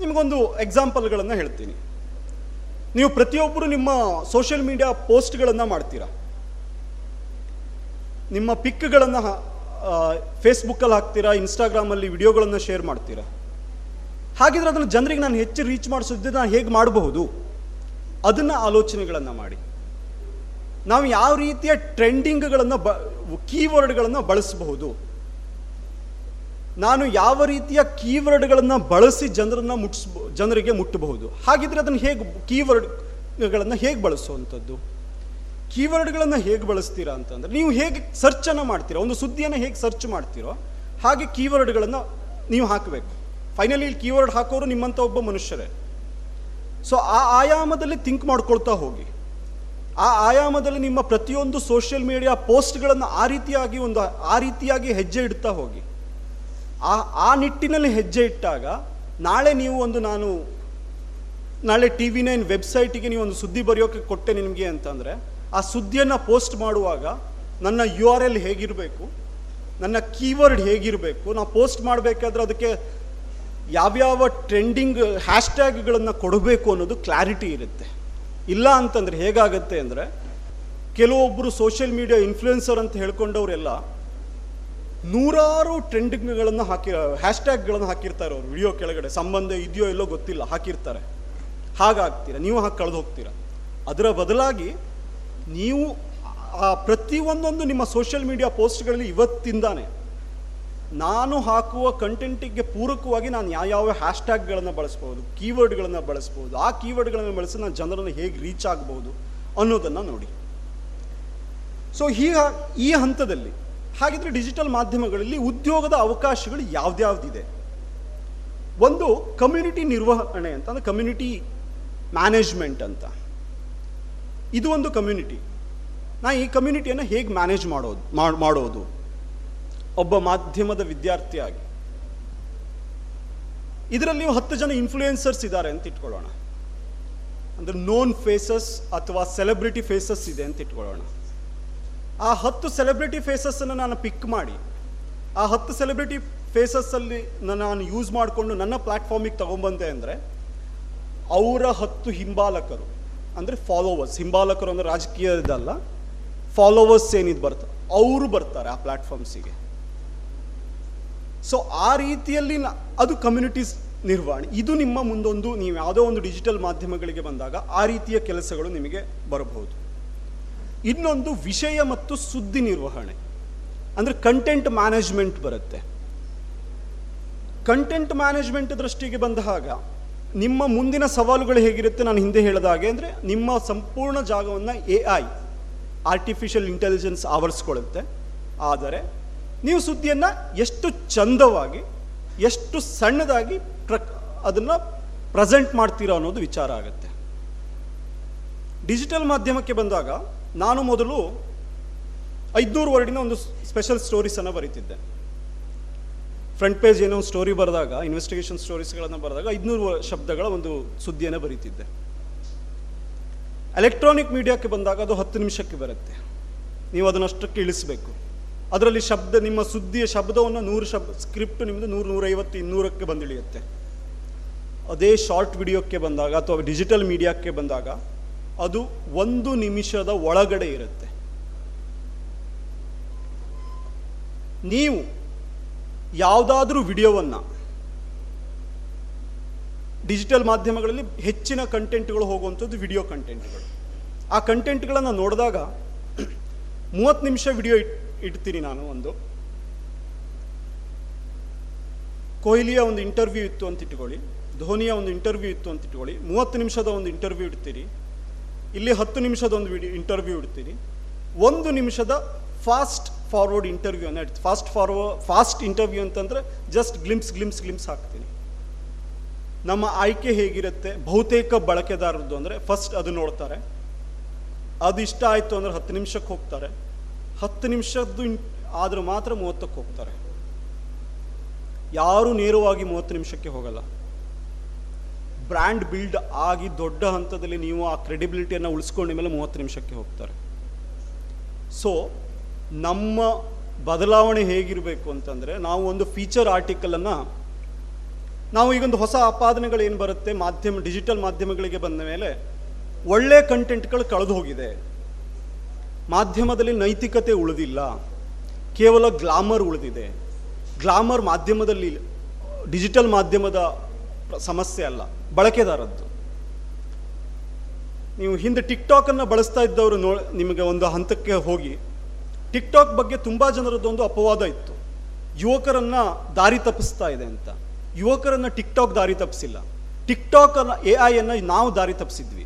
ನಿಮಗೊಂದು ಎಕ್ಸಾಂಪಲ್ಗಳನ್ನು ಹೇಳ್ತೀನಿ. ನೀವು ಪ್ರತಿಯೊಬ್ಬರು ನಿಮ್ಮ ಸೋಷಿಯಲ್ ಮೀಡಿಯಾ ಪೋಸ್ಟ್ಗಳನ್ನು ಮಾಡ್ತೀರಾ? ನಿಮ್ಮ ಪಿಕ್ಗಳನ್ನು ಫೇಸ್ಬುಕ್ಕಲ್ಲಿ ಹಾಕ್ತೀರಾ ಇನ್ಸ್ಟಾಗ್ರಾಮಲ್ಲಿ ವಿಡಿಯೋಗಳನ್ನು ಶೇರ್ ಮಾಡ್ತೀರಾ? ಹಾಗಿದ್ರೆ ಅದನ್ನು ಜನರಿಗೆ ನಾನು ಹೆಚ್ಚು ರೀಚ್ ಮಾಡಿಸೋದು ನಾನು ಹೇಗೆ ಮಾಡಬಹುದು? ಅದನ್ನು ಆಲೋಚನೆಗಳನ್ನು ಮಾಡಿ. ನಾವು ಯಾವ ರೀತಿಯ ಟ್ರೆಂಡಿಂಗ್ಗಳನ್ನು ಬ ಕೀವರ್ಡ್ಗಳನ್ನು ಬಳಸಬಹುದು? ನಾನು ಯಾವ ರೀತಿಯ ಕೀವರ್ಡ್ಗಳನ್ನು ಬಳಸಿ ಜನರನ್ನು ಮುಟ್ಸ್, ಜನರಿಗೆ ಮುಟ್ಟಬಹುದು? ಹಾಗಿದ್ರೆ ಅದನ್ನು ಹೇಗೆ ಕೀವರ್ಡ್ಗಳನ್ನು ಹೇಗೆ ಬಳಸುವಂಥದ್ದು? ಕೀವರ್ಡ್ಗಳನ್ನು ಹೇಗೆ ಬಳಸ್ತೀರಾ ಅಂತಂದರೆ, ನೀವು ಹೇಗೆ ಸರ್ಚನ್ನು ಮಾಡ್ತೀರಾ? ಒಂದು ಸುದ್ದಿಯನ್ನು ಹೇಗೆ ಸರ್ಚ್ ಮಾಡ್ತೀರೋ, ಹಾಗೆ ಕೀವರ್ಡ್ಗಳನ್ನು ನೀವು ಹಾಕಬೇಕು. ಫೈನಲಿ ಇಲ್ಲಿ ಕೀವರ್ಡ್ ಹಾಕೋರು ನಿಮ್ಮಂಥ ಒಬ್ಬ ಮನುಷ್ಯರೇ. ಸೊ, ಆ ಆಯಾಮದಲ್ಲಿ ಥಿಂಕ್ ಮಾಡ್ಕೊಳ್ತಾ ಹೋಗಿ. ಆ ಆಯಾಮದಲ್ಲಿ ನಿಮ್ಮ ಪ್ರತಿಯೊಂದು ಸೋಷಿಯಲ್ ಮೀಡಿಯಾ ಪೋಸ್ಟ್ಗಳನ್ನು ಆ ರೀತಿಯಾಗಿ ಒಂದು, ಆ ರೀತಿಯಾಗಿ ಹೆಜ್ಜೆ ಇಡ್ತಾ ಹೋಗಿ. ಆ ಆ ನಿಟ್ಟಿನಲ್ಲಿ ಹೆಜ್ಜೆ ಇಟ್ಟಾಗ ನಾಳೆ ನೀವು ಒಂದು ನಾನು ನಾಳೆ ಟಿ ವಿ ನೈನ್ ವೆಬ್ಸೈಟಿಗೆ ನೀವು ಒಂದು ಸುದ್ದಿ ಬರೆಯೋಕೆ ಕೊಟ್ಟೆ ನಿಮಗೆ ಅಂತಂದರೆ, ಆ ಸುದ್ದಿಯನ್ನು ಪೋಸ್ಟ್ ಮಾಡುವಾಗ ನನ್ನ ಯು ಆರ್ ಎಲ್ ಹೇಗಿರಬೇಕು, ನನ್ನ ಕೀವರ್ಡ್ ಹೇಗಿರಬೇಕು ನಾವು ಪೋಸ್ಟ್ ಮಾಡಬೇಕಾದ್ರೆ ಅದಕ್ಕೆ ಯಾವ್ಯಾವ ಟ್ರೆಂಡಿಂಗ್ ಹ್ಯಾಶ್ಟ್ಯಾಗ್ಗಳನ್ನು ಕೊಡಬೇಕು ಅನ್ನೋದು ಕ್ಲಾರಿಟಿ ಇರುತ್ತೆ. ಇಲ್ಲ ಅಂತಂದರೆ ಹೇಗಾಗತ್ತೆ ಅಂದರೆ ಕೆಲವೊಬ್ಬರು ಸೋಷಿಯಲ್ ಮೀಡಿಯಾ ಇನ್ಫ್ಲುಯೆನ್ಸರ್ ಅಂತ ಹೇಳ್ಕೊಂಡವರೆಲ್ಲ ನೂರಾರು ಟ್ರೆಂಡಿಂಗ್ಗಳನ್ನು ಹಾಕಿ, ಹ್ಯಾಶ್ಟ್ಯಾಗ್ಗಳನ್ನು ಹಾಕಿರ್ತಾರೆ ಅವರು ವಿಡಿಯೋ ಕೆಳಗಡೆ. ಸಂಬಂಧ ಇದೆಯೋ ಇಲ್ಲೋ ಗೊತ್ತಿಲ್ಲ, ಹಾಕಿರ್ತಾರೆ. ಹಾಗಾಗ್ತೀರ? ನೀವು ಹಾಗೆ ಕಳೆದು ಹೋಗ್ತೀರ? ಅದರ ಬದಲಾಗಿ ನೀವು ಆ ಪ್ರತಿಯೊಂದೊಂದು ನಿಮ್ಮ ಸೋಷಿಯಲ್ ಮೀಡಿಯಾ ಪೋಸ್ಟ್ಗಳಲ್ಲಿ ಇವತ್ತಿಂದಾನೆ ನಾನು ಹಾಕುವ ಕಂಟೆಂಟಿಗೆ ಪೂರಕವಾಗಿ ನಾನು ಯಾವ್ಯಾವ ಹ್ಯಾಶ್ಟ್ಯಾಗ್ಗಳನ್ನು ಬಳಸ್ಬೋದು, ಕೀವರ್ಡ್ಗಳನ್ನು ಬಳಸ್ಬೋದು, ಆ ಕೀವರ್ಡ್ಗಳನ್ನು ಬಳಸಿ ನಾನು ಜನರನ್ನು ಹೇಗೆ ರೀಚ್ ಆಗ್ಬೋದು ಅನ್ನೋದನ್ನು ನೋಡಿ. ಸೊ ಹೀಗ ಈ ಹಂತದಲ್ಲಿ ಹಾಗಿದ್ರೆ ಡಿಜಿಟಲ್ ಮಾಧ್ಯಮಗಳಲ್ಲಿ ಉದ್ಯೋಗದ ಅವಕಾಶಗಳು ಯಾವ್ದ್ಯಾವ್ದಿದೆ? ಒಂದು ಕಮ್ಯುನಿಟಿ ನಿರ್ವಹಣೆ ಅಂತ, ಅಂದರೆ ಕಮ್ಯುನಿಟಿ ಮ್ಯಾನೇಜ್ಮೆಂಟ್ ಅಂತ. ಇದು ಒಂದು ಕಮ್ಯುನಿಟಿ. ನಾ ಈ ಕಮ್ಯುನಿಟಿಯನ್ನು ಹೇಗೆ ಮ್ಯಾನೇಜ್ ಮಾಡೋದು ಮಾಡೋದು? ಒಬ್ಬ ಮಾಧ್ಯಮದ ವಿದ್ಯಾರ್ಥಿಯಾಗಿ. ಇದರಲ್ಲಿ ಹತ್ತು ಜನ ಇನ್ಫ್ಲೂಯೆನ್ಸರ್ಸ್ ಇದ್ದಾರೆ ಅಂತ ಇಟ್ಕೊಳ್ಳೋಣ. ಅಂದರೆ ನೋನ್ ಫೇಸಸ್ ಅಥವಾ ಸೆಲೆಬ್ರಿಟಿ ಫೇಸಸ್ ಇದೆ ಅಂತ ಇಟ್ಕೊಳ್ಳೋಣ. ಆ ಹತ್ತು ಸೆಲೆಬ್ರಿಟಿ ಫೇಸಸ್ಸನ್ನು ನಾನು ಪಿಕ್ ಮಾಡಿ. ಆ ಹತ್ತು ಸೆಲೆಬ್ರಿಟಿ ಫೇಸಸ್ಸಲ್ಲಿ ನಾನು ಯೂಸ್ ಮಾಡಿಕೊಂಡು ನನ್ನ ಪ್ಲ್ಯಾಟ್ಫಾರ್ಮಿಗೆ ತೊಗೊಂಬಂದೆ ಅಂದರೆ ಅವರ ಹತ್ತು ಹಿಂಬಾಲಕರು, ಅಂದರೆ ಫಾಲೋವರ್ಸ್ ಹಿಂಬಾಲಕರು ಅಂದರೆ ರಾಜಕೀಯದಲ್ಲ ಫಾಲೋವರ್ಸ್ ಏನಿದು ಬರ್ತಾರೆ ಅವರು ಬರ್ತಾರೆ ಆ ಪ್ಲ್ಯಾಟ್ಫಾರ್ಮ್ಸಿಗೆ ಸೊ ಆ ರೀತಿಯಲ್ಲಿ ಅದು ಕಮ್ಯುನಿಟೀಸ್ ನಿರ್ವಹಣೆ. ಇದು ನಿಮ್ಮ ಮುಂದೊಂದು, ನೀವು ಯಾವುದೋ ಒಂದು ಡಿಜಿಟಲ್ ಮಾಧ್ಯಮಗಳಿಗೆ ಬಂದಾಗ ಆ ರೀತಿಯ ಕೆಲಸಗಳು ನಿಮಗೆ ಬರಬಹುದು. ಇನ್ನೊಂದು ವಿಷಯ ಮತ್ತು ಸುದ್ದಿ ನಿರ್ವಹಣೆ. ಅಂದರೆ ಕಂಟೆಂಟ್ ಮ್ಯಾನೇಜ್ಮೆಂಟ್ ಬರುತ್ತೆ. ಕಂಟೆಂಟ್ ಮ್ಯಾನೇಜ್ಮೆಂಟ್ ದೃಷ್ಟಿಗೆ ಬಂದ ಹಾಗ, ನಿಮ್ಮ ಮುಂದಿನ ಸವಾಲುಗಳು ಹೇಗಿರುತ್ತೆ ನಾನು ಹಿಂದೆ ಹೇಳಿದ ಹಾಗೆ ಅಂದರೆ, ನಿಮ್ಮ ಸಂಪೂರ್ಣ ಜಾಗವನ್ನು ಎ ಐ ಆರ್ಟಿಫಿಷಿಯಲ್ ಇಂಟೆಲಿಜೆನ್ಸ್ ಆವರಿಸ್ಕೊಳ್ಳುತ್ತೆ. ಆದರೆ, ನೀವು ಸುದ್ದಿಯನ್ನು ಎಷ್ಟು ಚಂದವಾಗಿ, ಎಷ್ಟು ಸಣ್ಣದಾಗಿ ಪ್ರ ಅದನ್ನು ಪ್ರೆಸೆಂಟ್ ಮಾಡ್ತೀರಾ ಅನ್ನೋದು ವಿಚಾರ ಆಗುತ್ತೆ. ಡಿಜಿಟಲ್ ಮಾಧ್ಯಮಕ್ಕೆ ಬಂದಾಗ ನಾನು ಮೊದಲು ಐದುನೂರು ವರ್ಡಿನ ಒಂದು ಸ್ಪೆಷಲ್ ಸ್ಟೋರೀಸನ್ನು ಬರೀತಿದ್ದೆ. ಫ್ರಂಟ್ ಪೇಜ್ ಏನೋ ಸ್ಟೋರಿ ಬರೆದಾಗ ಇನ್ವೆಸ್ಟಿಗೇಷನ್ ಸ್ಟೋರೀಸ್ಗಳನ್ನು ಬರೆದಾಗ ಐದುನೂರು ಶಬ್ದಗಳ ಒಂದು ಸುದ್ದಿಯನ್ನು ಬರೀತಿದ್ದೆ. ಎಲೆಕ್ಟ್ರಾನಿಕ್ ಮೀಡಿಯಾಕ್ಕೆ ಬಂದಾಗ ಅದು ಹತ್ತು ನಿಮಿಷಕ್ಕೆ ಬರುತ್ತೆ. ನೀವು ಅದನ್ನಷ್ಟಕ್ಕೆ ಇಳಿಸಬೇಕು. ಅದರಲ್ಲಿ ಶಬ್ದ, ನಿಮ್ಮ ಸುದ್ದಿಯ ಶಬ್ದವನ್ನು ನೂರು ಶಬ್ದ ಸ್ಕ್ರಿಪ್ಟ್ ನಿಮ್ಮದು ನೂರು, ನೂರೈವತ್ತು, ಇನ್ನೂರಕ್ಕೆ ಬಂದಿಳಿಯುತ್ತೆ. ಅದೇ ಶಾರ್ಟ್ ವಿಡಿಯೋಕ್ಕೆ ಬಂದಾಗ ಅಥವಾ ಡಿಜಿಟಲ್ ಮೀಡಿಯಾಕ್ಕೆ ಬಂದಾಗ ಅದು ಒಂದು ನಿಮಿಷದ ಒಳಗಡೆ ಇರುತ್ತೆ. ನೀವು ಯಾವುದಾದ್ರೂ ವಿಡಿಯೋವನ್ನು ಡಿಜಿಟಲ್ ಮಾಧ್ಯಮಗಳಲ್ಲಿ ಹೆಚ್ಚಿನ ಕಂಟೆಂಟ್ಗಳು ಹೋಗುವಂಥದ್ದು ವಿಡಿಯೋ ಕಂಟೆಂಟ್ಗಳು. ಆ ಕಂಟೆಂಟ್ಗಳನ್ನು ನೋಡಿದಾಗ ಮೂವತ್ತು ನಿಮಿಷ ವಿಡಿಯೋ ಇಟ್, ಇಡ್ತೀನಿ ನಾನು ಒಂದು. ಕೊಹ್ಲಿಯ ಒಂದು ಇಂಟರ್ವ್ಯೂ ಇತ್ತು ಅಂತ ಇಟ್ಕೊಳ್ಳಿ, ಧೋನಿಯ ಒಂದು ಇಂಟರ್ವ್ಯೂ ಇತ್ತು ಅಂತ ಇಟ್ಕೊಳ್ಳಿ, ಮೂವತ್ತು ನಿಮಿಷದ ಒಂದು ಇಂಟರ್ವ್ಯೂ ಇಡ್ತೀರಿ. ಇಲ್ಲಿ ಹತ್ತು ನಿಮಿಷದ ಒಂದು ವಿಡಿಯೋ ಇಂಟರ್ವ್ಯೂ ಇಡ್ತೀನಿ. ಒಂದು ನಿಮಿಷದ ಫಾಸ್ಟ್ ಫಾರ್ವರ್ಡ್ ಇಂಟರ್ವ್ಯೂ ಅನ್ನ ಇಡ್ತೀನಿ. ಫಾಸ್ಟ್ ಫಾರ್ವರ್ಡ್ ಫಾಸ್ಟ್ ಇಂಟರ್ವ್ಯೂ ಅಂತಂದರೆ ಜಸ್ಟ್ ಗ್ಲಿಮ್ಸ್ ಗ್ಲಿಮ್ಸ್ ಗ್ಲಿಮ್ಸ್ ಹಾಕ್ತೀನಿ. ನಮ್ಮ ಆಯ್ಕೆ ಹೇಗಿರುತ್ತೆ? ಬಹುತೇಕ ಬಳಕೆದಾರರದ್ದು ಅಂದರೆ ಫಸ್ಟ್ ಅದು ನೋಡ್ತಾರೆ. ಅದು ಇಷ್ಟ ಆಯಿತು ಅಂದರೆ ಹತ್ತು ನಿಮಿಷಕ್ಕೆ ಹೋಗ್ತಾರೆ. ಹತ್ತು ನಿಮಿಷದ್ದು ಆದ್ರೆ ಮಾತ್ರ ಮೂವತ್ತಕ್ಕೆ ಹೋಗ್ತಾರೆ. ಯಾರೂ ನೇರವಾಗಿ ಮೂವತ್ತು ನಿಮಿಷಕ್ಕೆ ಹೋಗಲ್ಲ. ಬ್ರ್ಯಾಂಡ್ ಬಿಲ್ಡ್ ಆಗಿ ದೊಡ್ಡ ಹಂತದಲ್ಲಿ ನೀವು ಆ ಕ್ರೆಡಿಬಿಲಿಟಿಯನ್ನು ಉಳಿಸ್ಕೊಂಡ ಮೇಲೆ ಮೂವತ್ತು ನಿಮಿಷಕ್ಕೆ ಹೋಗ್ತಾರೆ. ಸೊ ನಮ್ಮ ಬದಲಾವಣೆ ಹೇಗಿರಬೇಕು ಅಂತಂದರೆ ನಾವು ಒಂದು ಫೀಚರ್ ಆರ್ಟಿಕಲನ್ನು ನಾವು ಈಗೊಂದು ಹೊಸ ಆಪಾದನೆಗಳು ಏನು ಬರುತ್ತೆ? ಮಾಧ್ಯಮ ಡಿಜಿಟಲ್ ಮಾಧ್ಯಮಗಳಿಗೆ ಬಂದ ಮೇಲೆ ಒಳ್ಳೆ ಕಂಟೆಂಟ್ಗಳು ಕಳೆದು ಹೋಗಿದೆ. ಮಾಧ್ಯಮದಲ್ಲಿ ನೈತಿಕತೆ ಉಳಿದಿಲ್ಲ. ಕೇವಲ ಗ್ಲಾಮರ್ ಉಳಿದಿದೆ. ಗ್ಲಾಮರ್ ಮಾಧ್ಯಮದಲ್ಲಿ ಡಿಜಿಟಲ್ ಮಾಧ್ಯಮದ ಸಮಸ್ಯೆ ಅಲ್ಲ. ಬಳಕೆದಾರದ್ದು. ನೀವು ಹಿಂದೆ ಟಿಕ್ಟಾಕನ್ನು ಬಳಸ್ತಾ ಇದ್ದವರು ನೋ, ನಿಮಗೆ ಒಂದು ಹಂತಕ್ಕೆ ಹೋಗಿ. ಟಿಕ್ ಟಾಕ್ ಬಗ್ಗೆ ತುಂಬ ಜನರದ್ದೊಂದು ಅಪವಾದ ಇತ್ತು. ಯುವಕರನ್ನು ದಾರಿ ತಪ್ಪಿಸ್ತಾ ಇದೆ ಅಂತ. ಯುವಕರನ್ನು ಟಿಕ್ ಟಾಕ್ ದಾರಿ ತಪ್ಪಿಸಿಲ್ಲ ಟಿಕ್ಟಾಕ್ ಎ ಐಯನ್ನು ಅನ್ನ ನಾವು ದಾರಿ ತಪ್ಪಿಸಿದ್ವಿ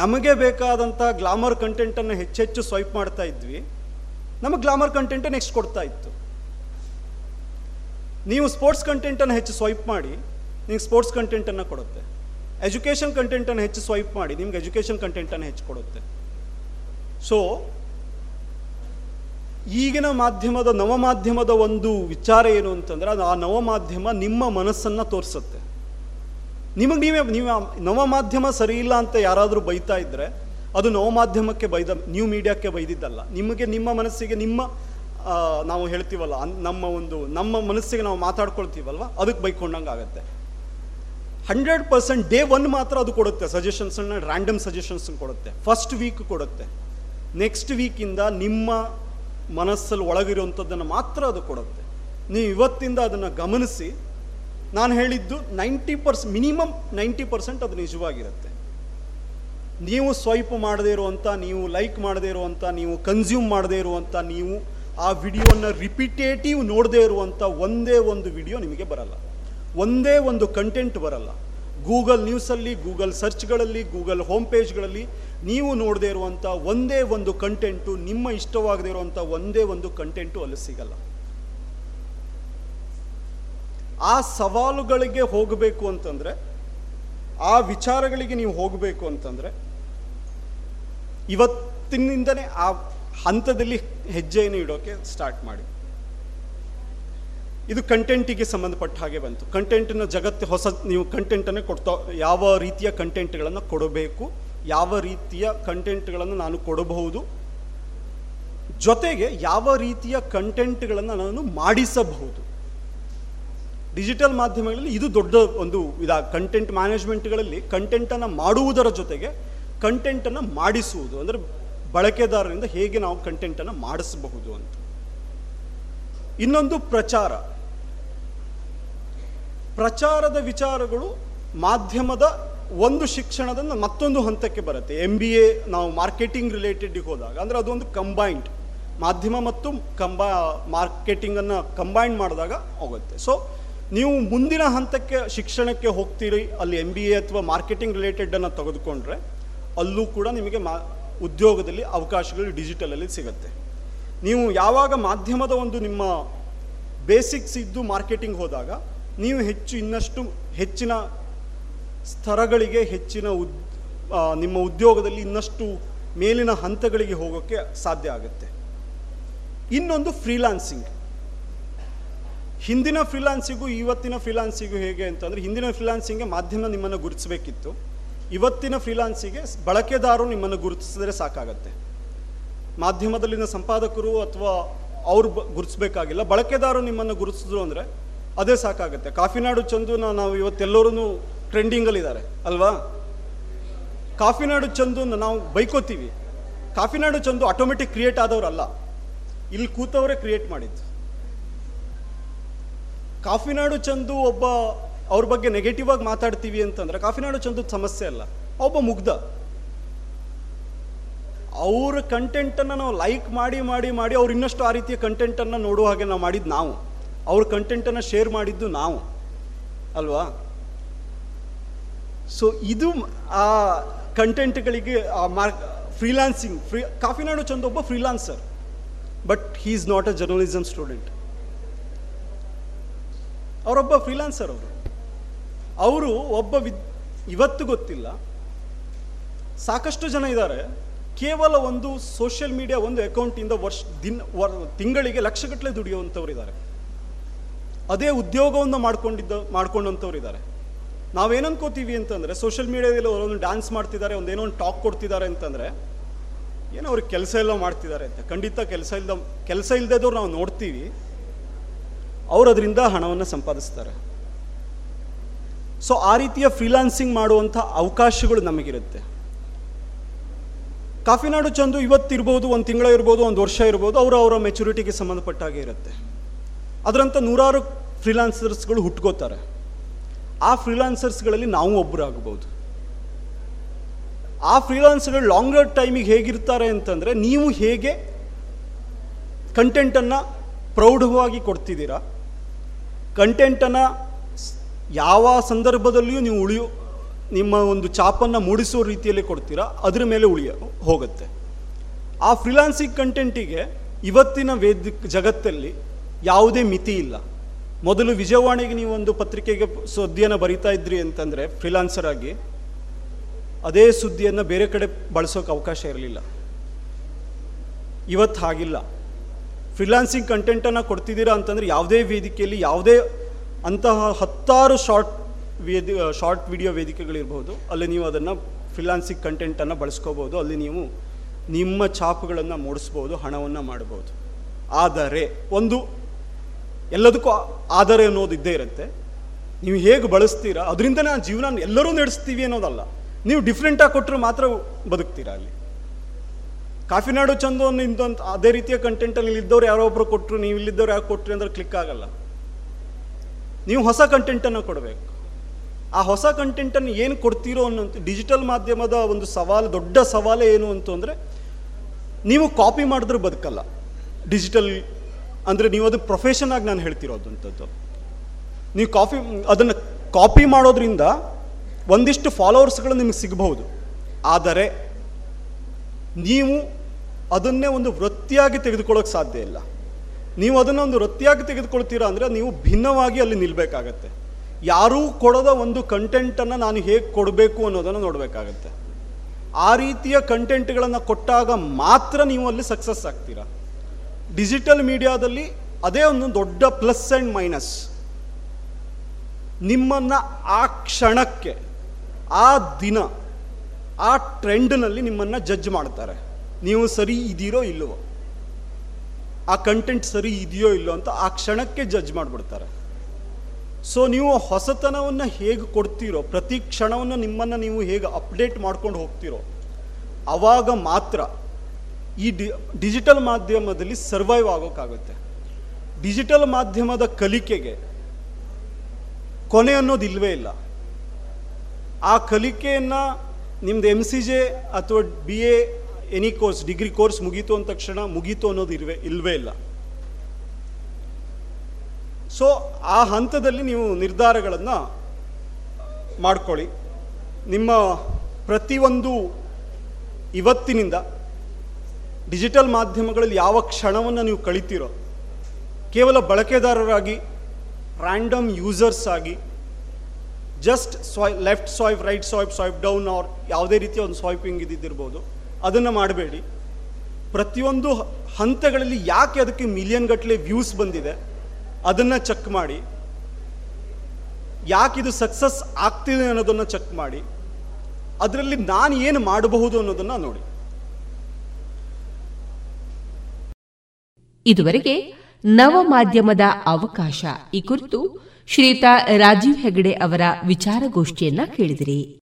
ನಮಗೆ ಬೇಕಾದಂಥ ಗ್ಲಾಮರ್ ಕಂಟೆಂಟನ್ನು ಹೆಚ್ಚೆಚ್ಚು ಸ್ವೈಪ್ ಮಾಡ್ತಾ ಇದ್ವಿ. ನಮಗೆ ಗ್ಲಾಮರ್ ಕಂಟೆಂಟೇ ನೆಕ್ಸ್ಟ್ ಕೊಡ್ತಾ ಇತ್ತು. ನೀವು ಸ್ಪೋರ್ಟ್ಸ್ ಕಂಟೆಂಟನ್ನು ಹೆಚ್ಚು ಸ್ವೈಪ್ ಮಾಡಿ. ನಿಮ್ಗೆ ಸ್ಪೋರ್ಟ್ಸ್ ಕಂಟೆಂಟನ್ನು ಕೊಡುತ್ತೆ. ಎಜುಕೇಷನ್ ಕಂಟೆಂಟನ್ನು ಹೆಚ್ಚು ಸ್ವೈಪ್ ಮಾಡಿ, ನಿಮ್ಗೆ ಎಜುಕೇಷನ್ ಕಂಟೆಂಟನ್ನು ಹೆಚ್ಚು ಕೊಡುತ್ತೆ. ಸೊ ಈಗಿನ ಮಾಧ್ಯಮದ ನವಮಾಧ್ಯಮದ ಒಂದು ವಿಚಾರ ಏನು ಅಂತಂದ್ರೆ ಅದು ಆ ನವಮಾಧ್ಯಮ ನಿಮ್ಮ ಮನಸ್ಸನ್ನು ತೋರಿಸುತ್ತೆ. ನಿಮಗೆ ನೀವೇ, ನೀವು ನವ ನವಮಾಧ್ಯಮ ಸರಿ ಇಲ್ಲ ಅಂತ ಯಾರಾದರೂ ಬೈತಾ ಇದ್ದರೆ ಅದು ನವಮಾಧ್ಯಮಕ್ಕೆ ಬೈದ ನ್ಯೂ ಮೀಡಿಯಾಕ್ಕೆ ಬೈದಿದ್ದಲ್ಲ. ನಿಮಗೆ ನಿಮ್ಮ ಮನಸ್ಸಿಗೆ ನಿಮ್ಮ ನಾವು ಹೇಳ್ತೀವಲ್ಲ ನಮ್ಮ ಒಂದು, ನಮ್ಮ ಮನಸ್ಸಿಗೆ ನಾವು ಮಾತಾಡ್ಕೊಳ್ತೀವಲ್ವ, ಅದಕ್ಕೆ ಬೈಕೊಂಡಂಗೆ ಆಗುತ್ತೆ ಹಂಡ್ರೆಡ್ ಪರ್ಸೆಂಟ್ ಡೇ ಒನ್ ಮಾತ್ರ ಅದು ಕೊಡುತ್ತೆ ಸಜೆಷನ್ಸನ್ನ ರ್ಯಾಂಡಮ್ ಸಜೆಷನ್ಸ್ ಕೊಡುತ್ತೆ. ಫಸ್ಟ್ ವೀಕ್ ಕೊಡುತ್ತೆ. ನೆಕ್ಸ್ಟ್ ವೀಕಿಂದ ನಿಮ್ಮ ಮನಸ್ಸಲ್ಲಿ ಒಳಗಿರುವಂಥದ್ದನ್ನು ಮಾತ್ರ ಅದು ಕೊಡುತ್ತೆ. ನೀವು ಇವತ್ತಿಂದ ಅದನ್ನು ಗಮನಿಸಿ, ನಾನು ಹೇಳಿದ್ದು ninety per minimum ninety percent ಅದು ನಿಜವಾಗಿರುತ್ತೆ. ನೀವು ಸ್ವೈಪ್ ಮಾಡದೇ ಇರುವಂಥ ನೀವು ಲೈಕ್ ಮಾಡದೇ ಇರುವಂಥ ನೀವು ಕನ್ಸ್ಯೂಮ್ ಮಾಡದೇ ಇರುವಂಥ ನೀವು ಆ ವಿಡಿಯೋನ ರಿಪಿಟೇಟಿವ್ ನೋಡದೇ ಇರುವಂಥ ಒಂದೇ ಒಂದು ವಿಡಿಯೋ ನಿಮಗೆ ಬರಲ್ಲ. ಒಂದೇ ಒಂದು ಕಂಟೆಂಟ್ ಬರಲ್ಲ. ಗೂಗಲ್ ನ್ಯೂಸಲ್ಲಿ ಗೂಗಲ್ ಸರ್ಚ್ಗಳಲ್ಲಿ ಗೂಗಲ್ ಹೋಮ್ ಪೇಜ್ಗಳಲ್ಲಿ ನೀವು ನೋಡದೇ ಇರುವಂಥ ಒಂದೇ ಒಂದು ಕಂಟೆಂಟು ನಿಮ್ಮ ಇಷ್ಟವಾಗದೇ ಇರುವಂಥ ಒಂದೇ ಒಂದು ಕಂಟೆಂಟು ಅಲ್ಲಿ ಸಿಗಲ್ಲ. ಆ ಸವಾಲುಗಳಿಗೆ ಹೋಗಬೇಕು ಅಂತಂದರೆ, ಆ ವಿಚಾರಗಳಿಗೆ ನೀವು ಹೋಗಬೇಕು ಅಂತಂದರೆ, ಇವತ್ತಿನಿಂದನೇ ಆ ಹಂತದಲ್ಲಿ ಹೆಜ್ಜೆಯನ್ನು ಇಡೋಕ್ಕೆ ಸ್ಟಾರ್ಟ್ ಮಾಡಿ. ಇದು ಕಂಟೆಂಟಿಗೆ ಸಂಬಂಧಪಟ್ಟ ಹಾಗೆ ಬಂತು. ಕಂಟೆಂಟನ್ನು ಜಗತ್ತು ಹೊಸ, ನೀವು ಕಂಟೆಂಟನ್ನು ಕೊಡ್ತಾ, ಯಾವ ರೀತಿಯ ಕಂಟೆಂಟ್ಗಳನ್ನು ಕೊಡಬೇಕು, ಯಾವ ರೀತಿಯ ಕಂಟೆಂಟ್ಗಳನ್ನು ನಾನು ಕೊಡಬಹುದು, ಜೊತೆಗೆ ಯಾವ ರೀತಿಯ ಕಂಟೆಂಟ್ಗಳನ್ನು ನಾನು ಮಾಡಿಸಬಹುದು. ಡಿಜಿಟಲ್ ಮಾಧ್ಯಮಗಳಲ್ಲಿ ಇದು ದೊಡ್ಡ ಒಂದು ಇದ ಕಂಟೆಂಟ್ ಮ್ಯಾನೇಜ್ಮೆಂಟ್ಗಳಲ್ಲಿ ಕಂಟೆಂಟನ್ನು ಮಾಡುವುದರ ಜೊತೆಗೆ ಕಂಟೆಂಟನ್ನು ಮಾಡಿಸುವುದು. ಅಂದರೆ ಬಳಕೆದಾರರಿಂದ ಹೇಗೆ ನಾವು ಕಂಟೆಂಟನ್ನು ಮಾಡಿಸಬಹುದು ಅಂತ. ಇನ್ನೊಂದು ಪ್ರಚಾರ. ಪ್ರಚಾರದ ವಿಚಾರಗಳು ಮಾಧ್ಯಮದ ಒಂದು ಶಿಕ್ಷಣದ ಮತ್ತೊಂದು ಹಂತಕ್ಕೆ ಬರುತ್ತೆ. ಎಂ ಬಿ ಎ ನಾವು ಮಾರ್ಕೆಟಿಂಗ್ ರಿಲೇಟೆಡ್ಗೆ ಹೋದಾಗ, ಅಂದರೆ ಅದೊಂದು ಕಂಬೈನ್ಡ್ ಮಾಧ್ಯಮ ಮತ್ತು ಕಂಬ ಮಾರ್ಕೆಟಿಂಗನ್ನು ಕಂಬೈಂಡ್ ಮಾಡಿದಾಗ ಹೋಗುತ್ತೆ. ಸೊ ನೀವು ಮುಂದಿನ ಹಂತಕ್ಕೆ ಶಿಕ್ಷಣಕ್ಕೆ ಹೋಗ್ತೀರಿ, ಅಲ್ಲಿ ಎಂ ಬಿ ಎ ಅಥವಾ ಮಾರ್ಕೆಟಿಂಗ್ ರಿಲೇಟೆಡನ್ನು ತೆಗೆದುಕೊಂಡ್ರೆ, ಅಲ್ಲೂ ಕೂಡ ನಿಮಗೆ ಮಾ, ಉದ್ಯೋಗದಲ್ಲಿ ಅವಕಾಶಗಳು ಡಿಜಿಟಲಲ್ಲಿ ಸಿಗುತ್ತೆ. ನೀವು ಯಾವಾಗ ಮಾಧ್ಯಮದ ಒಂದು ನಿಮ್ಮ ಬೇಸಿಕ್ಸ್ ಇದ್ದು ಮಾರ್ಕೆಟಿಂಗ್ ಹೋದಾಗ, ನೀವು ಹೆಚ್ಚು ಇನ್ನಷ್ಟು ಹೆಚ್ಚಿನ ಸ್ತರಗಳಿಗೆ ಹೆಚ್ಚಿನ ಉದ್ ನಿಮ್ಮ ಉದ್ಯೋಗದಲ್ಲಿ ಇನ್ನಷ್ಟು ಮೇಲಿನ ಹಂತಗಳಿಗೆ ಹೋಗೋಕ್ಕೆ ಸಾಧ್ಯ ಆಗುತ್ತೆ. ಇನ್ನೊಂದು ಫ್ರೀಲಾನ್ಸಿಂಗ್ ಹಿಂದಿನ ಫ್ರೀಲಾನ್ಸಿಗೂ ಇವತ್ತಿನ ಫ್ರೀಲಾನ್ಸಿಗೂ ಹೇಗೆ ಅಂತಂದರೆ, ಹಿಂದಿನ ಫ್ರೀಲಾನ್ಸಿಂಗ್ಗೆ ಮಾಧ್ಯಮ ನಿಮ್ಮನ್ನು ಗುರುತಿಸಬೇಕಿತ್ತು. ಇವತ್ತಿನ ಫ್ರೀಲಾನ್ಸಿಗೆ ಬಳಕೆದಾರರು ನಿಮ್ಮನ್ನು ಗುರುತಿಸಿದರೆ ಸಾಕಾಗತ್ತೆ. ಮಾಧ್ಯಮದಲ್ಲಿನ ಸಂಪಾದಕರು ಅಥವಾ ಅವ್ರು ಗುರುತಿಸ್ಬೇಕಾಗಿಲ್ಲ. ಬಳಕೆದಾರರು ನಿಮ್ಮನ್ನು ಗುರುತಿಸಿದ್ರು ಅಂದರೆ ಅದೇ ಸಾಕಾಗುತ್ತೆ. ಕಾಫಿನಾಡು ಚಂದುನ ನಾವು ಇವತ್ತೆಲ್ಲರೂ ಟ್ರೆಂಡಿಂಗಲ್ಲಿದ್ದಾರೆ. ಅಲ್ವಾ? ಕಾಫಿನಾಡು ಚಂದುನ ನಾವು ಬೈಕೋತೀವಿ. ಕಾಫಿನಾಡು ಚಂದು ಆಟೋಮೆಟಿಕ್ ಕ್ರಿಯೇಟ್ ಆದವರಲ್ಲ. ಇಲ್ಲಿ ಕೂತವರೇ ಕ್ರಿಯೇಟ್ ಮಾಡಿದ್ದು. ಕಾಫಿನಾಡು ಚಂದು ಒಬ್ಬ ಅವ್ರ ಬಗ್ಗೆ ನೆಗೆಟಿವ್ ಆಗಿ ಮಾತಾಡ್ತೀವಿ ಅಂತಂದ್ರೆ ಕಾಫಿನಾಡು ಚಂದು ಸಮಸ್ಯೆ ಅಲ್ಲ. ಒಬ್ಬ ಮುಗ್ಧ. ಅವ್ರ ಕಂಟೆಂಟನ್ನು ನಾವು ಲೈಕ್ ಮಾಡಿ ಮಾಡಿ ಮಾಡಿ ಅವ್ರು ಇನ್ನಷ್ಟು ಆ ರೀತಿಯ ಕಂಟೆಂಟನ್ನು ನೋಡುವ ಹಾಗೆ ನಾವು ಮಾಡಿದ್ದು ನಾವು. ಅವ್ರ ಕಂಟೆಂಟನ್ನು ಶೇರ್ ಮಾಡಿದ್ದು ನಾವು. ಅಲ್ವಾ? ಸೊ ಇದು ಆ ಕಂಟೆಂಟ್ಗಳಿಗೆ ಆ ಮಾರ್ಕ್ ಫ್ರೀಲಾನ್ಸಿಂಗ್ ಫ್ರೀ ಕಾಫಿನಾಡು ಚಂದ ಒಬ್ಬ freelancer but he is not a journalism student ಅವರೊಬ್ಬ ಫ್ರೀಲಾನ್ಸರ್ ಅವರು. ಅವರು ಒಬ್ಬ ವಿದ್, ಇವತ್ತು ಗೊತ್ತಿಲ್ಲ. ಸಾಕಷ್ಟು ಜನ ಇದ್ದಾರೆ. ಕೇವಲ ಒಂದು ಸೋಷಿಯಲ್ ಮೀಡಿಯಾ ಒಂದು ಅಕೌಂಟಿಂದ ವರ್ಷ, ದಿನ, ವರ್, ತಿಂಗಳಿಗೆ ಲಕ್ಷಗಟ್ಟಲೆ ದುಡಿಯುವಂಥವ್ರು ಇದ್ದಾರೆ ಅದೇ ಉದ್ಯೋಗವನ್ನು ಮಾಡ್ಕೊಂಡಿದ್ದ ಮಾಡ್ಕೊಂಡಂಥವ್ರು ಇದ್ದಾರೆ ಅಂತಂದರೆ ಸೋಷಿಯಲ್ ಮೀಡಿಯಾದಲ್ಲಿ ಅವರೊಂದು ಡ್ಯಾನ್ಸ್ ಮಾಡ್ತಿದ್ದಾರೆ, ಒಂದೇನೋ ಒಂದು ಟಾಕ್ ಕೊಡ್ತಿದ್ದಾರೆ ಅಂತಂದರೆ, ಏನೋ ಅವ್ರಿಗೆ ಕೆಲಸ ಎಲ್ಲ ಮಾಡ್ತಿದ್ದಾರೆ ಅಂತ. ಖಂಡಿತ ಕೆಲಸ ಇಲ್ದ, ಕೆಲಸ ಇಲ್ಲದವ್ರು ನಾವು ನೋಡ್ತೀವಿ. ಅವರು ಅದರಿಂದ ಹಣವನ್ನು ಸಂಪಾದಿಸ್ತಾರೆ. ಸೊ ಆ ರೀತಿಯ ಫ್ರೀಲಾನ್ಸಿಂಗ್ ಮಾಡುವಂಥ ಅವಕಾಶಗಳು ನಮಗಿರುತ್ತೆ. ಕಾಫಿನಾಡು ಚಂದು ಇವತ್ತಿರ್ಬೋದು, ಒಂದು ತಿಂಗಳ ಇರ್ಬೋದು, ಒಂದು ವರ್ಷ ಇರ್ಬೋದು, ಅವರು ಅವರ ಮೆಚುರಿಟಿಗೆ ಸಂಬಂಧಪಟ್ಟಾಗೆ ಇರುತ್ತೆ. ಅದರಂಥ ನೂರಾರು ಫ್ರೀಲಾನ್ಸರ್ಸ್ಗಳು ಹುಟ್ಕೋತಾರೆ. ಆ ಫ್ರೀಲಾನ್ಸರ್ಸ್ಗಳಲ್ಲಿ ನಾವು ಒಬ್ಬರಾಗ್ಬೋದು ಆ ಫ್ರೀಲಾನ್ಸರ್ಗಳು ಲಾಂಗರ್ ಟೈಮಿಗೆ ಹೇಗಿರ್ತಾರೆ ಅಂತಂದರೆ, ನೀವು ಹೇಗೆ ಕಂಟೆಂಟನ್ನು ಪ್ರೌಢವಾಗಿ ಕೊಡ್ತಿದ್ದೀರಾ ಕಂಟೆಂಟನ್ನು ಯಾವ ಸಂದರ್ಭದಲ್ಲಿಯೂ ನೀವು ಉಳಿಯೋ ನಿಮ್ಮ ಒಂದು ಚಾಪನ್ನು ಮೂಡಿಸೋ ರೀತಿಯಲ್ಲಿ ಕೊಡ್ತೀರಾ? ಅದ್ರ ಮೇಲೆ ಉಳಿಯ, ಹೋಗುತ್ತೆ. ಆ ಫ್ರೀಲಾನ್ಸಿಂಗ್ ಕಂಟೆಂಟಿಗೆ ಇವತ್ತಿನ ವೇದ ಜಗತ್ತಲ್ಲಿ ಯಾವುದೇ ಮಿತಿ ಇಲ್ಲ. ಮೊದಲು ವಿಜಯವಾಣಿಗೆ ನೀವು ಒಂದು ಪತ್ರಿಕೆಗೆ ಸುದ್ದಿಯನ್ನು ಬರಿತಾ ಇದ್ರಿ ಅಂತಂದರೆ ಫ್ರೀಲಾನ್ಸರ್ ಆಗಿ ಅದೇ ಸುದ್ದಿಯನ್ನು ಬೇರೆ ಕಡೆ ಬಳಸೋಕೆ ಅವಕಾಶ ಇರಲಿಲ್ಲ. ಇವತ್ತು ಹಾಗಿಲ್ಲ. ಫ್ರೀಲಾನ್ಸಿಂಗ್ ಕಂಟೆಂಟನ್ನು ಕೊಡ್ತಿದ್ದೀರಾ ಅಂತಂದರೆ ಯಾವುದೇ ವೇದಿಕೆಯಲ್ಲಿ ಯಾವುದೇ ಅಂತಹ ಹತ್ತಾರು ಶಾರ್ಟ್ ವೇದಿ ಶಾರ್ಟ್ ವಿಡಿಯೋ ವೇದಿಕೆಗಳಿರ್ಬೋದು ಅಲ್ಲಿ ನೀವು ಅದನ್ನು ಫಿಲಾನ್ಸಿಕ್ ಕಂಟೆಂಟನ್ನು ಬಳಸ್ಕೋಬೋದು ಅಲ್ಲಿ ನೀವು ನಿಮ್ಮ ಛಾಪುಗಳನ್ನು ಮೂಡಿಸ್ಬೋದು ಹಣವನ್ನು ಮಾಡ್ಬೋದು ಆದರೆ, ಒಂದು, ಎಲ್ಲದಕ್ಕೂ ಆದರೆ ಅನ್ನೋದು ಇದ್ದೇ ಇರುತ್ತೆ. ನೀವು ಹೇಗೆ ಬಳಸ್ತೀರಾ? ಅದರಿಂದ ನಾನು ಜೀವನ ಎಲ್ಲರೂ ನಡೆಸ್ತೀವಿ ಅನ್ನೋದಲ್ಲ. ನೀವು ಡಿಫ್ರೆಂಟಾಗಿ ಕೊಟ್ಟರು ಮಾತ್ರ ಬದುಕ್ತೀರಾ ಅಲ್ಲಿ? ಕಾಫಿನಾಡು ಚಂದು ಇಂಥ ಅದೇ ರೀತಿಯ ಕಂಟೆಂಟಲ್ಲಿ ಇಲ್ಲಿದ್ದವ್ರು ಯಾರೋ ಒಬ್ಬರು ಕೊಟ್ಟರು ನೀವು ಇಲ್ಲಿದ್ದವ್ರು ಯಾರು ಕೊಟ್ಟರು ಅಂದ್ರೆ ಕ್ಲಿಕ್ ಆಗಲ್ಲ. ನೀವು ಹೊಸ ಕಂಟೆಂಟನ್ನು ಕೊಡಬೇಕು. ಆ ಹೊಸ ಕಂಟೆಂಟನ್ನು ಏನು ಕೊಡ್ತೀರೋ ಅನ್ನೋಂಥ ಡಿಜಿಟಲ್ ಮಾಧ್ಯಮದ ಒಂದು ಸವಾಲು, ದೊಡ್ಡ ಸವಾಲೇ ಏನು ಅಂತಂದರೆ ನೀವು ಕಾಪಿ ಮಾಡಿದ್ರೆ ಬದುಕಲ್ಲ. ಡಿಜಿಟಲ್ ಅಂದರೆ ನೀವು ಅದು ಪ್ರೊಫೆಷನ್ ಆಗಿ ನಾನು ಹೇಳ್ತಿರೋದಂಥದ್ದು ನೀವು ಕಾಫಿ ಅದನ್ನು ಕಾಪಿ ಮಾಡೋದ್ರಿಂದ ಒಂದಿಷ್ಟು ಫಾಲೋವರ್ಸ್ಗಳು ನಿಮಗೆ ಸಿಗಬಹುದು. ಆದರೆ, ನೀವು ಅದನ್ನೇ ಒಂದು ವೃತ್ತಿಯಾಗಿ ತೆಗೆದುಕೊಳ್ಳೋಕೆ ಸಾಧ್ಯ ಇಲ್ಲ. ನೀವು ಅದನ್ನು ಒಂದು ವೃತ್ತಿಯಾಗಿ ತೆಗೆದುಕೊಳ್ತೀರಾ ಅಂದರೆ ನೀವು ಭಿನ್ನವಾಗಿ ಅಲ್ಲಿ ನಿಲ್ಲಬೇಕಾಗತ್ತೆ ಯಾರೂ ಕೊಡದ ಒಂದು ಕಂಟೆಂಟನ್ನು ನಾನು ಹೇಗೆ ಕೊಡಬೇಕು ಅನ್ನೋದನ್ನು ನೋಡಬೇಕಾಗತ್ತೆ. ಆ ರೀತಿಯ ಕಂಟೆಂಟ್ಗಳನ್ನು ಕೊಟ್ಟಾಗ ಮಾತ್ರ ನೀವು ಅಲ್ಲಿ ಸಕ್ಸಸ್ ಆಗ್ತೀರಾ. ಡಿಜಿಟಲ್ ಮೀಡಿಯಾದಲ್ಲಿ ಅದೇ ಒಂದು ದೊಡ್ಡ ಪ್ಲಸ್ ಆ್ಯಂಡ್ ಮೈನಸ್ ನಿಮ್ಮನ್ನು ಆ ಕ್ಷಣಕ್ಕೆ, ಆ ದಿನ, ಆ ಟ್ರೆಂಡ್ನಲ್ಲಿ ನಿಮ್ಮನ್ನು ಜಡ್ಜ್ ಮಾಡ್ತಾರೆ. ನೀವು ಸರಿ ಇದ್ದೀರೋ ಇಲ್ಲವೋ ಆ ಕಂಟೆಂಟ್ ಸರಿ ಇದೆಯೋ ಇಲ್ಲೋ ಅಂತ ಆ ಕ್ಷಣಕ್ಕೆ ಜಡ್ಜ್ ಮಾಡಿಬಿಡ್ತಾರೆ. ಸೊ ನೀವು ಹೊಸತನವನ್ನು ಹೇಗೆ ಕೊಡ್ತೀರೋ, ಪ್ರತಿ ಕ್ಷಣವನ್ನು ನಿಮ್ಮನ್ನು ನೀವು ಹೇಗೆ ಅಪ್ಡೇಟ್ ಮಾಡ್ಕೊಂಡು ಹೋಗ್ತೀರೋ ಆವಾಗ ಮಾತ್ರ ಈ ಡಿಜಿಟಲ್ ಮಾಧ್ಯಮದಲ್ಲಿ ಸರ್ವೈವ್ ಆಗೋಕ್ಕಾಗುತ್ತೆ. ಡಿಜಿಟಲ್ ಮಾಧ್ಯಮದ ಕಲಿಕೆಗೆ ಕೊನೆ ಅನ್ನೋದು ಇಲ್ಲವೇ ಇಲ್ಲ. ಆ ಕಲಿಕೆಯನ್ನು ನಿಮ್ದು ಎಂ ಸಿ ಜೆ ಅಥವಾ B A any course degree course ಮುಗೀತು ಅಂದ ತಕ್ಷಣ ಮುಗೀತು ಅನ್ನೋದು ಇರುವೆ ಇಲ್ಲವೇ ಇಲ್ಲ. ಸೊ ಆ ಹಂತದಲ್ಲಿ ನೀವು ನಿರ್ಧಾರಗಳನ್ನು ಮಾಡ್ಕೊಳ್ಳಿ. ನಿಮ್ಮ ಪ್ರತಿಯೊಂದು ಇವತ್ತಿನಿಂದ ಡಿಜಿಟಲ್ ಮಾಧ್ಯಮಗಳಲ್ಲಿ ಯಾವ ಕ್ಷಣವನ್ನು ನೀವು ಕಳಿತೀರೋ, ಕೇವಲ ಬಳಕೆದಾರರಾಗಿ ರ್ಯಾಂಡಮ್ ಯೂಸರ್ಸ್ ಆಗಿ just swipe left swipe right swipe swipe down ಅವ್ರ ಯಾವುದೇ ರೀತಿಯ ಒಂದು ಸ್ವೈಪಿಂಗ್ ಇದ್ದಿರ್ಬೋದು ಅದನ್ನು ಮಾಡಬೇಡಿ. ಪ್ರತಿಯೊಂದು ಹಂತಗಳಲ್ಲಿ ಯಾಕೆ ಅದಕ್ಕೆ ಮಿಲಿಯನ್ ಗಟ್ಟಲೆ ವ್ಯೂಸ್ ಬಂದಿದೆ ಅದನ್ನು ಚೆಕ್ ಮಾಡಿ. ಯಾಕೆ ಇದು ಸಕ್ಸಸ್ ಆಗ್ತಿದೆ ಅನ್ನೋದನ್ನು ಚೆಕ್ ಮಾಡಿ. ಅದರಲ್ಲಿ ನಾನು ಏನು ಮಾಡಬಹುದು ಅನ್ನೋದನ್ನು ನೋಡಿ. ಇದುವರೆಗೆ ನವ ಮಾಧ್ಯಮದ ಅವಕಾಶ. ಈ ಕುರಿತು ಶ್ರೀತಾ ರಾಜೀವ್ ಹೆಗಡೆ ಅವರ ವಿಚಾರಗೋಷ್ಠಿಯನ್ನ ಕೇಳಿದಿರಿ.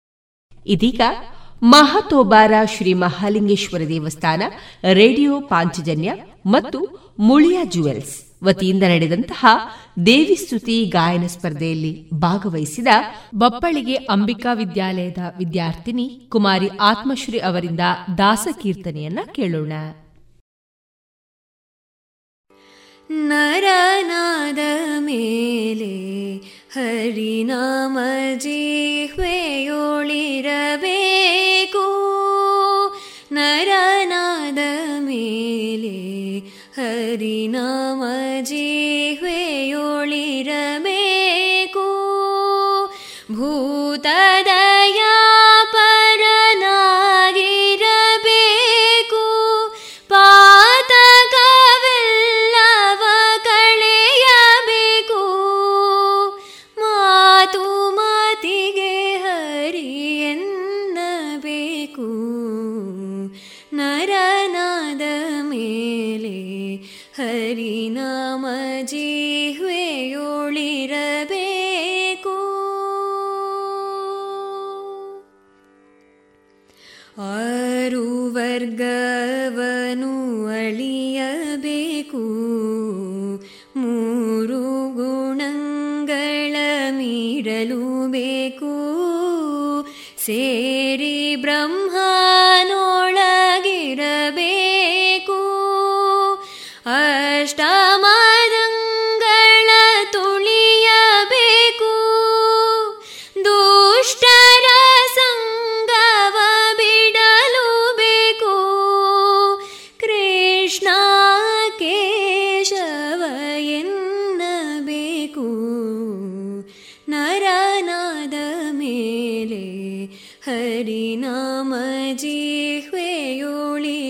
ಇದೀಗ ಮಹತೋಬಾರ ಶ್ರೀ ಮಹಾಲಿಂಗೇಶ್ವರ ದೇವಸ್ಥಾನ, ರೇಡಿಯೋ ಪಾಂಚಜನ್ಯ ಮತ್ತು ಮುಳಿಯ ಜುವೆಲ್ಸ್ ವತಿಯಿಂದ ನಡೆದಂತಹ ದೇವಿಸ್ತುತಿ ಗಾಯನ ಸ್ಪರ್ಧೆಯಲ್ಲಿ ಭಾಗವಹಿಸಿದ ಬಪ್ಪಳಿಗೆ ಅಂಬಿಕಾ ವಿದ್ಯಾಲಯದ ವಿದ್ಯಾರ್ಥಿನಿ ಕುಮಾರಿ ಆತ್ಮಶ್ರೀ ಅವರಿಂದ ದಾಸಕೀರ್ತನೆಯನ್ನ ಕೇಳೋಣ. ನರನಾದ ಮೇಲೆ ಹರಿನಾಮ ಜಿಹ್ವೆಯೊಳಿರಬೇಕು ನರನಾದ ಮೇಲೆ ಹರಿನಾಮ ಜಿಹ್ವೆಯೊಳಿರಬೇಕು ಭೂತದಯ ವರ್ಗವನು ಅಳಿಯಬೇಕು. ಮೂರು ಗುಣಗಳ ಮೀರಲು ಬೇಕು. ಸೇರಿ ಬ್ರಹ್ಮನೊಳಗಿರಬೇಕು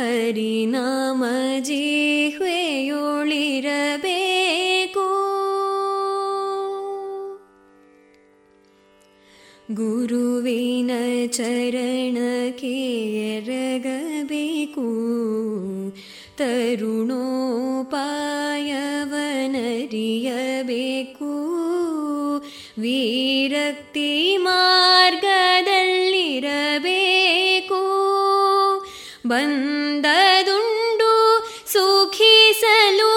ಹರಿನಾಮ ಜಿಹ್ವೆಯೊಳಿರಬೇಕು ಗುರುವಿನ ಚರಣಕ್ಕೆ ಎರಗಬೇಕು. ತರುಣೋಪಾಯವನರಿಯಬೇಕು. ವೀರಕ್ತಿ ಮಾರ್ಗದಲ್ಲಿರಬೇಕು ಬಂದದುಂಡು ಸುಖಿಸಲು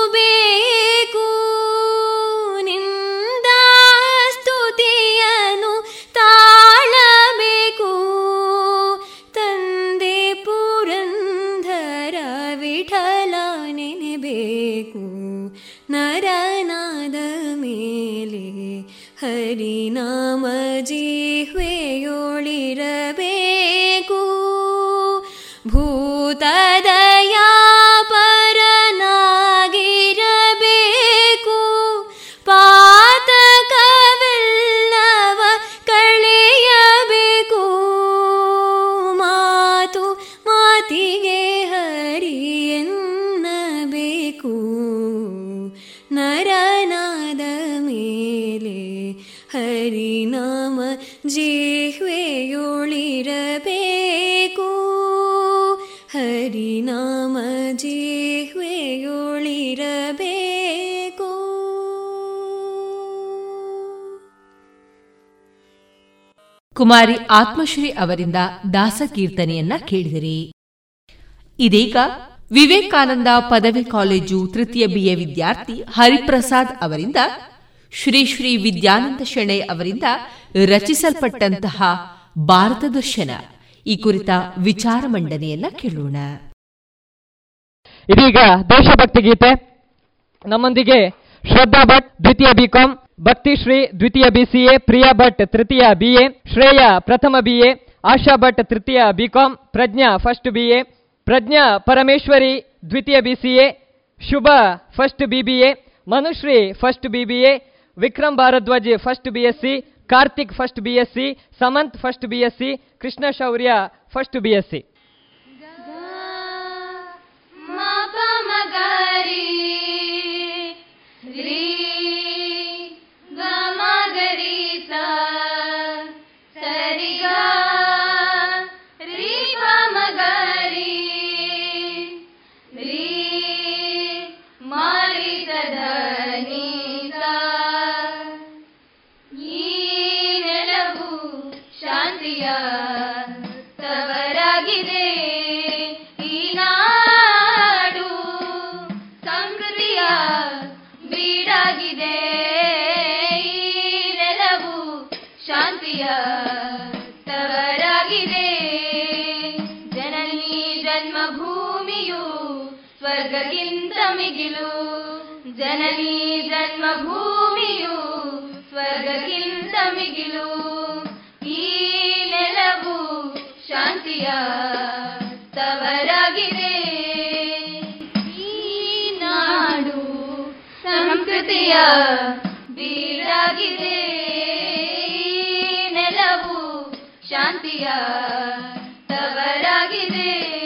ಕುಮಾರಿ ಆತ್ಮಶ್ರೀ ಅವರಿಂದ ದಾಸಕೀರ್ತನೆಯನ್ನ ಕೇಳಿದಿರಿ. ಇದೀಗ ವಿವೇಕಾನಂದ ಪದವಿ ಕಾಲೇಜು ತೃತೀಯ ಬಿಎ ವಿದ್ಯಾರ್ಥಿ ಹರಿಪ್ರಸಾದ್ ಅವರಿಂದ ಶ್ರೀ ಶ್ರೀ ವಿದ್ಯಾನಂದ ಶೆಣೆ ಅವರಿಂದ ರಚಿಸಲ್ಪಟ್ಟಂತಹ ಭಾರತ ದರ್ಶನ ಈ ಕುರಿತ ವಿಚಾರ ಮಂಡನೆಯನ್ನ ಕೇಳೋಣ. ಇದೀಗ ದೇಶಭಕ್ತಿ ಗೀತೆ ನಮ್ಮೊಂದಿಗೆ ಶ್ರದ್ಧಾ ಭಟ್ ದ್ವಿತೀಯ ಬಿಕಾಂ ಭಕ್ತಿಶ್ರೀ ದ್ವಿತೀಯ ಬಿಸಿಎ ಪ್ರಿಯಾ ಭಟ್ ತೃತೀಯ ಬಿಎ ಶ್ರೇಯ ಪ್ರಥಮ ಬಿಎ ಆಶಾ ಭಟ್ ತೃತೀಯ BCom Prajna first BA Pragna Parameshwari ದ್ವಿತೀಯ BCA Shubha first BBA Manushree first BBA Vikram Bharadwaj first BSc Karthik first BSc Samanth first BSc Krishna Shourya first BSc ರೀ Bye. ಜನನೀ ಜನ್ಮಭೂಮಿಯು ಸ್ವರ್ಗಕ್ಕಿಂತ ಮಿಗಿಲು. ಈ ನೆಲವು ಶಾಂತಿಯ ತವರಾಗಿದೆ. ಈ ನಾಡು ಸಂಸ್ಕೃತಿಯ ಬೀಡಾಗಿದೆ. ನೆಲವು ಶಾಂತಿಯ ತವರಾಗಿದೆ.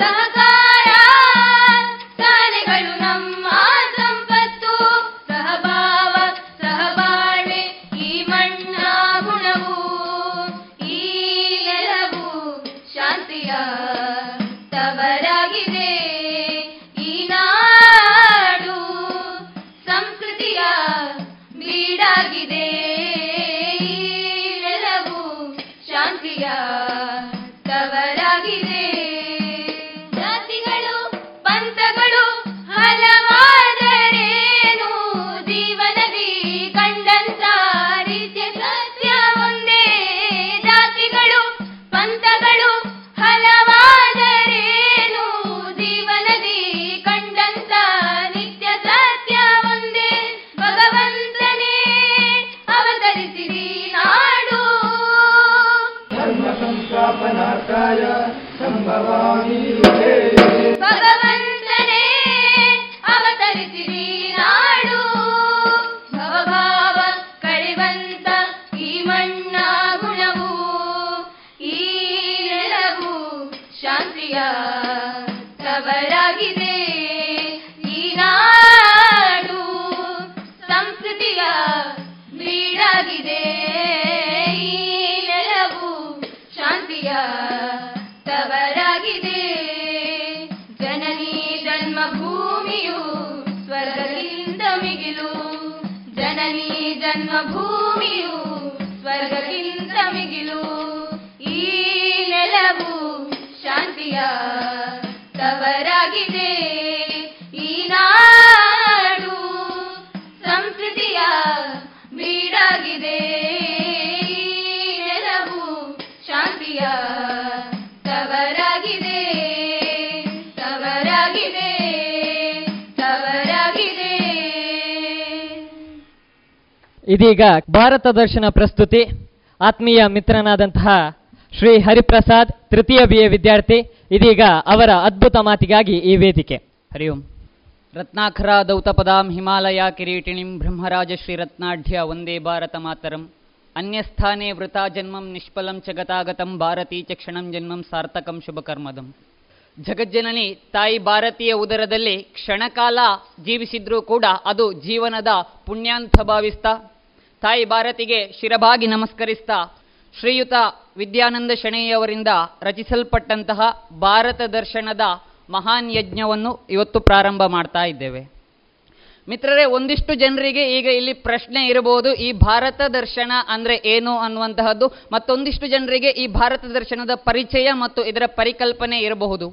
ಸಹಕಾರ ಇದೀಗ ಭಾರತ ದರ್ಶನ ಪ್ರಸ್ತುತಿ. ಆತ್ಮೀಯ ಮಿತ್ರನಾದಂತಹ ಶ್ರೀ ಹರಿಪ್ರಸಾದ್ ತೃತೀಯ ಬಿ ವಿದ್ಯಾರ್ಥಿ, ಇದೀಗ ಅವರ ಅದ್ಭುತ ಮಾತಿಗಾಗಿ ಈ ವೇದಿಕೆ. ಹರಿ ಓಂ. ರತ್ನಾಖರ ದೌತಪದಾಂ ಹಿಮಾಲಯ ಕಿರೀಟಿಣಿಂ ಬ್ರಹ್ಮರಾಜ ಶ್ರೀರತ್ನಾಢ್ಯ ವಂದೇ ಭಾರತ ಮಾತರಂ. ಅನ್ಯಸ್ಥಾನೇ ವೃತಾ ಜನ್ಮಂ ನಿಷ್ಫಲಂ ಚ ಗತಾಗತಂ ಭಾರತೀ ಚ ಕ್ಷಣಂ ಜನ್ಮಂ ಸಾರ್ಥಕಂ ಶುಭಕರ್ಮದಂ. ಜಗಜ್ಜನನಿ ತಾಯಿ ಭಾರತೀಯ ಉದರದಲ್ಲಿ ಕ್ಷಣಕಾಲ ಜೀವಿಸಿದ್ರೂ ಕೂಡ ಅದು ಜೀವನದ ಪುಣ್ಯಾಂತ ಭಾವಿಸ್ತಾ ತಾಯಿ ಭಾರತಿಗೆ ಶಿರಭಾಗಿ ನಮಸ್ಕರಿಸ್ತಾ ಶ್ರೀಯುತ ವಿದ್ಯಾನಂದ ಶೆಣೆಯವರಿಂದ ರಚಿಸಲ್ಪಟ್ಟಂತಹ ಭಾರತ ದರ್ಶನದ ಮಹಾನ್ ಯಜ್ಞವನ್ನು ಇವತ್ತು ಪ್ರಾರಂಭ ಮಾಡ್ತಾ ಇದ್ದೇವೆ. ಮಿತ್ರರೇ, ಒಂದಿಷ್ಟು ಜನರಿಗೆ ಈಗ ಇಲ್ಲಿ ಪ್ರಶ್ನೆ ಇರಬಹುದು, ಈ ಭಾರತ ದರ್ಶನ ಅಂದರೆ ಏನು ಅನ್ನುವಂತಹದ್ದು, ಮತ್ತೊಂದಿಷ್ಟು ಜನರಿಗೆ ಈ ಭಾರತ ದರ್ಶನದ ಪರಿಚಯ ಮತ್ತು ಇದರ ಪರಿಕಲ್ಪನೆ ಇರಬಹುದು.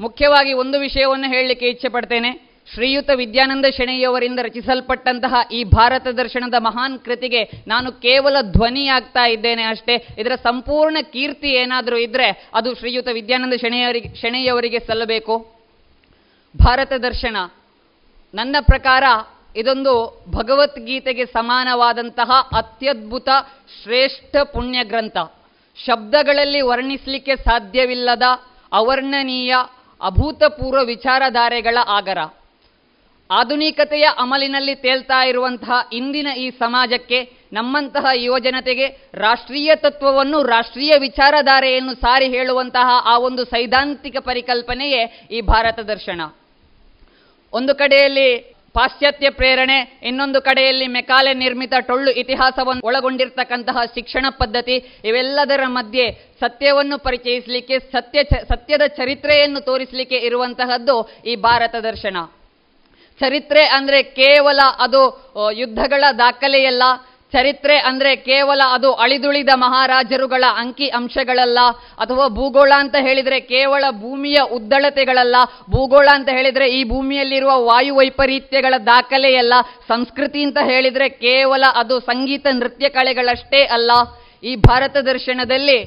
ಮುಖ್ಯವಾಗಿ ಒಂದು ವಿಷಯವನ್ನು ಹೇಳಲಿಕ್ಕೆ ಇಚ್ಛೆ ಪಡ್ತೇನೆ ಶ್ರೀಯುತ ವಿದ್ಯಾನಂದ ಶೆಣೆಯವರಿಂದ ರಚಿಸಲ್ಪಟ್ಟಂತಹ ಈ ಭಾರತ ದರ್ಶನದ ಮಹಾನ್ ಕೃತಿಗೆ ನಾನು ಕೇವಲ ಧ್ವನಿಯಾಗ್ತಾ ಇದ್ದೇನೆ ಅಷ್ಟೇ. ಇದರ ಸಂಪೂರ್ಣ ಕೀರ್ತಿ ಏನಾದರೂ ಇದ್ರೆ ಅದು ಶ್ರೀಯುತ ವಿದ್ಯಾನಂದ ಶೆಣೆಯವರಿಗೆ ಶೆಣೆಯವರಿಗೆ ಸಲ್ಲಬೇಕು. ಭಾರತ ದರ್ಶನ, ನನ್ನ ಪ್ರಕಾರ ಇದೊಂದು ಭಗವದ್ಗೀತೆಗೆ ಸಮಾನವಾದಂತಹ ಅತ್ಯದ್ಭುತ, ಶ್ರೇಷ್ಠ ಪುಣ್ಯ ಗ್ರಂಥ ಶಬ್ದಗಳಲ್ಲಿ ವರ್ಣಿಸಲಿಕ್ಕೆ ಸಾಧ್ಯವಿಲ್ಲದ ಅವರ್ಣನೀಯ, ಅಭೂತಪೂರ್ವ ವಿಚಾರಧಾರೆಗಳ ಆಗರ. ಆಧುನಿಕತೆಯ ಅಮಲಿನಲ್ಲಿ ತೇಲ್ತಾ ಇರುವಂತಹ ಇಂದಿನ ಈ ಸಮಾಜಕ್ಕೆ, ನಮ್ಮಂತಹ ಯುವಜನತೆಗೆ ರಾಷ್ಟ್ರೀಯ ತತ್ವವನ್ನು, ರಾಷ್ಟ್ರೀಯ ವಿಚಾರಧಾರೆಯನ್ನು ಸಾರಿ ಹೇಳುವಂತಹ ಆ ಒಂದು ಸೈದ್ಧಾಂತಿಕ ಪರಿಕಲ್ಪನೆಯೇ ಈ ಭಾರತ ದರ್ಶನ. ಒಂದು ಕಡೆಯಲ್ಲಿ ಪಾಶ್ಚಾತ್ಯ ಪ್ರೇರಣೆ, ಇನ್ನೊಂದು ಕಡೆಯಲ್ಲಿ ಮೆಕಾಲೆ ನಿರ್ಮಿತ ಟೊಳ್ಳು ಇತಿಹಾಸವನ್ನು ಒಳಗೊಂಡಿರ್ತಕ್ಕಂತಹ ಶಿಕ್ಷಣ ಪದ್ಧತಿ, ಇವೆಲ್ಲದರ ಮಧ್ಯೆ ಸತ್ಯವನ್ನು ಪರಿಚಯಿಸಲಿಕ್ಕೆ, ಸತ್ಯ ಸತ್ಯದ ಚರಿತ್ರೆಯನ್ನು ತೋರಿಸಲಿಕ್ಕೆ ಇರುವಂತಹದ್ದು ಈ ಭಾರತ ದರ್ಶನ. ಚರಿತ್ರೆ ಅಂದರೆ ಕೇವಲ ಅದು ಯುದ್ಧಗಳ ದಾಖಲೆಯಲ್ಲ. ಚರಿತ್ರೆ ಅಂದರೆ ಕೇವಲ ಅದು ಅಳಿದುಳಿದ ಮಹಾರಾಜರುಗಳ ಅಂಕಿ ಅಂಶಗಳಲ್ಲ, ಅಥವಾ ಭೂಗೋಳ ಅಂತ ಹೇಳಿದರೆ ಕೇವಲ ಭೂಮಿಯ ಉದ್ದಳತೆಗಳಲ್ಲ. ಭೂಗೋಳ ಅಂತ ಹೇಳಿದರೆ ಈ ಭೂಮಿಯಲ್ಲಿರುವ ವಾಯು ವೈಪರೀತ್ಯಗಳ ದಾಖಲೆಯಲ್ಲ. ಸಂಸ್ಕೃತಿ ಅಂತ ಹೇಳಿದರೆ ಕೇವಲ ಅದು ಸಂಗೀತ ನೃತ್ಯ ಕಲೆಗಳಷ್ಟೇ ಅಲ್ಲ. ಈ ಭಾರತ ದರ್ಶನದಲ್ಲಿ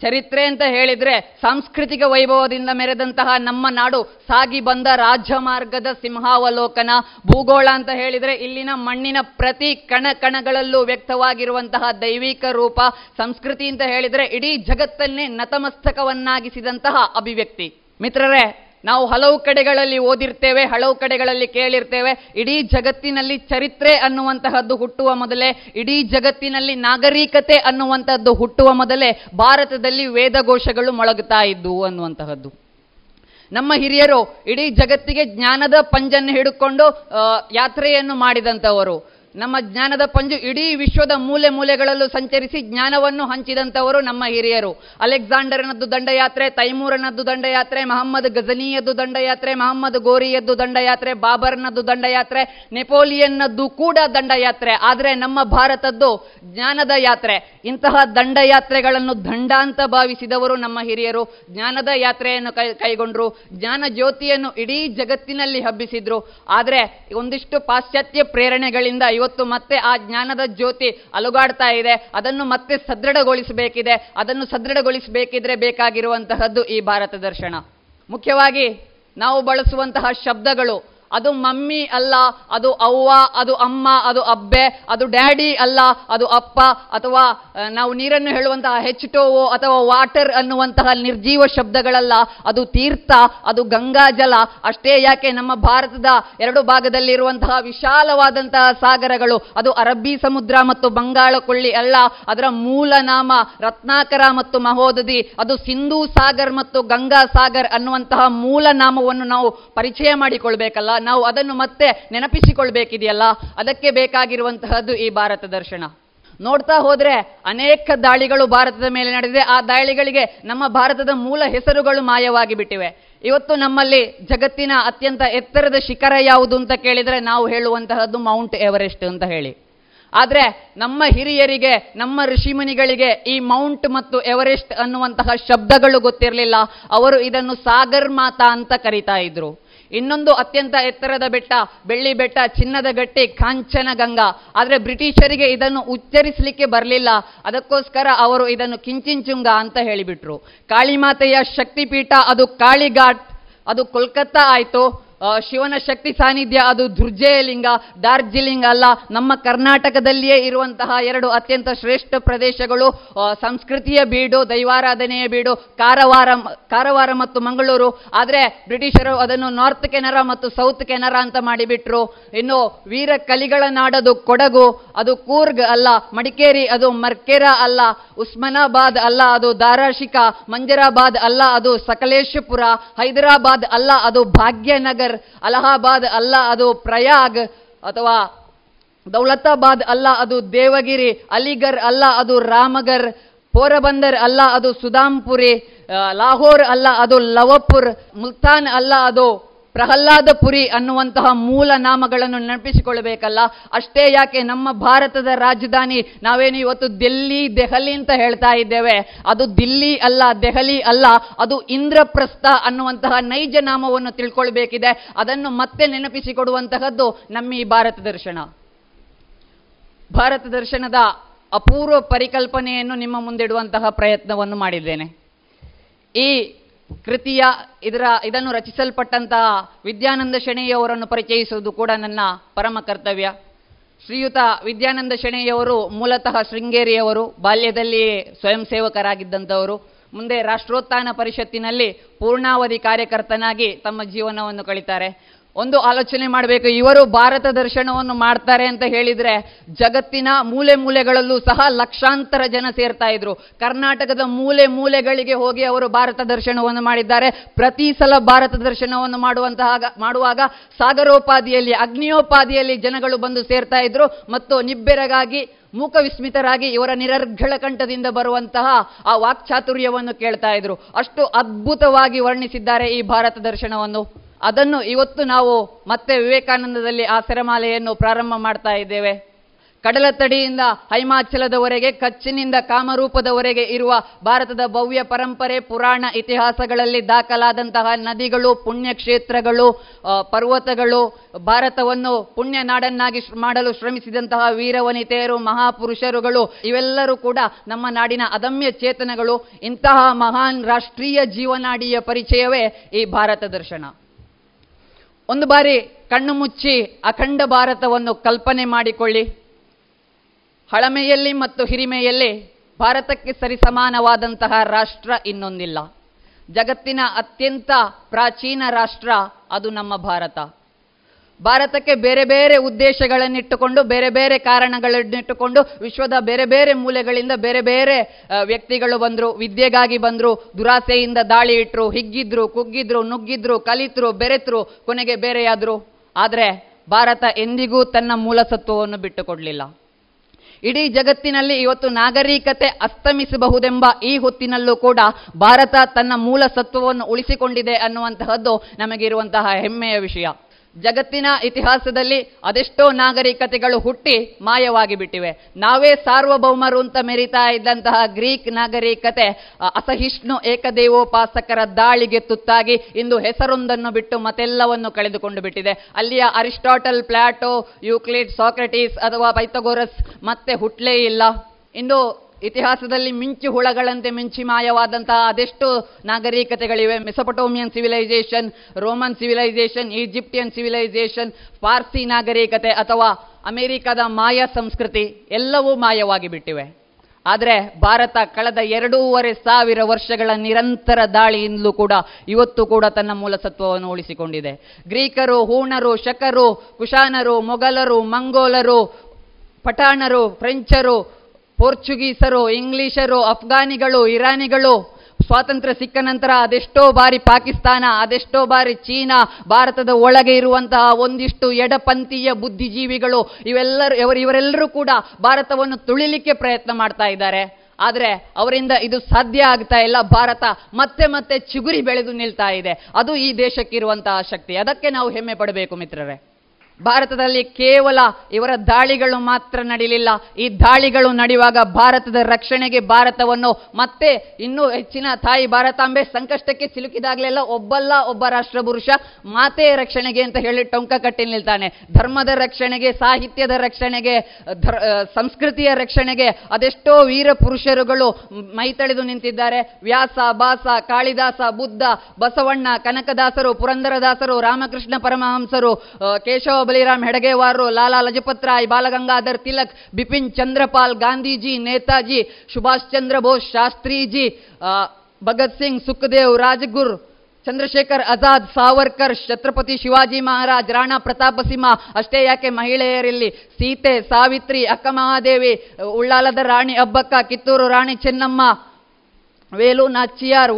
ಚರಿತ್ರೆ ಅಂತ ಹೇಳಿದ್ರೆ ಸಾಂಸ್ಕೃತಿಕ ವೈಭವದಿಂದ ಮೆರೆದಂತಹ ನಮ್ಮ ನಾಡು ಸಾಗಿ ಬಂದ ರಾಜಮಾರ್ಗದ ಸಿಂಹಾವಲೋಕನ ಭೂಗೋಳ ಅಂತ ಹೇಳಿದ್ರೆ ಇಲ್ಲಿನ ಮಣ್ಣಿನ ಪ್ರತಿ ಕಣ ಕಣಗಳಲ್ಲೂ ವ್ಯಕ್ತವಾಗಿರುವಂತಹ ದೈವಿಕ ರೂಪ, ಸಂಸ್ಕೃತಿ ಅಂತ ಹೇಳಿದ್ರೆ ಇಡೀ ಜಗತ್ತನ್ನೇ ನತಮಸ್ತಕವನ್ನಾಗಿಸಿದಂತಹ ಅಭಿವ್ಯಕ್ತಿ. ಮಿತ್ರರೇ ನಾವು ಹಲವು ಕಡೆಗಳಲ್ಲಿ ಓದಿರ್ತೇವೆ, ಹಲವು ಕಡೆಗಳಲ್ಲಿ ಕೇಳಿರ್ತೇವೆ. ಇಡೀ ಜಗತ್ತಿನಲ್ಲಿ ಚರಿತ್ರೆ ಅನ್ನುವಂತಹದ್ದು ಹುಟ್ಟುವ ಮೊದಲೇ, ಇಡೀ ಜಗತ್ತಿನಲ್ಲಿ ನಾಗರಿಕತೆ ಅನ್ನುವಂತಹದ್ದು ಹುಟ್ಟುವ ಮೊದಲೇ ಭಾರತದಲ್ಲಿ ವೇದಘೋಷಗಳು ಮೊಳಗುತ್ತಾ ಇದ್ದುವು ಅನ್ನುವಂತಹದ್ದು. ನಮ್ಮ ಹಿರಿಯರು ಇಡೀ ಜಗತ್ತಿಗೆ ಜ್ಞಾನದ ಪಂಜನ್ನು ಹಿಡ್ಕೊಂಡು ಯಾತ್ರೆಯನ್ನು ಮಾಡಿದಂಥವರು. ನಮ್ಮ ಜ್ಞಾನದ ಪಂಜು ಇಡೀ ವಿಶ್ವದ ಮೂಲೆ ಮೂಲೆಗಳಲ್ಲೂ ಸಂಚರಿಸಿ ಜ್ಞಾನವನ್ನು ಹಂಚಿದಂಥವರು ನಮ್ಮ ಹಿರಿಯರು. ಅಲೆಕ್ಸಾಂಡರ್ನದ್ದು ದಂಡಯಾತ್ರೆ, ತೈಮೂರನದ್ದು ದಂಡಯಾತ್ರೆ, ಮಹಮ್ಮದ್ ಗಜನಿಯದ್ದು ದಂಡಯಾತ್ರೆ, ಮಹಮ್ಮದ್ ಗೋರಿಯದ್ದು ದಂಡಯಾತ್ರೆ, ಬಾಬರ್ನದ್ದು ದಂಡಯಾತ್ರೆ, ನೆಪೋಲಿಯನ್ನದ್ದು ಕೂಡ ದಂಡಯಾತ್ರೆ. ಆದರೆ ನಮ್ಮ ಭಾರತದ್ದು ಜ್ಞಾನದ ಯಾತ್ರೆ. ಇಂತಹ ದಂಡಯಾತ್ರೆಗಳನ್ನು ದಂಡ ಅಂತ ಭಾವಿಸಿದವರು ನಮ್ಮ ಹಿರಿಯರು. ಜ್ಞಾನದ ಯಾತ್ರೆಯನ್ನು ಕೈ, ಕೈಗೊಂಡ್ರು. ಜ್ಞಾನ ಜ್ಯೋತಿಯನ್ನು ಇಡೀ ಜಗತ್ತಿನಲ್ಲಿ ಹಬ್ಬಿಸಿದ್ರು. ಆದರೆ ಒಂದಿಷ್ಟು ಪಾಶ್ಚಾತ್ಯ ಪ್ರೇರಣೆಗಳಿಂದ ಇವತ್ತು ಮತ್ತೆ ಆ ಜ್ಞಾನದ ಜ್ಯೋತಿ ಅಲುಗಾಡ್ತಾ ಇದೆ. ಅದನ್ನು ಮತ್ತೆ ಸದೃಢಗೊಳಿಸಬೇಕಿದೆ. ಅದನ್ನು ಸದೃಢಗೊಳಿಸಬೇಕಿದ್ರೆ ಬೇಕಾಗಿರುವಂತಹದ್ದು ಈ ಭಾರತ ದರ್ಶನ. ಮುಖ್ಯವಾಗಿ ನಾವು ಬಳಸುವಂತಹ ಶಬ್ದಗಳು ಅದು ಮಮ್ಮಿ ಅಲ್ಲ, ಅದು ಅವ್ವ, ಅದು ಅಮ್ಮ, ಅದು ಅಬ್ಬೆ, ಅದು ಡ್ಯಾಡಿ ಅಲ್ಲ, ಅದು ಅಪ್ಪ, ಅಥವಾ ನಾವು ನೀರನ್ನು ಹೇಳುವಂತಹ ಹೆಚ್ ಟೋವೋ ಅಥವಾ ವಾಟರ್ ಅನ್ನುವಂತಹ ನಿರ್ಜೀವ ಶಬ್ದಗಳಲ್ಲ, ಅದು ತೀರ್ಥ, ಅದು ಗಂಗಾಜಲ ಅಷ್ಟೇ ಯಾಕೆ ನಮ್ಮ ಭಾರತದ ಎರಡು ಭಾಗದಲ್ಲಿರುವಂತಹ ವಿಶಾಲವಾದಂತಹ ಸಾಗರಗಳು, ಅದು ಅರಬ್ಬಿ ಸಮುದ್ರ ಮತ್ತು ಬಂಗಾಳ ಕೊಳ್ಳಿ ಅಲ್ಲ, ಅದರ ಮೂಲ ನಾಮ ರತ್ನಾಕರ ಮತ್ತು ಮಹೋದಧಿ ಅದು ಸಿಂಧೂ ಸಾಗರ್ ಮತ್ತು ಗಂಗಾ ಸಾಗರ್ ಅನ್ನುವಂತಹ ಮೂಲ ನಾಮವನ್ನು ನಾವು ಪರಿಚಯ ಮಾಡಿಕೊಳ್ಬೇಕಲ್ಲ ನಾವು ಅದನ್ನು ಮತ್ತೆ ನೆನಪಿಸಿಕೊಳ್ಬೇಕಿದೆಯಲ್ಲ? ಅದಕ್ಕೆ ಬೇಕಾಗಿರುವಂತಹದ್ದು ಈ ಭಾರತ ದರ್ಶನ. ನೋಡ್ತಾ ಹೋದ್ರೆ ಅನೇಕ ದಾಳಿಗಳು ಭಾರತದ ಮೇಲೆ ನಡೆದಿದೆ. ಆ ದಾಳಿಗಳಿಗೆ ನಮ್ಮ ಭಾರತದ ಮೂಲ ಹೆಸರುಗಳು ಮಾಯವಾಗಿ ಬಿಟ್ಟಿವೆ. ಇವತ್ತು ನಮ್ಮಲ್ಲಿ ಜಗತ್ತಿನ ಅತ್ಯಂತ ಎತ್ತರದ ಶಿಖರ ಯಾವುದು ಅಂತ ಕೇಳಿದರೆ ನಾವು ಹೇಳುವಂತಹದ್ದು ಮೌಂಟ್ ಎವರೆಸ್ಟ್ ಅಂತ ಹೇಳಿ. ಆದರೆ ನಮ್ಮ ಹಿರಿಯರಿಗೆ, ನಮ್ಮ ಋಷಿಮುನಿಗಳಿಗೆ ಈ ಮೌಂಟ್ ಮತ್ತು ಎವರೆಸ್ಟ್ ಅನ್ನುವಂತಹ ಶಬ್ದಗಳು ಗೊತ್ತಿರಲಿಲ್ಲ. ಅವರು ಇದನ್ನು ಸಾಗರ್ ಮಾತಾ ಅಂತ ಕರೀತಾ ಇದ್ರು. ಇನ್ನೊಂದು ಅತ್ಯಂತ ಎತ್ತರದ ಬೆಟ್ಟ, ಬೆಳ್ಳಿ ಬೆಟ್ಟ, ಚಿನ್ನದ ಗಟ್ಟಿ ಕಾಂಚನ ಗಂಗಾ ಆದರೆ ಬ್ರಿಟಿಷರಿಗೆ ಇದನ್ನು ಉಚ್ಚರಿಸಲಿಕ್ಕೆ ಬರಲಿಲ್ಲ. ಅದಕ್ಕೋಸ್ಕರ ಅವರು ಇದನ್ನು ಕಿಂಚಿಂಚುಂಗ ಅಂತ ಹೇಳಿಬಿಟ್ರು. ಕಾಳಿಮಾತೆಯ ಶಕ್ತಿಪೀಠ, ಅದು ಕಾಳಿಘಾಟ್, ಅದು ಕೋಲ್ಕತ್ತಾ ಆಯ್ತು. ಶಿವನ ಶಕ್ತಿ ಸಾನ್ನಿಧ್ಯ ಅದು ದುರ್ಜಯಲಿಂಗ, ಡಾರ್ಜಿಲಿಂಗ್ ಅಲ್ಲ. ನಮ್ಮ ಕರ್ನಾಟಕದಲ್ಲಿಯೇ ಇರುವಂತಹ ಎರಡು ಅತ್ಯಂತ ಶ್ರೇಷ್ಠ ಪ್ರದೇಶಗಳು ಸಂಸ್ಕೃತಿಯ ಬೀಡು, ದೈವಾರಾಧನೆಯ ಬೀಡು, ಕಾರವಾರ ಕಾರವಾರ ಮತ್ತು ಮಂಗಳೂರು. ಆದರೆ ಬ್ರಿಟಿಷರು ಅದನ್ನು ನಾರ್ತ್ ಕೆನರಾ ಮತ್ತು ಸೌತ್ ಕೆನರಾ ಅಂತ ಮಾಡಿಬಿಟ್ರು. ಇನ್ನು ವೀರ ಕಲಿಗಳ ನಾಡದು ಕೊಡಗು, ಅದು ಕೂರ್ಗ್ ಅಲ್ಲ. ಮಡಿಕೇರಿ ಅದು ಮರ್ಕೆರಾ ಅಲ್ಲ. ಉಸ್ಮಾನಾಬಾದ್ ಅಲ್ಲ, ಅದು ದಾರಾಶಿಕ. ಮಂಜರಾಬಾದ್ ಅಲ್ಲ, ಅದು ಸಕಲೇಶಪುರ. ಹೈದರಾಬಾದ್ ಅಲ್ಲ, ಅದು ಭಾಗ್ಯನಗರ್. ಅಲಹಾಬಾದ್ ಅಲ್ಲ ಅದು ಪ್ರಯಾಗ್, ಅಥವಾ ದೌಲತಾಬಾದ್ ಅಲ್ಲ ಅದು ದೇವಗಿರಿ, ಅಲಿಗರ್ ಅಲ್ಲ ಅದು ರಾಮಗರ್, ಪೋರಬಂದರ್ ಅಲ್ಲ ಅದು ಸುಧಾಂಪುರಿ ಲಾಹೋರ್ ಅಲ್ಲ ಅದು ಲವಪುರ್, ಮುಲ್ತಾನ್ ಅಲ್ಲ ಅದು ಪ್ರಹ್ಲಾದಪುರಿ ಅನ್ನುವಂತಹ ಮೂಲ ನಾಮಗಳನ್ನು ನೆನಪಿಸಿಕೊಳ್ಳಬೇಕಲ್ಲ? ಅಷ್ಟೇ ಯಾಕೆ ನಮ್ಮ ಭಾರತದ ರಾಜಧಾನಿ ನಾವೇನು ಇವತ್ತು ದಿಲ್ಲಿ, ದೆಹಲಿ ಅಂತ ಹೇಳ್ತಾ ಇದ್ದೇವೆ? ಅದು ದಿಲ್ಲಿ ಅಲ್ಲ, ದೆಹಲಿ ಅಲ್ಲ, ಅದು ಇಂದ್ರಪ್ರಸ್ಥ ಅನ್ನುವಂತಹ ನೈಜ ನಾಮವನ್ನು ತಿಳ್ಕೊಳ್ಬೇಕಿದೆ. ಅದನ್ನು ಮತ್ತೆ ನೆನಪಿಸಿಕೊಡುವಂತಹದ್ದು ನಮ್ಮ ಈ ಭಾರತ ದರ್ಶನ. ಭಾರತ ದರ್ಶನದ ಅಪೂರ್ವ ಪರಿಕಲ್ಪನೆಯನ್ನು ನಿಮ್ಮ ಮುಂದಿಡುವಂತಹ ಪ್ರಯತ್ನವನ್ನು ಮಾಡಿದ್ದೇನೆ. ಈ ಕೃತಿಯ ಇದರ, ಇದನ್ನು ರಚಿಸಲ್ಪಟ್ಟಂತಹ ವಿದ್ಯಾನಂದ ಶೆಣೆಯವರನ್ನು ಪರಿಚಯಿಸುವುದು ಕೂಡ ನನ್ನ ಪರಮ ಕರ್ತವ್ಯ. ಶ್ರೀಯುತ ವಿದ್ಯಾನಂದ ಶೆಣೆಯವರು ಮೂಲತಃ ಶೃಂಗೇರಿಯವರು, ಬಾಲ್ಯದಲ್ಲಿಯೇ ಸ್ವಯಂ ಸೇವಕರಾಗಿದ್ದಂಥವರು. ಮುಂದೆ ರಾಷ್ಟ್ರೋತ್ಥಾನ ಪರಿಷತ್ತಿನಲ್ಲಿ ಪೂರ್ಣಾವಧಿ ಕಾರ್ಯಕರ್ತನಾಗಿ ತಮ್ಮ ಜೀವನವನ್ನು ಕಳಿತಾರೆ. ಒಂದು ಆಲೋಚನೆ ಮಾಡಬೇಕು, ಇವರು ಭಾರತ ದರ್ಶನವನ್ನು ಮಾಡ್ತಾರೆ ಅಂತ ಹೇಳಿದ್ರೆ ಜಗತ್ತಿನ ಮೂಲೆ ಮೂಲೆಗಳಲ್ಲೂ ಸಹ ಲಕ್ಷಾಂತರ ಜನ ಸೇರ್ತಾ ಇದ್ರು. ಕರ್ನಾಟಕದ ಮೂಲೆ ಮೂಲೆಗಳಿಗೆ ಹೋಗಿ ಅವರು ಭಾರತ ದರ್ಶನವನ್ನು ಮಾಡಿದ್ದಾರೆ. ಪ್ರತಿ ಸಲ ಭಾರತ ದರ್ಶನವನ್ನು ಮಾಡುವಂತಹ ಮಾಡುವಾಗ ಸಾಗರೋಪಾದಿಯಲ್ಲಿ, ಅಗ್ನಿಯೋಪಾದಿಯಲ್ಲಿ ಜನಗಳು ಬಂದು ಸೇರ್ತಾ ಇದ್ರು ಮತ್ತು ನಿಬ್ಬೆರಗಾಗಿ ಮೂಕ ವಿಸ್ಮಿತರಾಗಿ ಇವರ ನಿರರ್ಘಳ ಕಂಠದಿಂದ ಬರುವಂತಹ ಆ ವಾಕ್ಚಾತುರ್ಯವನ್ನು ಕೇಳ್ತಾ ಇದ್ರು. ಅಷ್ಟು ಅದ್ಭುತವಾಗಿ ವರ್ಣಿಸಿದ್ದಾರೆ ಈ ಭಾರತ ದರ್ಶನವನ್ನು. ಅದನ್ನು ಇವತ್ತು ನಾವು ಮತ್ತೆ ವಿವೇಕಾನಂದದಲ್ಲಿ ಆ ಸೆರೆಮಾಲೆಯನ್ನು ಪ್ರಾರಂಭ ಮಾಡ್ತಾ ಇದ್ದೇವೆ. ಕಡಲತಡಿಯಿಂದ ಹೈಮಾಚಲದವರೆಗೆ, ಕಚ್ಚಿನಿಂದ ಕಾಮರೂಪದವರೆಗೆ ಇರುವ ಭಾರತದ ಭವ್ಯ ಪರಂಪರೆ, ಪುರಾಣ ಇತಿಹಾಸಗಳಲ್ಲಿ ದಾಖಲಾದಂತಹ ನದಿಗಳು, ಪುಣ್ಯಕ್ಷೇತ್ರಗಳು ಪರ್ವತಗಳು, ಭಾರತವನ್ನು ಪುಣ್ಯ ನಾಡನ್ನಾಗಿ ಮಾಡಲು ಶ್ರಮಿಸಿದಂತಹ ವೀರವನಿತೆಯರು ಮಹಾಪುರುಷರುಗಳು, ಇವೆಲ್ಲರೂ ಕೂಡ ನಮ್ಮ ನಾಡಿನ ಅದಮ್ಯ ಚೇತನಗಳು. ಇಂತಹ ಮಹಾನ್ ರಾಷ್ಟ್ರೀಯ ಜೀವನಾಡಿಯ ಪರಿಚಯವೇ ಈ ಭಾರತ ದರ್ಶನ. ಒಂದು ಬಾರಿ ಕಣ್ಣು ಮುಚ್ಚಿ ಅಖಂಡ ಭಾರತವನ್ನು ಕಲ್ಪನೆ ಮಾಡಿಕೊಳ್ಳಿ. ಹಳಮೆಯಲ್ಲಿ ಮತ್ತು ಹಿರಿಮೆಯಲ್ಲಿ ಭಾರತಕ್ಕೆ ಸರಿಸಮಾನವಾದಂತಹ ರಾಷ್ಟ್ರ ಇನ್ನೊಂದಿಲ್ಲ. ಜಗತ್ತಿನ ಅತ್ಯಂತ ಪ್ರಾಚೀನ ರಾಷ್ಟ್ರ ಅದು ನಮ್ಮ ಭಾರತ. ಭಾರತಕ್ಕೆ ಬೇರೆ ಬೇರೆ ಉದ್ದೇಶಗಳನ್ನಿಟ್ಟುಕೊಂಡು, ಬೇರೆ ಬೇರೆ ಕಾರಣಗಳನ್ನಿಟ್ಟುಕೊಂಡು, ವಿಶ್ವದ ಬೇರೆ ಬೇರೆ ಮೂಲೆಗಳಿಂದ ಬೇರೆ ಬೇರೆ ವ್ಯಕ್ತಿಗಳು ಬಂದರು, ವಿದ್ಯೆಗಾಗಿ ಬಂದರು, ದುರಾಸೆಯಿಂದ ದಾಳಿ ಇಟ್ಟರು ಹಿಗ್ಗಿದ್ರು, ಕುಗ್ಗಿದ್ರು, ನುಗ್ಗಿದ್ರು, ಕಲಿತರು, ಬೆರೆತರು, ಕೊನೆಗೆ ಬೇರೆಯಾದರು. ಆದರೆ ಭಾರತ ಎಂದಿಗೂ ತನ್ನ ಮೂಲಸತ್ವವನ್ನು ಬಿಟ್ಟುಕೊಡಲಿಲ್ಲ. ಇಡೀ ಜಗತ್ತಿನಲ್ಲಿ ಇವತ್ತು ನಾಗರಿಕತೆ ಅಸ್ತಮಿಸಬಹುದೆಂಬ ಈ ಹೊತ್ತಿನಲ್ಲೂ ಕೂಡ ಭಾರತ ತನ್ನ ಮೂಲ ಸತ್ವವನ್ನು ಉಳಿಸಿಕೊಂಡಿದೆ ಅನ್ನುವಂತಹದ್ದು ನಮಗಿರುವಂತಹ ಹೆಮ್ಮೆಯ ವಿಷಯ. ಜಗತ್ತಿನ ಇತಿಹಾಸದಲ್ಲಿ ಅದೆಷ್ಟೋ ನಾಗರಿಕತೆಗಳು ಹುಟ್ಟಿ ಮಾಯವಾಗಿ ಬಿಟ್ಟಿವೆ. ನಾವೇ ಸಾರ್ವಭೌಮರು ಅಂತ ಮೆರಿತಾ ಇದ್ದಂತಹ ಗ್ರೀಕ್ ನಾಗರಿಕತೆ ಅಸಹಿಷ್ಣು ಏಕದೇವೋಪಾಸಕರ ದಾಳಿಗೆ ತುತ್ತಾಗಿ ಇಂದು ಹೆಸರೊಂದನ್ನು ಬಿಟ್ಟು ಮತ್ತೆಲ್ಲವನ್ನು ಕಳೆದುಕೊಂಡು ಬಿಟ್ಟಿದೆ. ಅಲ್ಲಿಯ ಅರಿಸ್ಟಾಟಲ್, ಪ್ಲಾಟೋ, ಯೂಕ್ಲಿಡ್, ಸಾಕ್ರೆಟೀಸ್ ಅಥವಾ ಪೈಥಗೋರಸ್ ಮತ್ತೆ ಹುಟ್ಲೇ ಇಲ್ಲ. ಇಂದು ಇತಿಹಾಸದಲ್ಲಿ ಮಿಂಚು ಹುಳಗಳಂತೆ ಮಿಂಚಿ ಮಾಯವಾದಂತಹ ಅದೆಷ್ಟು ನಾಗರಿಕತೆಗಳಿವೆ. Mesopotamian civilisation, Roman civilisation, Egyptian civilisation Parsi ನಾಗರಿಕತೆ ಅಥವಾ ಅಮೆರಿಕದ ಮಾಯ ಸಂಸ್ಕೃತಿ ಎಲ್ಲವೂ ಮಾಯವಾಗಿ ಬಿಟ್ಟಿವೆ. ಆದರೆ ಭಾರತ ಕಳೆದ ಎರಡೂವರೆ ಸಾವಿರ ವರ್ಷಗಳ ನಿರಂತರ ದಾಳಿಯಿಂದಲೂ ಕೂಡ ಇವತ್ತು ಕೂಡ ತನ್ನ ಮೂಲಸತ್ವವನ್ನು ಉಳಿಸಿಕೊಂಡಿದೆ. ಗ್ರೀಕರು, ಹೂಣರು, ಶಕರು, ಕುಶಾನರು, ಮೊಘಲರು, ಮಂಗೋಲರು, ಪಠಾಣರು, ಫ್ರೆಂಚರು ಪೋರ್ಚುಗೀಸರು, ಇಂಗ್ಲಿಷರು, ಅಫ್ಘಾನಿಗಳು, ಇರಾನಿಗಳು ಸ್ವಾತಂತ್ರ್ಯ ಸಿಕ್ಕ ನಂತರ ಅದೆಷ್ಟೋ ಬಾರಿ ಪಾಕಿಸ್ತಾನ, ಅದೆಷ್ಟೋ ಬಾರಿ ಚೀನಾ, ಭಾರತದ ಒಳಗೆ ಇರುವಂತಹ ಒಂದಿಷ್ಟು ಎಡಪಂಥೀಯ ಬುದ್ಧಿಜೀವಿಗಳು ಇವೆಲ್ಲರೂ ಇವರು ಇವರೆಲ್ಲರೂ ಕೂಡ ಭಾರತವನ್ನು ತುಳಿಲಿಕ್ಕೆ ಪ್ರಯತ್ನ ಮಾಡ್ತಾ ಇದ್ದಾರೆ. ಆದರೆ ಅವರಿಂದ ಇದು ಸಾಧ್ಯ ಆಗ್ತಾ ಇಲ್ಲ. ಭಾರತ ಮತ್ತೆ ಮತ್ತೆ ಚಿಗುರಿ ಬೆಳೆದು ನಿಲ್ತಾ ಇದೆ. ಅದು ಈ ದೇಶಕ್ಕಿರುವಂತಹ ಶಕ್ತಿ. ಅದಕ್ಕೆ ನಾವು ಹೆಮ್ಮೆ ಪಡಬೇಕು ಮಿತ್ರರೇ. ಭಾರತದಲ್ಲಿ ಕೇವಲ ಇವರ ದಾಳಿಗಳು ಮಾತ್ರ ನಡೀಲಿಲ್ಲ. ಈ ದಾಳಿಗಳು ನಡೆಯುವಾಗ ಭಾರತದ ರಕ್ಷಣೆಗೆ ಭಾರತವನ್ನು ಮತ್ತೆ ಇನ್ನೂ ಹೆಚ್ಚಿನ ತಾಯಿ ಭಾರತಾಂಬೆ ಸಂಕಷ್ಟಕ್ಕೆ ಸಿಲುಕಿದಾಗಲೆಲ್ಲ ಒಬ್ಬಲ್ಲ ಒಬ್ಬ ರಾಷ್ಟ್ರಪುರುಷ ಮಾತೆಯ ರಕ್ಷಣೆಗೆ ಅಂತ ಹೇಳಿ ಟೊಂಕ ಕಟ್ಟಿ ನಿಲ್ತಾನೆ. ಧರ್ಮದ ರಕ್ಷಣೆಗೆ, ಸಾಹಿತ್ಯದ ರಕ್ಷಣೆಗೆ ಸಂಸ್ಕೃತಿಯ ರಕ್ಷಣೆಗೆ ಅದೆಷ್ಟೋ ವೀರ ಪುರುಷರುಗಳು ಮೈತಳೆದು ನಿಂತಿದ್ದಾರೆ. ವ್ಯಾಸ, ಬಾಸ, ಕಾಳಿದಾಸ, ಬುದ್ಧ, ಬಸವಣ್ಣ, ಕನಕದಾಸರು, ಪುರಂದರದಾಸರು, ರಾಮಕೃಷ್ಣ ಪರಮಹಂಸರು ಕೇಶವ ಬಲಿರಾಮ್ ಹೆಡಗೇವಾರರು, ಲಾಲಾ ಲಜಪತ್ ರಾಯ್, ಬಾಲಗಂಗಾಧರ್ ತಿಲಕ್, ಬಿಪಿನ್ ಚಂದ್ರಪಾಲ್, ಗಾಂಧೀಜಿ, ನೇತಾಜಿ, ಸುಭಾಷ್ ಚಂದ್ರ ಬೋಸ್, ಶಾಸ್ತ್ರೀಜಿ ಭಗತ್ ಸಿಂಗ್, ಸುಖದೇವ್, ರಾಜಗುರು, ಚಂದ್ರಶೇಖರ್ ಆಜಾದ್, ಸಾವರ್ಕರ್, ಛತ್ರಪತಿ ಶಿವಾಜಿ ಮಹಾರಾಜ್, ರಾಣಾ ಪ್ರತಾಪ ಸಿಂಹ, ಅಷ್ಟೇ ಯಾಕೆ ಮಹಿಳೆಯರಿಲ್ಲಿ ಸೀತೆ, ಸಾವಿತ್ರಿ ಅಕ್ಕ ಮಹಾದೇವಿ ಉಳ್ಳಾಲದ ರಾಣಿ ಅಬ್ಬಕ್ಕ, ಕಿತ್ತೂರು ರಾಣಿ ಚೆನ್ನಮ್ಮ ವೇಲು ನಾಚಿಯಾರ್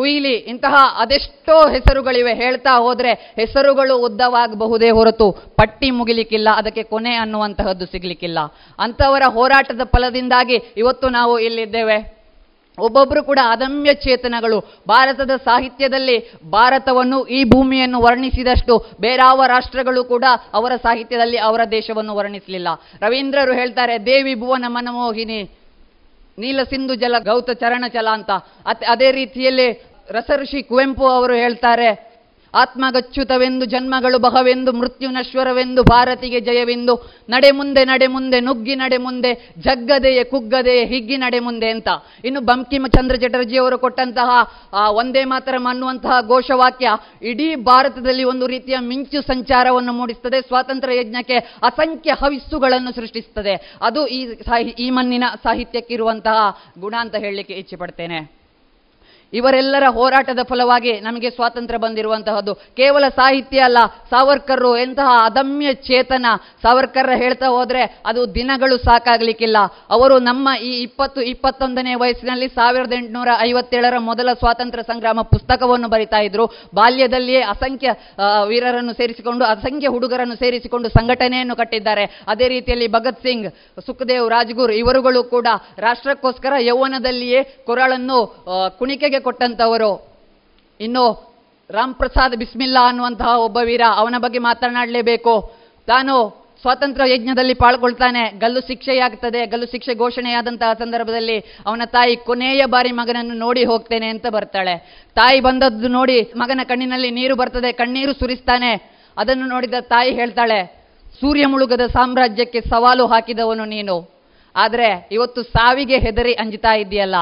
ಕುಯಿಲಿ ಇಂತಹ ಅದೆಷ್ಟೋ ಹೆಸರುಗಳಿವೆ. ಹೇಳ್ತಾ ಹೋದರೆ ಹೆಸರುಗಳು ಉದ್ದವಾಗಬಹುದೇ ಹೊರತು ಪಟ್ಟಿ ಮುಗಿಲಿಕ್ಕಿಲ್ಲ, ಅದಕ್ಕೆ ಕೊನೆ ಅನ್ನುವಂತಹದ್ದು ಸಿಗಲಿಕ್ಕಿಲ್ಲ. ಅಂತವರ ಹೋರಾಟದ ಫಲದಿಂದಾಗಿ ಇವತ್ತು ನಾವು ಇಲ್ಲಿದ್ದೇವೆ. ಒಬ್ಬೊಬ್ಬರು ಕೂಡ ಅದಮ್ಯ ಚೇತನಗಳು. ಭಾರತದ ಸಾಹಿತ್ಯದಲ್ಲಿ ಭಾರತವನ್ನು ಈ ಭೂಮಿಯನ್ನು ವರ್ಣಿಸಿದಷ್ಟು ಬೇರಾವ ರಾಷ್ಟ್ರಗಳು ಕೂಡ ಅವರ ಸಾಹಿತ್ಯದಲ್ಲಿ ಅವರ ದೇಶವನ್ನು ವರ್ಣಿಸಲಿಲ್ಲ. ರವೀಂದ್ರರು ಹೇಳ್ತಾರೆ, ದೇವಿ ಭುವನ ಮನಮೋಹಿನಿ ನೀಲ ಸಿಂಧು ಜಲ, ಗೌತ ಚರಣಚಲ ಅಂತ. ಅತ್- ಅದೇ ರೀತಿಯಲ್ಲಿ ರಸಋಷಿ ಕುವೆಂಪು ಅವರು ಹೇಳ್ತಾರೆ ಆತ್ಮಗಚ್ಚುತವೆಂದು ಜನ್ಮಗಳು ಬಹವೆಂದು ಮೃತ್ಯು ನಶ್ವರವೆಂದು ಭಾರತಿಗೆ ಜಯವೆಂದು ನಡೆ ಮುಂದೆ ನಡೆ ಮುಂದೆ ನುಗ್ಗಿ ನಡೆ ಮುಂದೆ ಜಗ್ಗದೆಯೇ ಕುಗ್ಗದೆಯೇ ಹಿಗ್ಗಿ ನಡೆ ಮುಂದೆ ಅಂತ. ಇನ್ನು ಬಂಕಿಮ ಚಂದ್ರ ಚಟರ್ಜಿ ಅವರು ಕೊಟ್ಟಂತಹ ಒಂದೇ ಮಾತ್ರ ಅನ್ನುವಂತಹ ಘೋಷವಾಕ್ಯ ಇಡೀ ಭಾರತದಲ್ಲಿ ಒಂದು ರೀತಿಯ ಮಿಂಚು ಸಂಚಾರವನ್ನು ಮೂಡಿಸ್ತದೆ ಸ್ವಾತಂತ್ರ್ಯ ಯಜ್ಞಕ್ಕೆ ಅಸಂಖ್ಯ ಹವಿಸ್ಸುಗಳನ್ನು ಸೃಷ್ಟಿಸುತ್ತದೆ. ಅದು ಈ ಸಾಹಿ, ಈ ಮಣ್ಣಿನ ಸಾಹಿತ್ಯಕ್ಕಿರುವಂತಹ ಗುಣ ಅಂತ ಹೇಳಲಿಕ್ಕೆ ಇಚ್ಛೆ ಪಡ್ತೇನೆ ಇವರೆಲ್ಲರ ಹೋರಾಟದ ಫಲವಾಗಿ ನಮಗೆ ಸ್ವಾತಂತ್ರ್ಯ ಬಂದಿರುವಂತಹದ್ದು. ಕೇವಲ ಸಾಹಿತ್ಯ ಅಲ್ಲ, ಸಾವರ್ಕರ್ರು ಎಂತಹ ಅದಮ್ಯ ಚೇತನ ಸಾವರ್ಕರ್ ಹೇಳ್ತಾ ಹೋದ್ರೆ ಅದು ದಿನಗಳು ಸಾಕಾಗಲಿಕ್ಕಿಲ್ಲ. ಅವರು ನಮ್ಮ ಈ ಇಪ್ಪತ್ತು, ಇಪ್ಪತ್ತೊಂದನೇ ವಯಸ್ಸಿನಲ್ಲಿ ಸಾವಿರದ ಎಂಟುನೂರ ಐವತ್ತೇಳರ ಮೊದಲ ಸ್ವಾತಂತ್ರ್ಯ ಸಂಗ್ರಾಮ ಪುಸ್ತಕವನ್ನು ಬರಿತಾ ಇದ್ರು. ಬಾಲ್ಯದಲ್ಲಿಯೇ ಅಸಂಖ್ಯ ವೀರರನ್ನು ಸೇರಿಸಿಕೊಂಡು, ಅಸಂಖ್ಯ ಹುಡುಗರನ್ನು ಸೇರಿಸಿಕೊಂಡು ಸಂಘಟನೆಯನ್ನು ಕಟ್ಟಿದ್ದಾರೆ. ಅದೇ ರೀತಿಯಲ್ಲಿ ಭಗತ್ ಸಿಂಗ್, ಸುಖದೇವ್, ರಾಜ್ಗುರ್ ಇವರುಗಳು ಕೂಡ ರಾಷ್ಟ್ರಕ್ಕೋಸ್ಕರ ಯೌವನದಲ್ಲಿಯೇ ಕೊರಳನ್ನು ಕುಣಿಕೆಗೆ ಕೊಟ್ಟಂತವರು, ಇನ್ನು ರಾಮ್ ಪ್ರಸಾದ್ ಬಿಸ್ಮಿಲ್ಲಾ ಅನ್ನುವಂತಹ ಒಬ್ಬ ವೀರ ಅವನ ಬಗ್ಗೆ ಮಾತನಾಡಲೇಬೇಕು. ತಾನು ಸ್ವಾತಂತ್ರ್ಯ ಯಜ್ಞದಲ್ಲಿ ಪಾಲ್ಗೊಳ್ತಾನೆ, ಗಲ್ಲು ಶಿಕ್ಷೆಯಾಗ್ತದೆ, ಗಲ್ಲು ಶಿಕ್ಷೆ ಘೋಷಣೆಯಾದಂತಹ ಸಂದರ್ಭದಲ್ಲಿ ಅವನ ತಾಯಿ ಕೊನೆಯ ಬಾರಿ ಮಗನನ್ನು ನೋಡಿ ಹೋಗ್ತೇನೆ ಅಂತ ಬರ್ತಾಳೆ. ತಾಯಿ ಬಂದದ್ದು ನೋಡಿ ಮಗನ ಕಣ್ಣಿನಲ್ಲಿ ನೀರು ಬರ್ತದೆ, ಕಣ್ಣೀರು ಸುರಿಸ್ತಾನೆ. ಅದನ್ನು ನೋಡಿದ ತಾಯಿ ಹೇಳ್ತಾಳೆ, ಸೂರ್ಯ ಮುಳುಗದ ಸಾಮ್ರಾಜ್ಯಕ್ಕೆ ಸವಾಲು ಹಾಕಿದವನು ನೀನು. ಆದರೆ ಇವತ್ತು ಸಾವಿಗೆ ಹೆದರಿ ಅಂಜಿತಾ ಇದೆಯಲ್ಲ.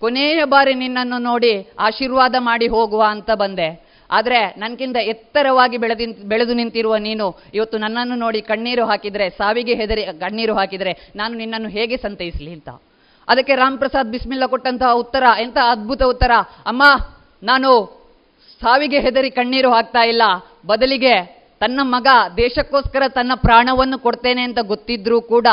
ಕೊನೆಯ ಬಾರಿ ನಿನ್ನನ್ನು ನೋಡಿ ಆಶೀರ್ವಾದ ಮಾಡಿ ಹೋಗುವ ಅಂತ ಬಂದೆ. ಆದರೆ ನನಗಿಂತ ಎತ್ತರವಾಗಿ ಬೆಳೆದಿ ಬೆಳೆದು ನಿಂತಿರುವ ನೀನು ಇವತ್ತು ನನ್ನನ್ನು ನೋಡಿ ಕಣ್ಣೀರು ಹಾಕಿದರೆ, ಸಾವಿಗೆ ಹೆದರಿ, ಕಣ್ಣೀರು ಹಾಕಿದರೆ ನಾನು ನಿನ್ನನ್ನು ಹೇಗೆ ಸಂತೈಸಲಿ ಅಂತ. ಅದಕ್ಕೆ ರಾಮ್ ಪ್ರಸಾದ್ ಬಿಸ್ಮಿಲ್ಲ ಕೊಟ್ಟಂತಹ ಉತ್ತರ ಎಂಥ ಅದ್ಭುತ ಉತ್ತರ. ಅಮ್ಮ, ನಾನು ಸಾವಿಗೆ ಹೆದರಿ ಕಣ್ಣೀರು ಹಾಕ್ತಾ ಇಲ್ಲ. ಬದಲಿಗೆ ತನ್ನ ಮಗ ದೇಶಕ್ಕೋಸ್ಕರ ತನ್ನ ಪ್ರಾಣವನ್ನು ಕೊಡ್ತೇನೆ ಅಂತ ಗೊತ್ತಿದ್ರೂ ಕೂಡ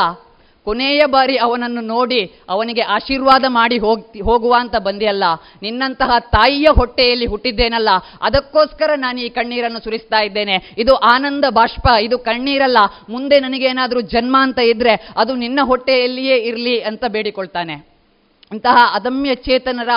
ಕೊನೆಯ ಬಾರಿ ಅವನನ್ನು ನೋಡಿ ಅವನಿಗೆ ಆಶೀರ್ವಾದ ಮಾಡಿ ಹೋಗಿ, ಹೋಗುವ ಅಂತ ಬಂದಿಯಲ್ಲ, ನಿನ್ನಂತಹ ತಾಯಿಯ ಹೊಟ್ಟೆಯಲ್ಲಿ ಹುಟ್ಟಿದ್ದೇನಲ್ಲ, ಅದಕ್ಕೋಸ್ಕರ ನಾನು ಈ ಕಣ್ಣೀರನ್ನು ಸುರಿಸ್ತಾ ಇದ್ದೇನೆ. ಇದು ಆನಂದ ಬಾಷ್ಪ, ಇದು ಕಣ್ಣೀರಲ್ಲ. ಮುಂದೆ ನನಗೇನಾದರೂ ಜನ್ಮ ಅಂತ ಇದ್ರೆ ಅದು ನಿನ್ನ ಹೊಟ್ಟೆಯಲ್ಲಿಯೇ ಇರಲಿ ಅಂತ ಬೇಡಿಕೊಳ್ತಾನೆ. ಇಂತಹ ಅದಮ್ಯ ಚೇತನರ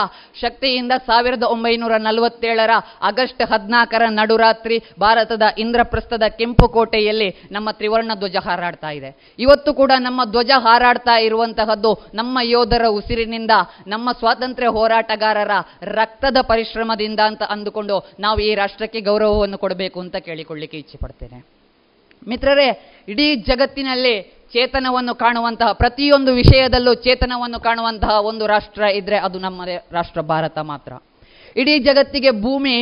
ಶಕ್ತಿಯಿಂದ ಸಾವಿರದ ಒಂಬೈನೂರ ನಲವತ್ತೇಳರ ಆಗಸ್ಟ್ ಹದಿನಾಲ್ಕರ ನಡುರಾತ್ರಿ ಭಾರತದ ಇಂದ್ರಪ್ರಸ್ಥದ ಕೆಂಪು ಕೋಟೆಯಲ್ಲಿ ನಮ್ಮ ತ್ರಿವರ್ಣ ಧ್ವಜ ಹಾರಾಡ್ತಾ ಇದೆ. ಇವತ್ತು ಕೂಡ ನಮ್ಮ ಧ್ವಜ ಹಾರಾಡ್ತಾ ಇರುವಂತಹದ್ದು ನಮ್ಮ ಯೋಧರ ಉಸಿರಿನಿಂದ, ನಮ್ಮ ಸ್ವಾತಂತ್ರ್ಯ ಹೋರಾಟಗಾರರ ರಕ್ತದ ಪರಿಶ್ರಮದಿಂದ ಅಂತ ಅಂದುಕೊಂಡು ನಾವು ಈ ರಾಷ್ಟ್ರಕ್ಕೆ ಗೌರವವನ್ನು ಕೊಡಬೇಕು ಅಂತ ಕೇಳಿಕೊಳ್ಳಿಕ್ಕೆ ಇಚ್ಛೆ ಪಡ್ತೇನೆ. ಮಿತ್ರರೇ, ಇಡೀ ಜಗತ್ತಿನಲ್ಲಿ ಚೇತನವನ್ನು ಕಾಣುವಂತಹ ಪ್ರತಿಯೊಂದು ವಿಷಯದಲ್ಲೂ ಚೇತನವನ್ನು ಕಾಣುವಂತಹ ಒಂದು ರಾಷ್ಟ್ರ ಇದ್ರೆ ಅದು ನಮ್ಮ ರಾಷ್ಟ್ರ ಭಾರತ ಮಾತ್ರ. ಇಡೀ ಜಗತ್ತಿಗೆ ಭೂಮಿ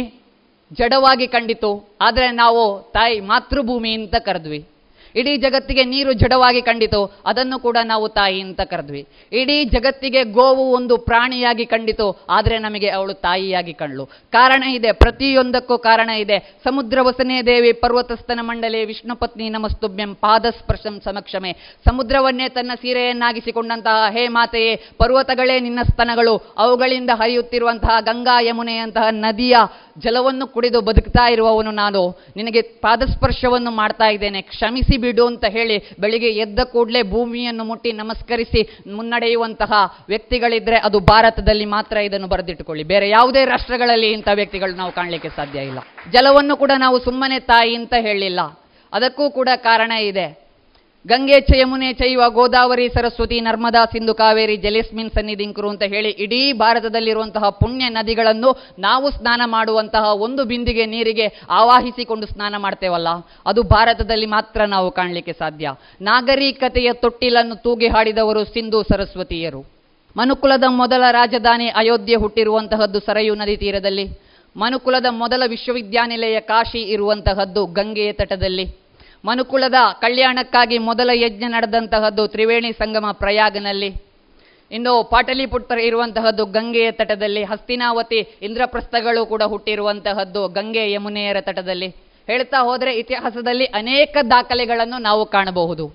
ಜಡವಾಗಿ ಕಂಡಿತು, ಆದರೆ ನಾವು ತಾಯಿ ಮಾತೃಭೂಮಿ ಅಂತ ಕರೆದ್ವಿ. ಇಡೀ ಜಗತ್ತಿಗೆ ನೀರು ಜಡವಾಗಿ ಕಂಡಿತು. ಅದನ್ನು ಕೂಡ ನಾವು ತಾಯಿ ಅಂತ ಕರೆದ್ವಿ. ಇಡೀ ಜಗತ್ತಿಗೆ ಗೋವು ಒಂದು ಪ್ರಾಣಿಯಾಗಿ ಕಂಡಿತು. ಆದರೆ ನಮಗೆ ಅವಳು ತಾಯಿಯಾಗಿ ಕಂಡ್ಳು ಕಾರಣ ಇದೆ, ಪ್ರತಿಯೊಂದಕ್ಕೂ ಕಾರಣ ಇದೆ. ಸಮುದ್ರ ವಸನೇ ದೇವಿ ಪರ್ವತಸ್ಥನ ಮಂಡಲೆ ವಿಷ್ಣು ಪತ್ನಿ ನಮಸ್ತುಭ್ಯಂ ಪಾದಸ್ಪರ್ಶಂ ಸಮಕ್ಷಮೆ. ಸಮುದ್ರವನ್ನೇ ತನ್ನ ಸೀರೆಯನ್ನಾಗಿಸಿಕೊಂಡಂತಹ ಹೇ ಮಾತೆಯೇ, ಪರ್ವತಗಳೇ ನಿನ್ನ ಸ್ತನಗಳು. ಅವುಗಳಿಂದ ಹರಿಯುತ್ತಿರುವಂತಹ ಗಂಗಾ ಯಮುನೆಯಂತಹ ನದಿಯ ಜಲವನ್ನು ಕುಡಿದು ಬದುಕ್ತಾ ಇರುವವನು ನಾನು. ನಿನಗೆ ಪಾದಸ್ಪರ್ಶವನ್ನು ಮಾಡ್ತಾ ಇದ್ದೇನೆ. ಕ್ಷಮಿಸಿ ಬಿಡು ಅಂತ ಹೇಳಿ ಬೆಳಿಗ್ಗೆ ಎದ್ದ ಕೂಡಲೇ ಭೂಮಿಯನ್ನು ಮುಟ್ಟಿ ನಮಸ್ಕರಿಸಿ ಮುನ್ನಡೆಯುವಂತಹ ವ್ಯಕ್ತಿಗಳಿದ್ರೆ ಅದು ಭಾರತದಲ್ಲಿ ಮಾತ್ರ ಇದನ್ನು ಬರೆದಿಟ್ಟುಕೊಳ್ಳಿ ಬೇರೆ ಯಾವುದೇ ರಾಷ್ಟ್ರಗಳಲ್ಲಿ ಇಂಥ ವ್ಯಕ್ತಿಗಳು ನಾವು ಕಾಣಲಿಕ್ಕೆ ಸಾಧ್ಯ ಇಲ್ಲ. ಜಲವನ್ನು ಕೂಡ ನಾವು ಸುಮ್ಮನೆ ತಾಯಿ ಅಂತ ಹೇಳಿಲ್ಲ ಅದಕ್ಕೂ ಕೂಡ ಕಾರಣ ಇದೆ. ಗಂಗೆ ಚ ಯಮುನೆ ಚೈವ ಗೋದಾವರಿ ಸರಸ್ವತಿ ನರ್ಮದಾ ಸಿಂಧು ಕಾವೇರಿ ಜಲಿಸ್ಮಿನ್ ಸನ್ನಿಧಿಂಕರು ಅಂತ ಹೇಳಿ ಇಡೀ ಭಾರತದಲ್ಲಿರುವಂತಹ ಪುಣ್ಯ ನದಿಗಳನ್ನು ನಾವು ಸ್ನಾನ ಮಾಡುವಂತಹ ಒಂದು ಬಿಂದಿಗೆ ನೀರಿಗೆ ಆವಾಹಿಸಿಕೊಂಡು ಸ್ನಾನ ಮಾಡ್ತೇವಲ್ಲ, ಅದು ಭಾರತದಲ್ಲಿ ಮಾತ್ರ ನಾವು ಕಾಣಲಿಕ್ಕೆ ಸಾಧ್ಯ. ನಾಗರಿಕತೆಯ ತೊಟ್ಟಿಲನ್ನು ತೂಗಿ ಹಾಡಿದವರು ಸಿಂಧು ಸರಸ್ವತಿಯರು. ಮನುಕುಲದ ಮೊದಲ ರಾಜಧಾನಿ ಅಯೋಧ್ಯೆ ಹುಟ್ಟಿರುವಂತಹದ್ದು ಸರಯು ನದಿ ತೀರದಲ್ಲಿ, ಮನುಕುಲದ ಮೊದಲ ವಿಶ್ವವಿದ್ಯಾನಿಲಯ ಕಾಶಿ ಇರುವಂತಹದ್ದು ಗಂಗೆಯ ತಟದಲ್ಲಿ. ಮನುಕುಲದ ಕಲ್ಯಾಣಕ್ಕಾಗಿ ಮೊದಲ ಯಜ್ಞ ನಡೆದಂತಹದ್ದು ತ್ರಿವೇಣಿ ಸಂಗಮ ಪ್ರಯಾಗನಲ್ಲಿ. ಇನ್ನು ಪಾಟಲಿಪುತ್ರ ಇರುವಂತಹದ್ದು ಗಂಗೆಯ ತಟದಲ್ಲಿ, ಹಸ್ತಿನಾವತಿ ಇಂದ್ರಪ್ರಸ್ಥಗಳು ಕೂಡ ಹುಟ್ಟಿರುವಂತಹದ್ದು ಗಂಗೆ ಯಮುನೆಯರ ತಟದಲ್ಲಿ. ಹೇಳ್ತಾ ಹೋದರೆ ಇತಿಹಾಸದಲ್ಲಿ ಅನೇಕ ದಾಖಲೆಗಳನ್ನು ನಾವು ಕಾಣಬಹುದು.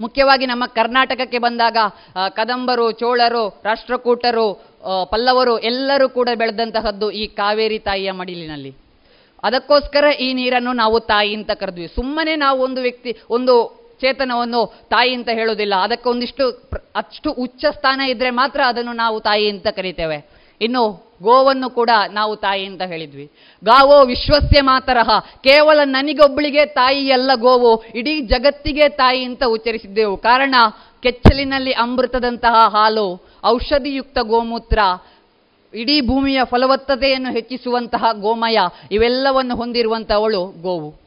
ಮುಖ್ಯವಾಗಿ ನಮ್ಮ ಕರ್ನಾಟಕಕ್ಕೆ ಬಂದಾಗ ಕದಂಬರು, ಚೋಳರು, ರಾಷ್ಟ್ರಕೂಟರು ಪಲ್ಲವರು ಎಲ್ಲರೂ ಕೂಡ ಬೆಳೆದಂತಹದ್ದು ಈ ಕಾವೇರಿ ತಾಯಿಯ ಮಡಿಲಿನಲ್ಲಿ. ಅದಕ್ಕೋಸ್ಕರ ಈ ನೀರನ್ನು ನಾವು ತಾಯಿ ಅಂತ ಕರೆದ್ವಿ. ಸುಮ್ಮನೆ ನಾವು ಒಂದು ವ್ಯಕ್ತಿ, ಒಂದು ಚೇತನವನ್ನು ತಾಯಿ ಅಂತ ಹೇಳೋದಿಲ್ಲ ಅದಕ್ಕೆ ಒಂದಿಷ್ಟು ಅಷ್ಟು ಉಚ್ಚ ಸ್ಥಾನ ಇದ್ರೆ ಮಾತ್ರ ಅದನ್ನು ನಾವು ತಾಯಿ ಅಂತ ಕರಿತೇವೆ. ಇನ್ನು ಗೋವನ್ನು ಕೂಡ ನಾವು ತಾಯಿ ಅಂತ ಹೇಳಿದ್ವಿ. ಗಾವೋ ವಿಶ್ವಸ್ಯ ಮಾತರಹ. ಕೇವಲ ನನಗೊಬ್ಬಳಿಗೆ ತಾಯಿ ಅಲ್ಲ ಗೋವು. ಇಡೀ ಜಗತ್ತಿಗೆ ತಾಯಿ ಅಂತ ಉಚ್ಚರಿಸಿದ್ದೆವು. ಕಾರಣ, ಕೆಚ್ಚಲಿನಲ್ಲಿ ಅಮೃತದಂತಹ ಹಾಲು ಔಷಧಿಯುಕ್ತ ಗೋಮೂತ್ರ. ಇಡೀ ಭೂಮಿಯ ಫಲವತ್ತತೆಯನ್ನು ಹೆಚ್ಚಿಸುವಂತಹ ಗೋಮಯ ಇವೆಲ್ಲವನ್ನು ಹೊಂದಿರುವಂಥವಳು ಗೋವು.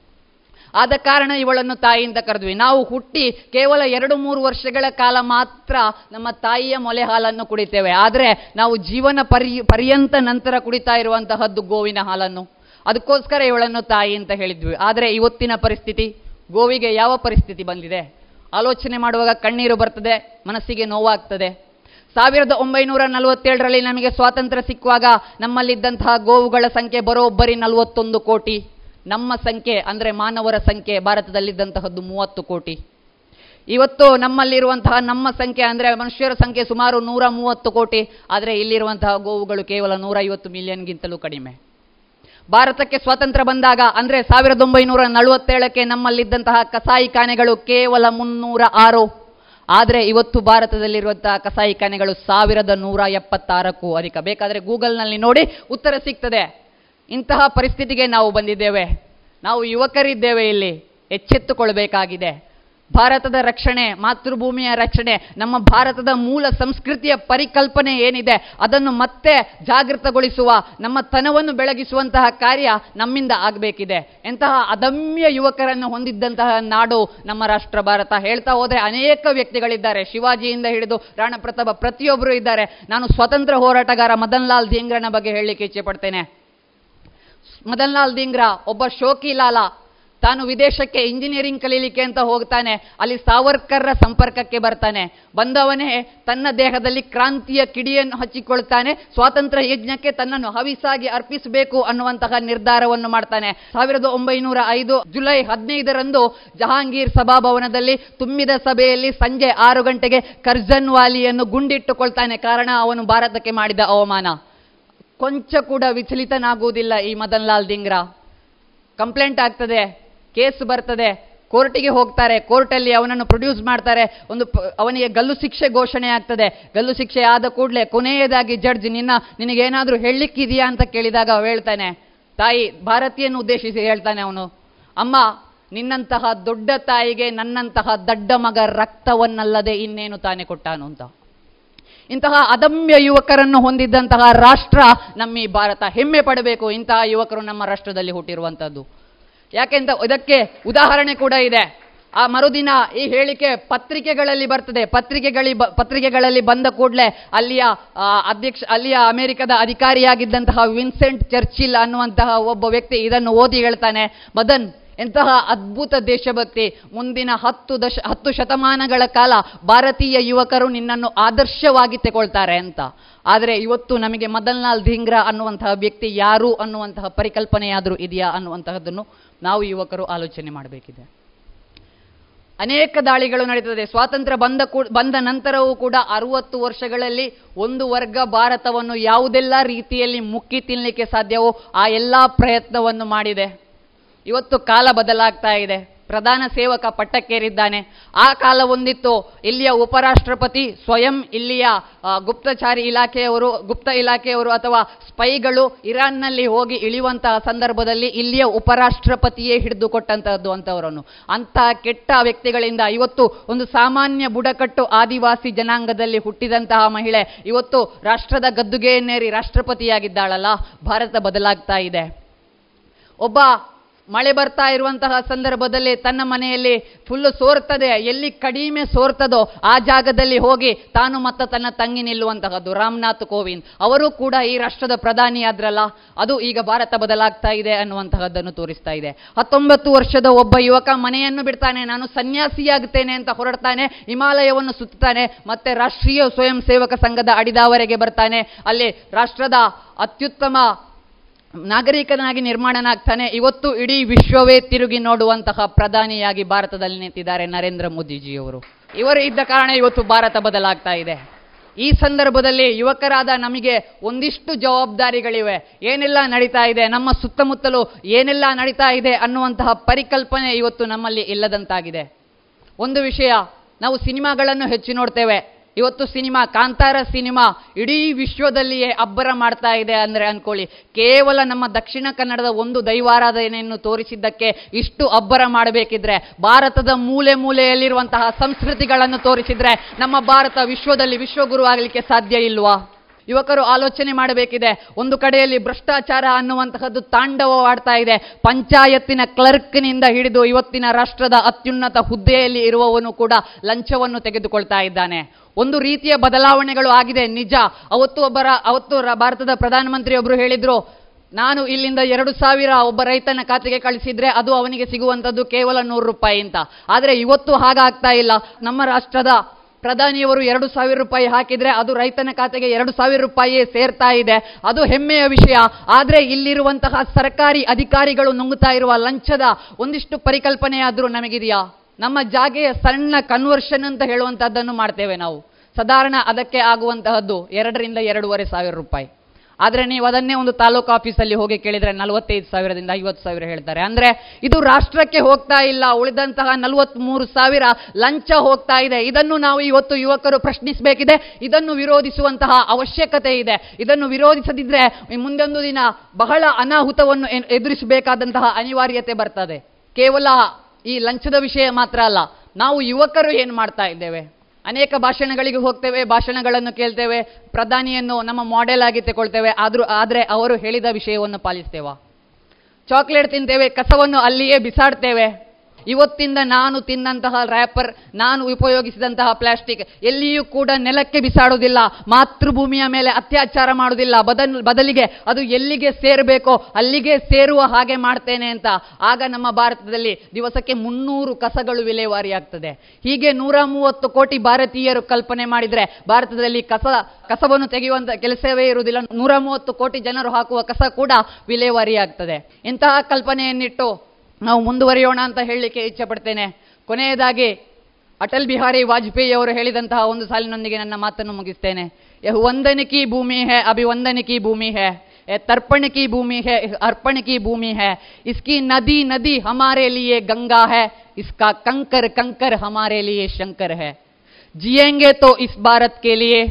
ಆದ ಕಾರಣ ಇವಳನ್ನು ತಾಯಿಯಿಂದ ಕರೆದ್ವಿ. ನಾವು ಹುಟ್ಟಿ ಕೇವಲ ಎರಡು ಮೂರು ವರ್ಷಗಳ ಕಾಲ ಮಾತ್ರ ನಮ್ಮ ತಾಯಿಯ ಮೊಲೆ ಹಾಲನ್ನು ಕುಡಿತೇವೆ. ಆದರೆ ನಾವು ಜೀವನ ಪರಿ, ಪರ್ಯಂತ ನಂತರ ಕುಡಿತಾ ಇರುವಂತಹದ್ದು ಗೋವಿನ ಹಾಲನ್ನು. ಅದಕ್ಕೋಸ್ಕರ ಇವಳನ್ನು ತಾಯಿ ಅಂತ ಹೇಳಿದ್ವಿ. ಆದರೆ ಇವತ್ತಿನ ಪರಿಸ್ಥಿತಿ, ಗೋವಿಗೆ ಯಾವ ಪರಿಸ್ಥಿತಿ ಬಂದಿದೆ? ಆಲೋಚನೆ ಮಾಡುವಾಗ ಕಣ್ಣೀರು ಬರ್ತದೆ, ಮನಸ್ಸಿಗೆ ನೋವಾಗ್ತದೆ. ಸಾವಿರದ ಒಂಬೈನೂರ ನಲವತ್ತೇಳರಲ್ಲಿ ನಮಗೆ ಸ್ವಾತಂತ್ರ್ಯ ಸಿಕ್ಕುವಾಗ ನಮ್ಮಲ್ಲಿದ್ದಂತಹ ಗೋವುಗಳ ಸಂಖ್ಯೆ ಬರೋಬ್ಬರಿ ನಲವತ್ತೊಂದು ಕೋಟಿ. ನಮ್ಮ ಸಂಖ್ಯೆ ಅಂದರೆ ಮಾನವರ ಸಂಖ್ಯೆ ಭಾರತದಲ್ಲಿದ್ದಂತಹದ್ದು ಮೂವತ್ತು ಕೋಟಿ. ಇವತ್ತು ನಮ್ಮಲ್ಲಿರುವಂತಹ ನಮ್ಮ ಸಂಖ್ಯೆ ಅಂದರೆ ಮನುಷ್ಯರ ಸಂಖ್ಯೆ ಸುಮಾರು ನೂರ ಮೂವತ್ತು ಕೋಟಿ. ಆದರೆ ಇಲ್ಲಿರುವಂತಹ ಗೋವುಗಳು ಕೇವಲ ನೂರೈವತ್ತು ಮಿಲಿಯನ್ಗಿಂತಲೂ ಕಡಿಮೆ. ಭಾರತಕ್ಕೆ ಸ್ವಾತಂತ್ರ್ಯ ಬಂದಾಗ ಅಂದರೆ ಸಾವಿರದ ಒಂಬೈನೂರ ನಲವತ್ತೇಳಕ್ಕೆ ನಮ್ಮಲ್ಲಿದ್ದಂತಹ ಕಸಾಯಿಖಾನೆಗಳು ಕೇವಲ ಮುನ್ನೂರ ಆರು. ಆದರೆ ಇವತ್ತು ಭಾರತದಲ್ಲಿರುವಂತಹ ಕಸಾಯಿಖಾನೆಗಳು ಸಾವಿರದ ನೂರ ಎಪ್ಪತ್ತಾರಕ್ಕೂ ಅಧಿಕ. ಬೇಕಾದರೆ ಗೂಗಲ್ನಲ್ಲಿ ನೋಡಿ ಉತ್ತರ ಸಿಗ್ತದೆ. ಇಂತಹ ಪರಿಸ್ಥಿತಿಗೆ ನಾವು ಬಂದಿದ್ದೇವೆ. ನಾವು ಯುವಕರಿದ್ದೇವೆ ಇಲ್ಲಿ. ಎಚ್ಚೆತ್ತುಕೊಳ್ಬೇಕಾಗಿದೆ. ಭಾರತದ ರಕ್ಷಣೆ, ಮಾತೃಭೂಮಿಯ ರಕ್ಷಣೆ, ನಮ್ಮ ಭಾರತದ ಮೂಲ ಸಂಸ್ಕೃತಿಯ ಪರಿಕಲ್ಪನೆ ಏನಿದೆ, ಅದನ್ನು ಮತ್ತೆ ಜಾಗೃತಗೊಳಿಸುವ, ನಮ್ಮ ತನವನ್ನು ಬೆಳಗಿಸುವಂತಹ ಕಾರ್ಯ ನಮ್ಮಿಂದ ಆಗಬೇಕಿದೆ. ಎಂತಹ ಅದಮ್ಯ ಯುವಕರನ್ನು ಹೊಂದಿದ್ದಂತಹ ನಾಡು ನಮ್ಮ ರಾಷ್ಟ್ರ ಭಾರತ. ಹೇಳ್ತಾ ಹೋದರೆ ಅನೇಕ ವ್ಯಕ್ತಿಗಳಿದ್ದಾರೆ. ಶಿವಾಜಿಯಿಂದ ಹಿಡಿದು ರಾಣಪ್ರತಾಪ ಪ್ರತಿಯೊಬ್ಬರು ಇದ್ದಾರೆ. ನಾನು ಸ್ವತಂತ್ರ ಹೋರಾಟಗಾರ ಮದನ್ ಲಾಲ್ ಧೀಂಗ್ರನ ಬಗ್ಗೆ ಹೇಳಲಿಕ್ಕೆ ಇಚ್ಛೆ ಪಡ್ತೇನೆ ಮದನ್ ಲಾಲ್ ಧೀಂಗ್ರ, ಒಬ್ಬ ಶೋಕಿಲಾಲ ತಾನು ವಿದೇಶಕ್ಕೆ ಇಂಜಿನಿಯರಿಂಗ್ ಕಲೀಲಿಕ್ಕೆ ಅಂತ ಹೋಗ್ತಾನೆ, ಅಲ್ಲಿ ಸಾವರ್ಕರ್ರ ಸಂಪರ್ಕಕ್ಕೆ ಬರ್ತಾನೆ. ಬಂದವನೇ ತನ್ನ ದೇಹದಲ್ಲಿ ಕ್ರಾಂತಿಯ ಕಿಡಿಯನ್ನು ಹಚ್ಚಿಕೊಳ್ತಾನೆ ಸ್ವಾತಂತ್ರ್ಯ ಯಜ್ಞಕ್ಕೆ ತನ್ನನ್ನು ಹವಿಸಾಗಿ ಅರ್ಪಿಸಬೇಕು ಅನ್ನುವಂತಹ ನಿರ್ಧಾರವನ್ನು ಮಾಡ್ತಾನೆ. ಸಾವಿರದ ಒಂಬೈನೂರ ಐದು ಜುಲೈ ಹದಿನೈದರಂದು ಜಹಾಂಗೀರ್ ಸಭಾಭವನದಲ್ಲಿ ತುಂಬಿದ ಸಭೆಯಲ್ಲಿ ಸಂಜೆ ಆರು ಗಂಟೆಗೆ ಕರ್ಜನ್ ವಾಲಿಯನ್ನು ಗುಂಡಿಟ್ಟುಕೊಳ್ತಾನೆ. ಕಾರಣ, ಅವನು ಭಾರತಕ್ಕೆ ಮಾಡಿದ ಅವಮಾನ. ಕೊಂಚ ಕೂಡ ವಿಚಲಿತನಾಗುವುದಿಲ್ಲ ಈ ಮದನ್ ಲಾಲ್ ದಿಂಗ್ರಾ. ಕಂಪ್ಲೇಂಟ್ ಆಗ್ತದೆ. ಕೇಸ್ ಬರ್ತದೆ. ಕೋರ್ಟಿಗೆ ಹೋಗ್ತಾರೆ. ಕೋರ್ಟಲ್ಲಿ ಅವನನ್ನು ಪ್ರೊಡ್ಯೂಸ್ ಮಾಡ್ತಾರೆ. ಒಂದು ಅವನಿಗೆ ಗಲ್ಲು ಶಿಕ್ಷೆ ಘೋಷಣೆ ಆಗ್ತದೆ. ಗಲ್ಲು ಶಿಕ್ಷೆ ಆದ ಕೂಡಲೇ ಕೊನೆಯದಾಗಿ ಜಡ್ಜ್, ನಿನ್ನ, ನಿನಗೇನಾದರೂ ಹೇಳಲಿಕ್ಕಿದೆಯಾ? ಅಂತ ಕೇಳಿದಾಗ ಅವ ಹೇಳ್ತಾನೆ. ತಾಯಿ, ಭಾರತೀಯನ್ನು ಉದ್ದೇಶಿಸಿ, ಹೇಳ್ತಾನೆ ಅವನು. ಅಮ್ಮ, ನಿನ್ನಂತಹ ದೊಡ್ಡ ತಾಯಿಗೆ ನನ್ನಂತಹ ದಡ್ಡ ಮಗ ರಕ್ತವನ್ನಲ್ಲದೆ ಇನ್ನೇನು ತಾನೇ ಕೊಟ್ಟಾನು? ಅಂತ. ಇಂತಹ ಅದಮ್ಯ ಯುವಕರನ್ನು ಹೊಂದಿದ್ದಂತಹ ರಾಷ್ಟ್ರ ನಮ್ಮ ಈ ಭಾರತ ಹೆಮ್ಮೆ ಪಡಬೇಕು. ಇಂತಹ ಯುವಕರು ನಮ್ಮ ರಾಷ್ಟ್ರದಲ್ಲಿ ಹುಟ್ಟಿರುವಂಥದ್ದು. ಯಾಕೆಂತ ಇದಕ್ಕೆ ಉದಾಹರಣೆ ಕೂಡ ಇದೆ. ಆ ಮರುದಿನ ಈ ಹೇಳಿಕೆ ಪತ್ರಿಕೆಗಳಲ್ಲಿ ಬರ್ತದೆ. ಪತ್ರಿಕೆಗಳಿ ಪತ್ರಿಕೆಗಳಲ್ಲಿ ಬಂದ ಕೂಡಲೇ ಅಲ್ಲಿಯ ಅಧ್ಯಕ್ಷ, ಅಲ್ಲಿಯ ಅಮೆರಿಕದ ಅಧಿಕಾರಿಯಾಗಿದ್ದಂತಹ ವಿನ್ಸೆಂಟ್ ಚರ್ಚಿಲ್ ಅನ್ನುವಂತಹ ಒಬ್ಬ ವ್ಯಕ್ತಿ ಇದನ್ನು ಓದಿ ಹೇಳ್ತಾನೆ. ಮದನ್ ಎಂತಹ ಅದ್ಭುತ ದೇಶಭಕ್ತಿ. ಮುಂದಿನ ಹತ್ತು ದಶ, ಹತ್ತು ಶತಮಾನಗಳ ಕಾಲ ಭಾರತೀಯ ಯುವಕರು ನಿನ್ನನ್ನು ಆದರ್ಶವಾಗಿ ತಗೊಳ್ತಾರೆ ಅಂತ. ಆದರೆ ಇವತ್ತು ನಮಗೆ ಮದನ್ ಲಾಲ್ ಧಿಂಗ್ರಾ ಅನ್ನುವಂತಹ ವ್ಯಕ್ತಿ ಯಾರು ಅನ್ನುವಂತಹ ಪರಿಕಲ್ಪನೆಯಾದರೂ ಇದೆಯಾ ಅನ್ನುವಂತಹದ್ದನ್ನು ನಾವು ಯುವಕರು ಆಲೋಚನೆ ಮಾಡಬೇಕಿದೆ. ಅನೇಕ ದಾಳಿಗಳು ನಡೀತದೆ. ಸ್ವಾತಂತ್ರ್ಯ ಬಂದ ಕೂ, ಬಂದ ನಂತರವೂ ಕೂಡ ಅರುವತ್ತು ವರ್ಷಗಳಲ್ಲಿ ಒಂದು ವರ್ಗ ಭಾರತವನ್ನು ಯಾವುದೆಲ್ಲ ರೀತಿಯಲ್ಲಿ ಮುಕ್ಕಿ ತಿನ್ನಲಿಕ್ಕೆ ಸಾಧ್ಯವೋ ಆ ಎಲ್ಲ ಪ್ರಯತ್ನವನ್ನು ಮಾಡಿದೆ. ಇವತ್ತು ಕಾಲ ಬದಲಾಗ್ತಾ ಇದೆ. ಪ್ರಧಾನ ಸೇವಕ ಪಟ್ಟಕ್ಕೇರಿದ್ದಾನೆ. ಆ ಕಾಲ ಒಂದಿತ್ತು ಇಲ್ಲಿಯ ಉಪರಾಷ್ಟ್ರಪತಿ ಸ್ವಯಂ ಇಲ್ಲಿಯ ಗುಪ್ತಚಾರಿ ಇಲಾಖೆಯವರು, ಗುಪ್ತ ಇಲಾಖೆಯವರು ಅಥವಾ ಸ್ಪೈಗಳು ಇರಾನ್ನಲ್ಲಿ ಹೋಗಿ ಇಳಿಯುವಂತಹ ಸಂದರ್ಭದಲ್ಲಿ ಇಲ್ಲಿಯ ಉಪರಾಷ್ಟ್ರಪತಿಯೇ ಹಿಡಿದುಕೊಟ್ಟಂತಹದ್ದು ಅಂತವರನ್ನು. ಅಂತಹ ಕೆಟ್ಟ ವ್ಯಕ್ತಿಗಳಿಂದ ಇವತ್ತು ಒಂದು ಸಾಮಾನ್ಯ ಬುಡಕಟ್ಟು ಆದಿವಾಸಿ ಜನಾಂಗದಲ್ಲಿ ಹುಟ್ಟಿದಂತಹ ಮಹಿಳೆ ಇವತ್ತು ರಾಷ್ಟ್ರದ ಗದ್ದುಗೆಯನ್ನೇರಿ ರಾಷ್ಟ್ರಪತಿಯಾಗಿದ್ದಾಳಲ್ಲ. ಭಾರತ ಬದಲಾಗ್ತಾ ಇದೆ. ಒಬ್ಬ ಮಳೆ ಬರ್ತಾ ಇರುವಂತಹ ಸಂದರ್ಭದಲ್ಲಿ ತನ್ನ ಮನೆಯಲ್ಲಿ ಫುಲ್ಲು ಸೋರ್ತದೆ, ಎಲ್ಲಿ ಕಡಿಮೆ ಸೋರ್ತದೋ ಆ ಜಾಗದಲ್ಲಿ ಹೋಗಿ ತಾನು ಮತ್ತು ತನ್ನ ತಂಗಿ ನಿಲ್ಲುವಂತಹದ್ದು, ರಾಮನಾಥ್ ಕೋವಿಂದ್. ಅವರು ಕೂಡ ಈ ರಾಷ್ಟ್ರದ ಪ್ರಧಾನಿ ಆದ್ರಲ್ಲ, ಅದು ಈಗ ಭಾರತ ಬದಲಾಗ್ತಾ ಇದೆ ಅನ್ನುವಂತಹದ್ದನ್ನು ತೋರಿಸ್ತಾ ಇದೆ. ಹತ್ತೊಂಬತ್ತು ವರ್ಷದ ಒಬ್ಬ ಯುವಕ ಮನೆಯನ್ನು ಬಿಡ್ತಾನೆ, ನಾನು ಸನ್ಯಾಸಿಯಾಗುತ್ತೇನೆ ಅಂತ ಹೊರಡ್ತಾನೆ, ಹಿಮಾಲಯವನ್ನು ಸುತ್ತಾನೆ ಮತ್ತೆ ರಾಷ್ಟ್ರೀಯ ಸ್ವಯಂ ಸೇವಕ ಸಂಘದ ಅಡಿದಾವರೆಗೆ ಬರ್ತಾನೆ. ಅಲ್ಲಿ ರಾಷ್ಟ್ರದ ಅತ್ಯುತ್ತಮ ನಾಗರಿಕನಾಗಿ ನಿರ್ಮಾಣನಾಗ್ತಾನೆ, ಇವತ್ತು ಇಡೀ ವಿಶ್ವವೇ ತಿರುಗಿ ನೋಡುವಂತಹ ಪ್ರಧಾನಿಯಾಗಿ ಭಾರತದಲ್ಲಿ ನಿಂತಿದ್ದಾರೆ ನರೇಂದ್ರ ಮೋದಿಜಿಯವರು. ಇವರು ಇದ್ದ ಕಾರಣ ಇವತ್ತು ಭಾರತ ಬದಲಾಗ್ತಾ ಇದೆ. ಈ ಸಂದರ್ಭದಲ್ಲಿ ಯುವಕರಾದ ನಮಗೆ ಒಂದಿಷ್ಟು ಜವಾಬ್ದಾರಿಗಳಿವೆ. ಏನೆಲ್ಲ ನಡೀತಾ ಇದೆ, ನಮ್ಮ ಸುತ್ತಮುತ್ತಲು ಏನೆಲ್ಲ ನಡೀತಾ ಇದೆ ಅನ್ನುವಂತಹ ಪರಿಕಲ್ಪನೆ ಇವತ್ತು ನಮ್ಮಲ್ಲಿ ಇಲ್ಲದಂತಾಗಿದೆ. ಒಂದು ವಿಷಯ, ನಾವು ಸಿನಿಮಾಗಳನ್ನು ಹೆಚ್ಚು ನೋಡ್ತೇವೆ. ಇವತ್ತು ಸಿನಿಮಾ, ಕಾಂತಾರ ಸಿನಿಮಾ ಇಡೀ ವಿಶ್ವದಲ್ಲಿಯೇ ಅಬ್ಬರ ಮಾಡ್ತಾ ಇದೆ ಅಂದರೆ ಅಂದ್ಕೊಳ್ಳಿ ಕೇವಲ ನಮ್ಮ ದಕ್ಷಿಣ ಕನ್ನಡದ ಒಂದು ದೈವಾರಾಧನೆಯನ್ನು ತೋರಿಸಿದ್ದಕ್ಕೆ ಇಷ್ಟು ಅಬ್ಬರ ಮಾಡಬೇಕಿದ್ರೆ, ಭಾರತದ ಮೂಲೆ ಮೂಲೆಯಲ್ಲಿರುವಂತಹ ಸಂಸ್ಕೃತಿಗಳನ್ನು ತೋರಿಸಿದ್ರೆ ನಮ್ಮ ಭಾರತ ವಿಶ್ವದಲ್ಲಿ ವಿಶ್ವಗುರು ಆಗಲಿಕ್ಕೆ ಸಾಧ್ಯ ಇಲ್ವಾ? ಯುವಕರು ಆಲೋಚನೆ ಮಾಡಬೇಕಿದೆ. ಒಂದು ಕಡೆಯಲ್ಲಿ ಭ್ರಷ್ಟಾಚಾರ ಅನ್ನುವಂತಹದ್ದು ತಾಂಡವವಾಡ್ತಾ ಇದೆ. ಪಂಚಾಯತ್ತಿನ ಕ್ಲರ್ಕ್ನಿಂದ ಹಿಡಿದು ಇವತ್ತಿನ ರಾಷ್ಟ್ರದ ಅತ್ಯುನ್ನತ ಹುದ್ದೆಯಲ್ಲಿ ಇರುವವನು ಕೂಡ ಲಂಚವನ್ನು ತೆಗೆದುಕೊಳ್ತಾ ಇದ್ದಾನೆ. ಒಂದು ರೀತಿಯ ಬದಲಾವಣೆಗಳು ಆಗಿದೆ. ನಿಜ. ಅವತ್ತು ಒಬ್ಬರ, ಅವತ್ತು ಭಾರತದ ಪ್ರಧಾನಮಂತ್ರಿಯೊಬ್ಬರು ಹೇಳಿದ್ರು, ನಾನು ಇಲ್ಲಿಂದ ಎರಡು ಸಾವಿರ ಒಬ್ಬ ರೈತನ ಖಾತೆಗೆ ಕಳಿಸಿದ್ರೆ ಅದು ಅವನಿಗೆ ಸಿಗುವಂಥದ್ದು ಕೇವಲ ನೂರು ರೂಪಾಯಿ ಅಂತ. ಆದರೆ ಇವತ್ತು ಹಾಗಾಗ್ತಾ ಇಲ್ಲ. ನಮ್ಮ ರಾಷ್ಟ್ರದ ಪ್ರಧಾನಿಯವರು ಎರಡು ಸಾವಿರ ರೂಪಾಯಿ ಹಾಕಿದ್ರೆ ಅದು ರೈತನ ಖಾತೆಗೆ ಎರಡು ಸಾವಿರ ರೂಪಾಯಿಯೇ ಸೇರ್ತಾ ಇದೆ. ಅದು ಹೆಮ್ಮೆಯ ವಿಷಯ. ಆದರೆ ಇಲ್ಲಿರುವಂತಹ ಸರ್ಕಾರಿ ಅಧಿಕಾರಿಗಳು ನುಂಗುತ್ತಾ ಇರುವ ಲಂಚದ ಒಂದಿಷ್ಟು ಪರಿಕಲ್ಪನೆಯಾದರೂ ನಮಗಿದೆಯಾ? ನಮ್ಮ ಜಾಗೆಯ ಸಣ್ಣ ಕನ್ವರ್ಷನ್ ಅಂತ ಹೇಳುವಂಥದ್ದನ್ನು ಮಾಡ್ತೇವೆ ನಾವು. ಸಾಧಾರಣ ಅದಕ್ಕೆ ಆಗುವಂತಹದ್ದು ಎರಡರಿಂದ ಎರಡೂವರೆ ಸಾವಿರ ರೂಪಾಯಿ. ಆದರೆ ನೀವು ಅದನ್ನೇ ಒಂದು ತಾಲೂಕು ಆಫೀಸಲ್ಲಿ ಹೋಗಿ ಕೇಳಿದರೆ ನಲವತ್ತೈದು ಸಾವಿರದಿಂದ ಐವತ್ತು ಸಾವಿರ ಹೇಳ್ತಾರೆ. ಅಂದರೆ ಇದು ರಾಷ್ಟ್ರಕ್ಕೆ ಹೋಗ್ತಾ ಇಲ್ಲ, ಉಳಿದಂತಹ ನಲವತ್ತ್ಮೂರು ಸಾವಿರ ಲಂಚ ಹೋಗ್ತಾ ಇದೆ. ಇದನ್ನು ನಾವು ಇವತ್ತು ಯುವಕರು ಪ್ರಶ್ನಿಸಬೇಕಿದೆ. ಇದನ್ನು ವಿರೋಧಿಸುವಂತಹ ಅವಶ್ಯಕತೆ ಇದೆ. ಇದನ್ನು ವಿರೋಧಿಸದಿದ್ದರೆ ಮುಂದೊಂದು ದಿನ ಬಹಳ ಅನಾಹುತವನ್ನು ಎದುರಿಸಬೇಕಾದಂತಹ ಅನಿವಾರ್ಯತೆ ಬರ್ತದೆ. ಕೇವಲ ಈ ಲಂಚದ ವಿಷಯ ಮಾತ್ರ ಅಲ್ಲ, ನಾವು ಯುವಕರು ಏನು ಮಾಡ್ತಾ ಇದ್ದೇವೆ? ಅನೇಕ ಭಾಷಣಗಳಿಗೆ ಹೋಗ್ತೇವೆ, ಭಾಷಣಗಳನ್ನು ಕೇಳ್ತೇವೆ, ಪ್ರಧಾನಿಯನ್ನು ನಮ್ಮ ಮಾಡೆಲ್ ಆಗಿ ತಗೊಳ್ತೇವೆ ಆದರೂ, ಆದರೆ ಅವರು ಹೇಳಿದ ವಿಷಯವನ್ನು ಪಾಲಿಸ್ತೇವಾ. ಚಾಕ್ಲೇಟ್ ತಿಂತೇವೆ, ಕಸವನ್ನು ಅಲ್ಲಿಯೇ ಬಿಸಾಡ್ತೇವೆ. ಇವತ್ತಿಂದ ನಾನು ತಿಂದಂತಹ ರ್ಯಾಪರ್ ನಾನು ಉಪಯೋಗಿಸಿದಂತಹ ಪ್ಲಾಸ್ಟಿಕ್ ಎಲ್ಲಿಯೂ ಕೂಡ ನೆಲಕ್ಕೆ ಬಿಸಾಡುವುದಿಲ್ಲ. ಮಾತೃಭೂಮಿಯ ಮೇಲೆ ಅತ್ಯಾಚಾರ ಮಾಡುವುದಿಲ್ಲ. ಬದಲ್, ಬದಲಿಗೆ ಅದು ಎಲ್ಲಿಗೆ ಸೇರಬೇಕೋ ಅಲ್ಲಿಗೆ ಸೇರುವ ಹಾಗೆ ಮಾಡ್ತೇನೆ ಅಂತ. ಆಗ ನಮ್ಮ ಭಾರತದಲ್ಲಿ ದಿವಸಕ್ಕೆ ಮುನ್ನೂರು ಕಸಗಳು ವಿಲೇವಾರಿಯಾಗ್ತದೆ ಹೀಗೆ ನೂರ ಮೂವತ್ತು ಕೋಟಿ ಭಾರತೀಯರು ಕಲ್ಪನೆ ಮಾಡಿದರೆ ಭಾರತದಲ್ಲಿ ಕಸ, ಕಸವನ್ನು ತೆಗೆಯುವಂತ ಕೆಲಸವೇ ಇರುವುದಿಲ್ಲ. ನೂರ ಮೂವತ್ತು ಕೋಟಿ ಜನರು ಹಾಕುವ ಕಸ ಕೂಡ ವಿಲೇವಾರಿಯಾಗ್ತದೆ ಇಂತಹ ಕಲ್ಪನೆಯನ್ನಿಟ್ಟು ನಾವು ಮುಂದುವರಿಯೋಣ ಅಂತ ಹೇಳಲಿಕ್ಕೆ ಇಚ್ಛೆ ಪಡ್ತೇನೆ ಕೊನೆಯದಾಗಿ ಅಟಲ್ ಬಿಹಾರಿ ವಾಜಪೇಯಿ ಅವರು ಹೇಳಿದಂತಹ ಒಂದು ಸಾಲಿನೊಂದಿಗೆ ನನ್ನ ಮಾತನ್ನು ಮುಗಿಸ್ತೇನೆ ಯಹ ವಂದನೆ ಕಿ ಭೂಮಿ ಹೇ ಅಭಿವಂದನೆ ಕಿ ಭೂಮಿ ಹೇ ये तर्पण की भूमि है अर्पण की भूमि है इसकी नदी नदी हमारे लिए गंगा है इसका कंकर कंकर हमारे लिए शंकर है जिएंगे तो इस भारत के लिए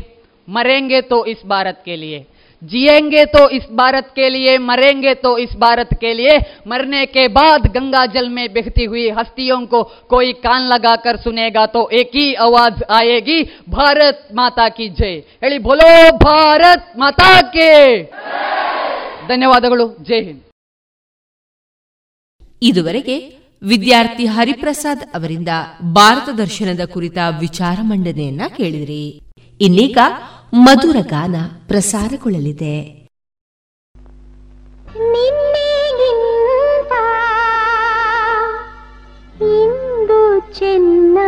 मरेंगे तो इस भारत के लिए जिएंगे तो इस भारत के लिए मरेंगे तो इस भारत के लिए मरने के बाद गंगा जल में बहती हुई हस्तियों को कोई कान लगाकर सुनेगा तो एक ही आवाज आएगी भारत माता की जय ಹೇಳಿ बोलो भारत माता के ಧನ್ಯವಾದಗಳು ಜೈ ಹಿಂದ್ ಇದುವರೆಗೆ ವಿದ್ಯಾರ್ಥಿ ಹರಿಪ್ರಸಾದ್ ಅವರಿಂದ ಭಾರತ ದರ್ಶನದ ಕುರಿತ ವಿಚಾರ ಮಂಡನೆಯನ್ನ ಕೇಳಿದಿರಿ ಇನ್ನೀಗ ಮಧುರ ಗಾನ ಪ್ರಸಾರಗೊಳ್ಳಲಿದೆ. ಇಂದು ಚೆನ್ನ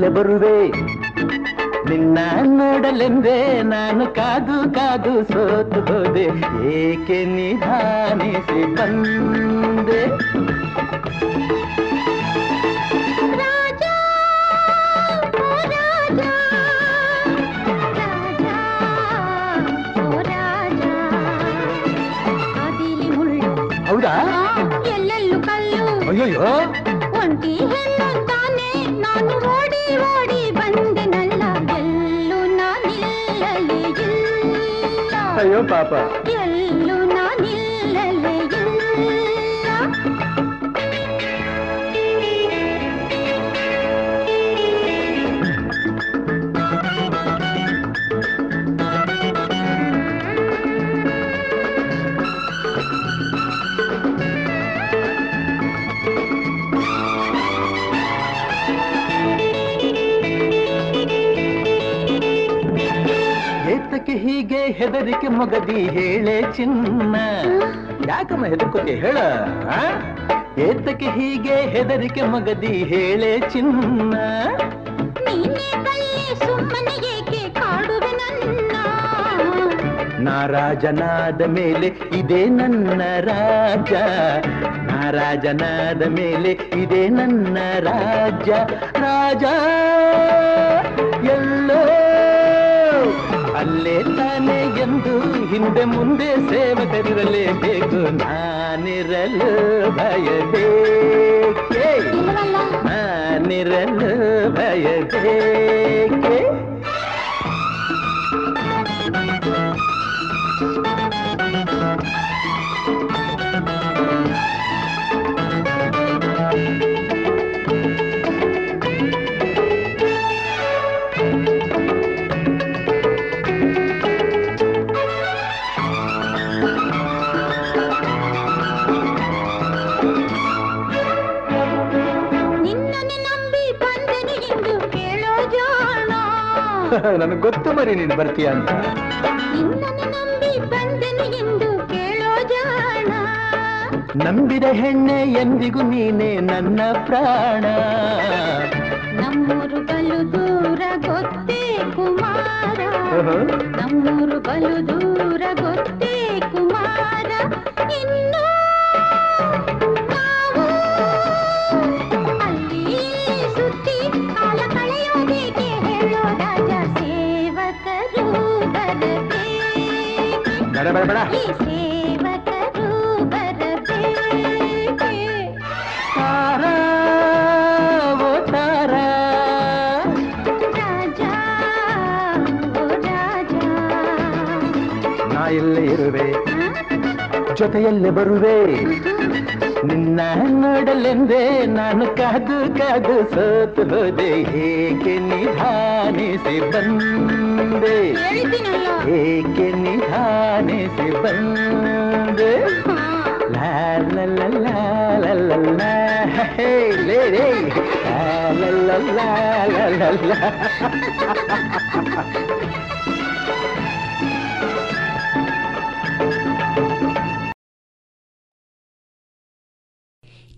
ಇಲ್ಲ ಬರುವೆ ನಿನ್ನ ನೋಡಲೆಂದೇ ನಾನು ಕಾದು ಕಾದು ಸೋತು ಹೋದೆ ಏಕೆ ನಿಧಾನಿಸಿ ಬಂದೆ ಹೌದಾ ಎಲ್ಲೆಲ್ಲೂ ಕಲ್ಲು ಅಯ್ಯೋ ಅಯ್ಯೋ ಪಾಪ. ಹೆದರಿಕೆ ಮಗದಿ ಹೇಳೆ ಚಿನ್ನ. ಯಾಕಮ್ಮ ಹೆದರ್ಕೋತಿ? ಹೇಳ. ಏತಕ್ಕೆ ಹೀಗೆ ಹೆದರಿಕೆ ಮಗದಿ ಹೇಳೆ ಚಿನ್ನ? ನಾರಾಜನಾದ ಮೇಲೆ ಇದೇ ನನ್ನ ರಾಜ ನಾರಾಜನಾದ ಮೇಲೆ ಇದೇ ನನ್ನ ರಾಜ ರಾಜಾ ಅಲ್ಲೇ ತಾನೇ ಎಂದು ಹಿಂದೆ ಮುಂದೆ ಸೇವಕರಿರಲೇಬೇಕು ನಾನಿರಲು ಭಯಬೇಕೆ ನಾನಿರಲು ಭಯಬೇಕೆ [laughs] ನನಗೆ ಗೊತ್ತು ಮರಿ ನೀನು ಬರ್ತೀಯ ಅಂತ. ನಿನ್ನನ್ನು ನಂಬಿ ಬಂದನು ಎಂದು ಕೇಳೋ ಜಾಣ. ನಂಬಿದ ಹೆಣ್ಣೆ ಎಂದಿಗೂ ನೀನೆ ನನ್ನ ಪ್ರಾಣ. ನಮ್ಮೂರು ಬಲು ದೂರ ಗೊತ್ತೇ ಕುಮಾರ. ನಮ್ಮೂರು ಬಲು ದೂರ ನಾ ಇಲ್ಲೇ ಇರುವೆ ಜೊತೆಯಲ್ಲೇ ಬರುವೆ ನಿನ್ನ ನೋಡಲೆಂದೇ ನಾನು ಕಾದು ಕಾದು ಸೋತು ಹೋದೆ ಏಕೆ ನಿಧಾನಿಸಿ ಬಂದೆ ಏಕೆ ನಿಧಾನಿಸಿ ಬಂದೆ ಲಾ ಲಾ ಲಾ ಲಾ ಲಾ ಲಾ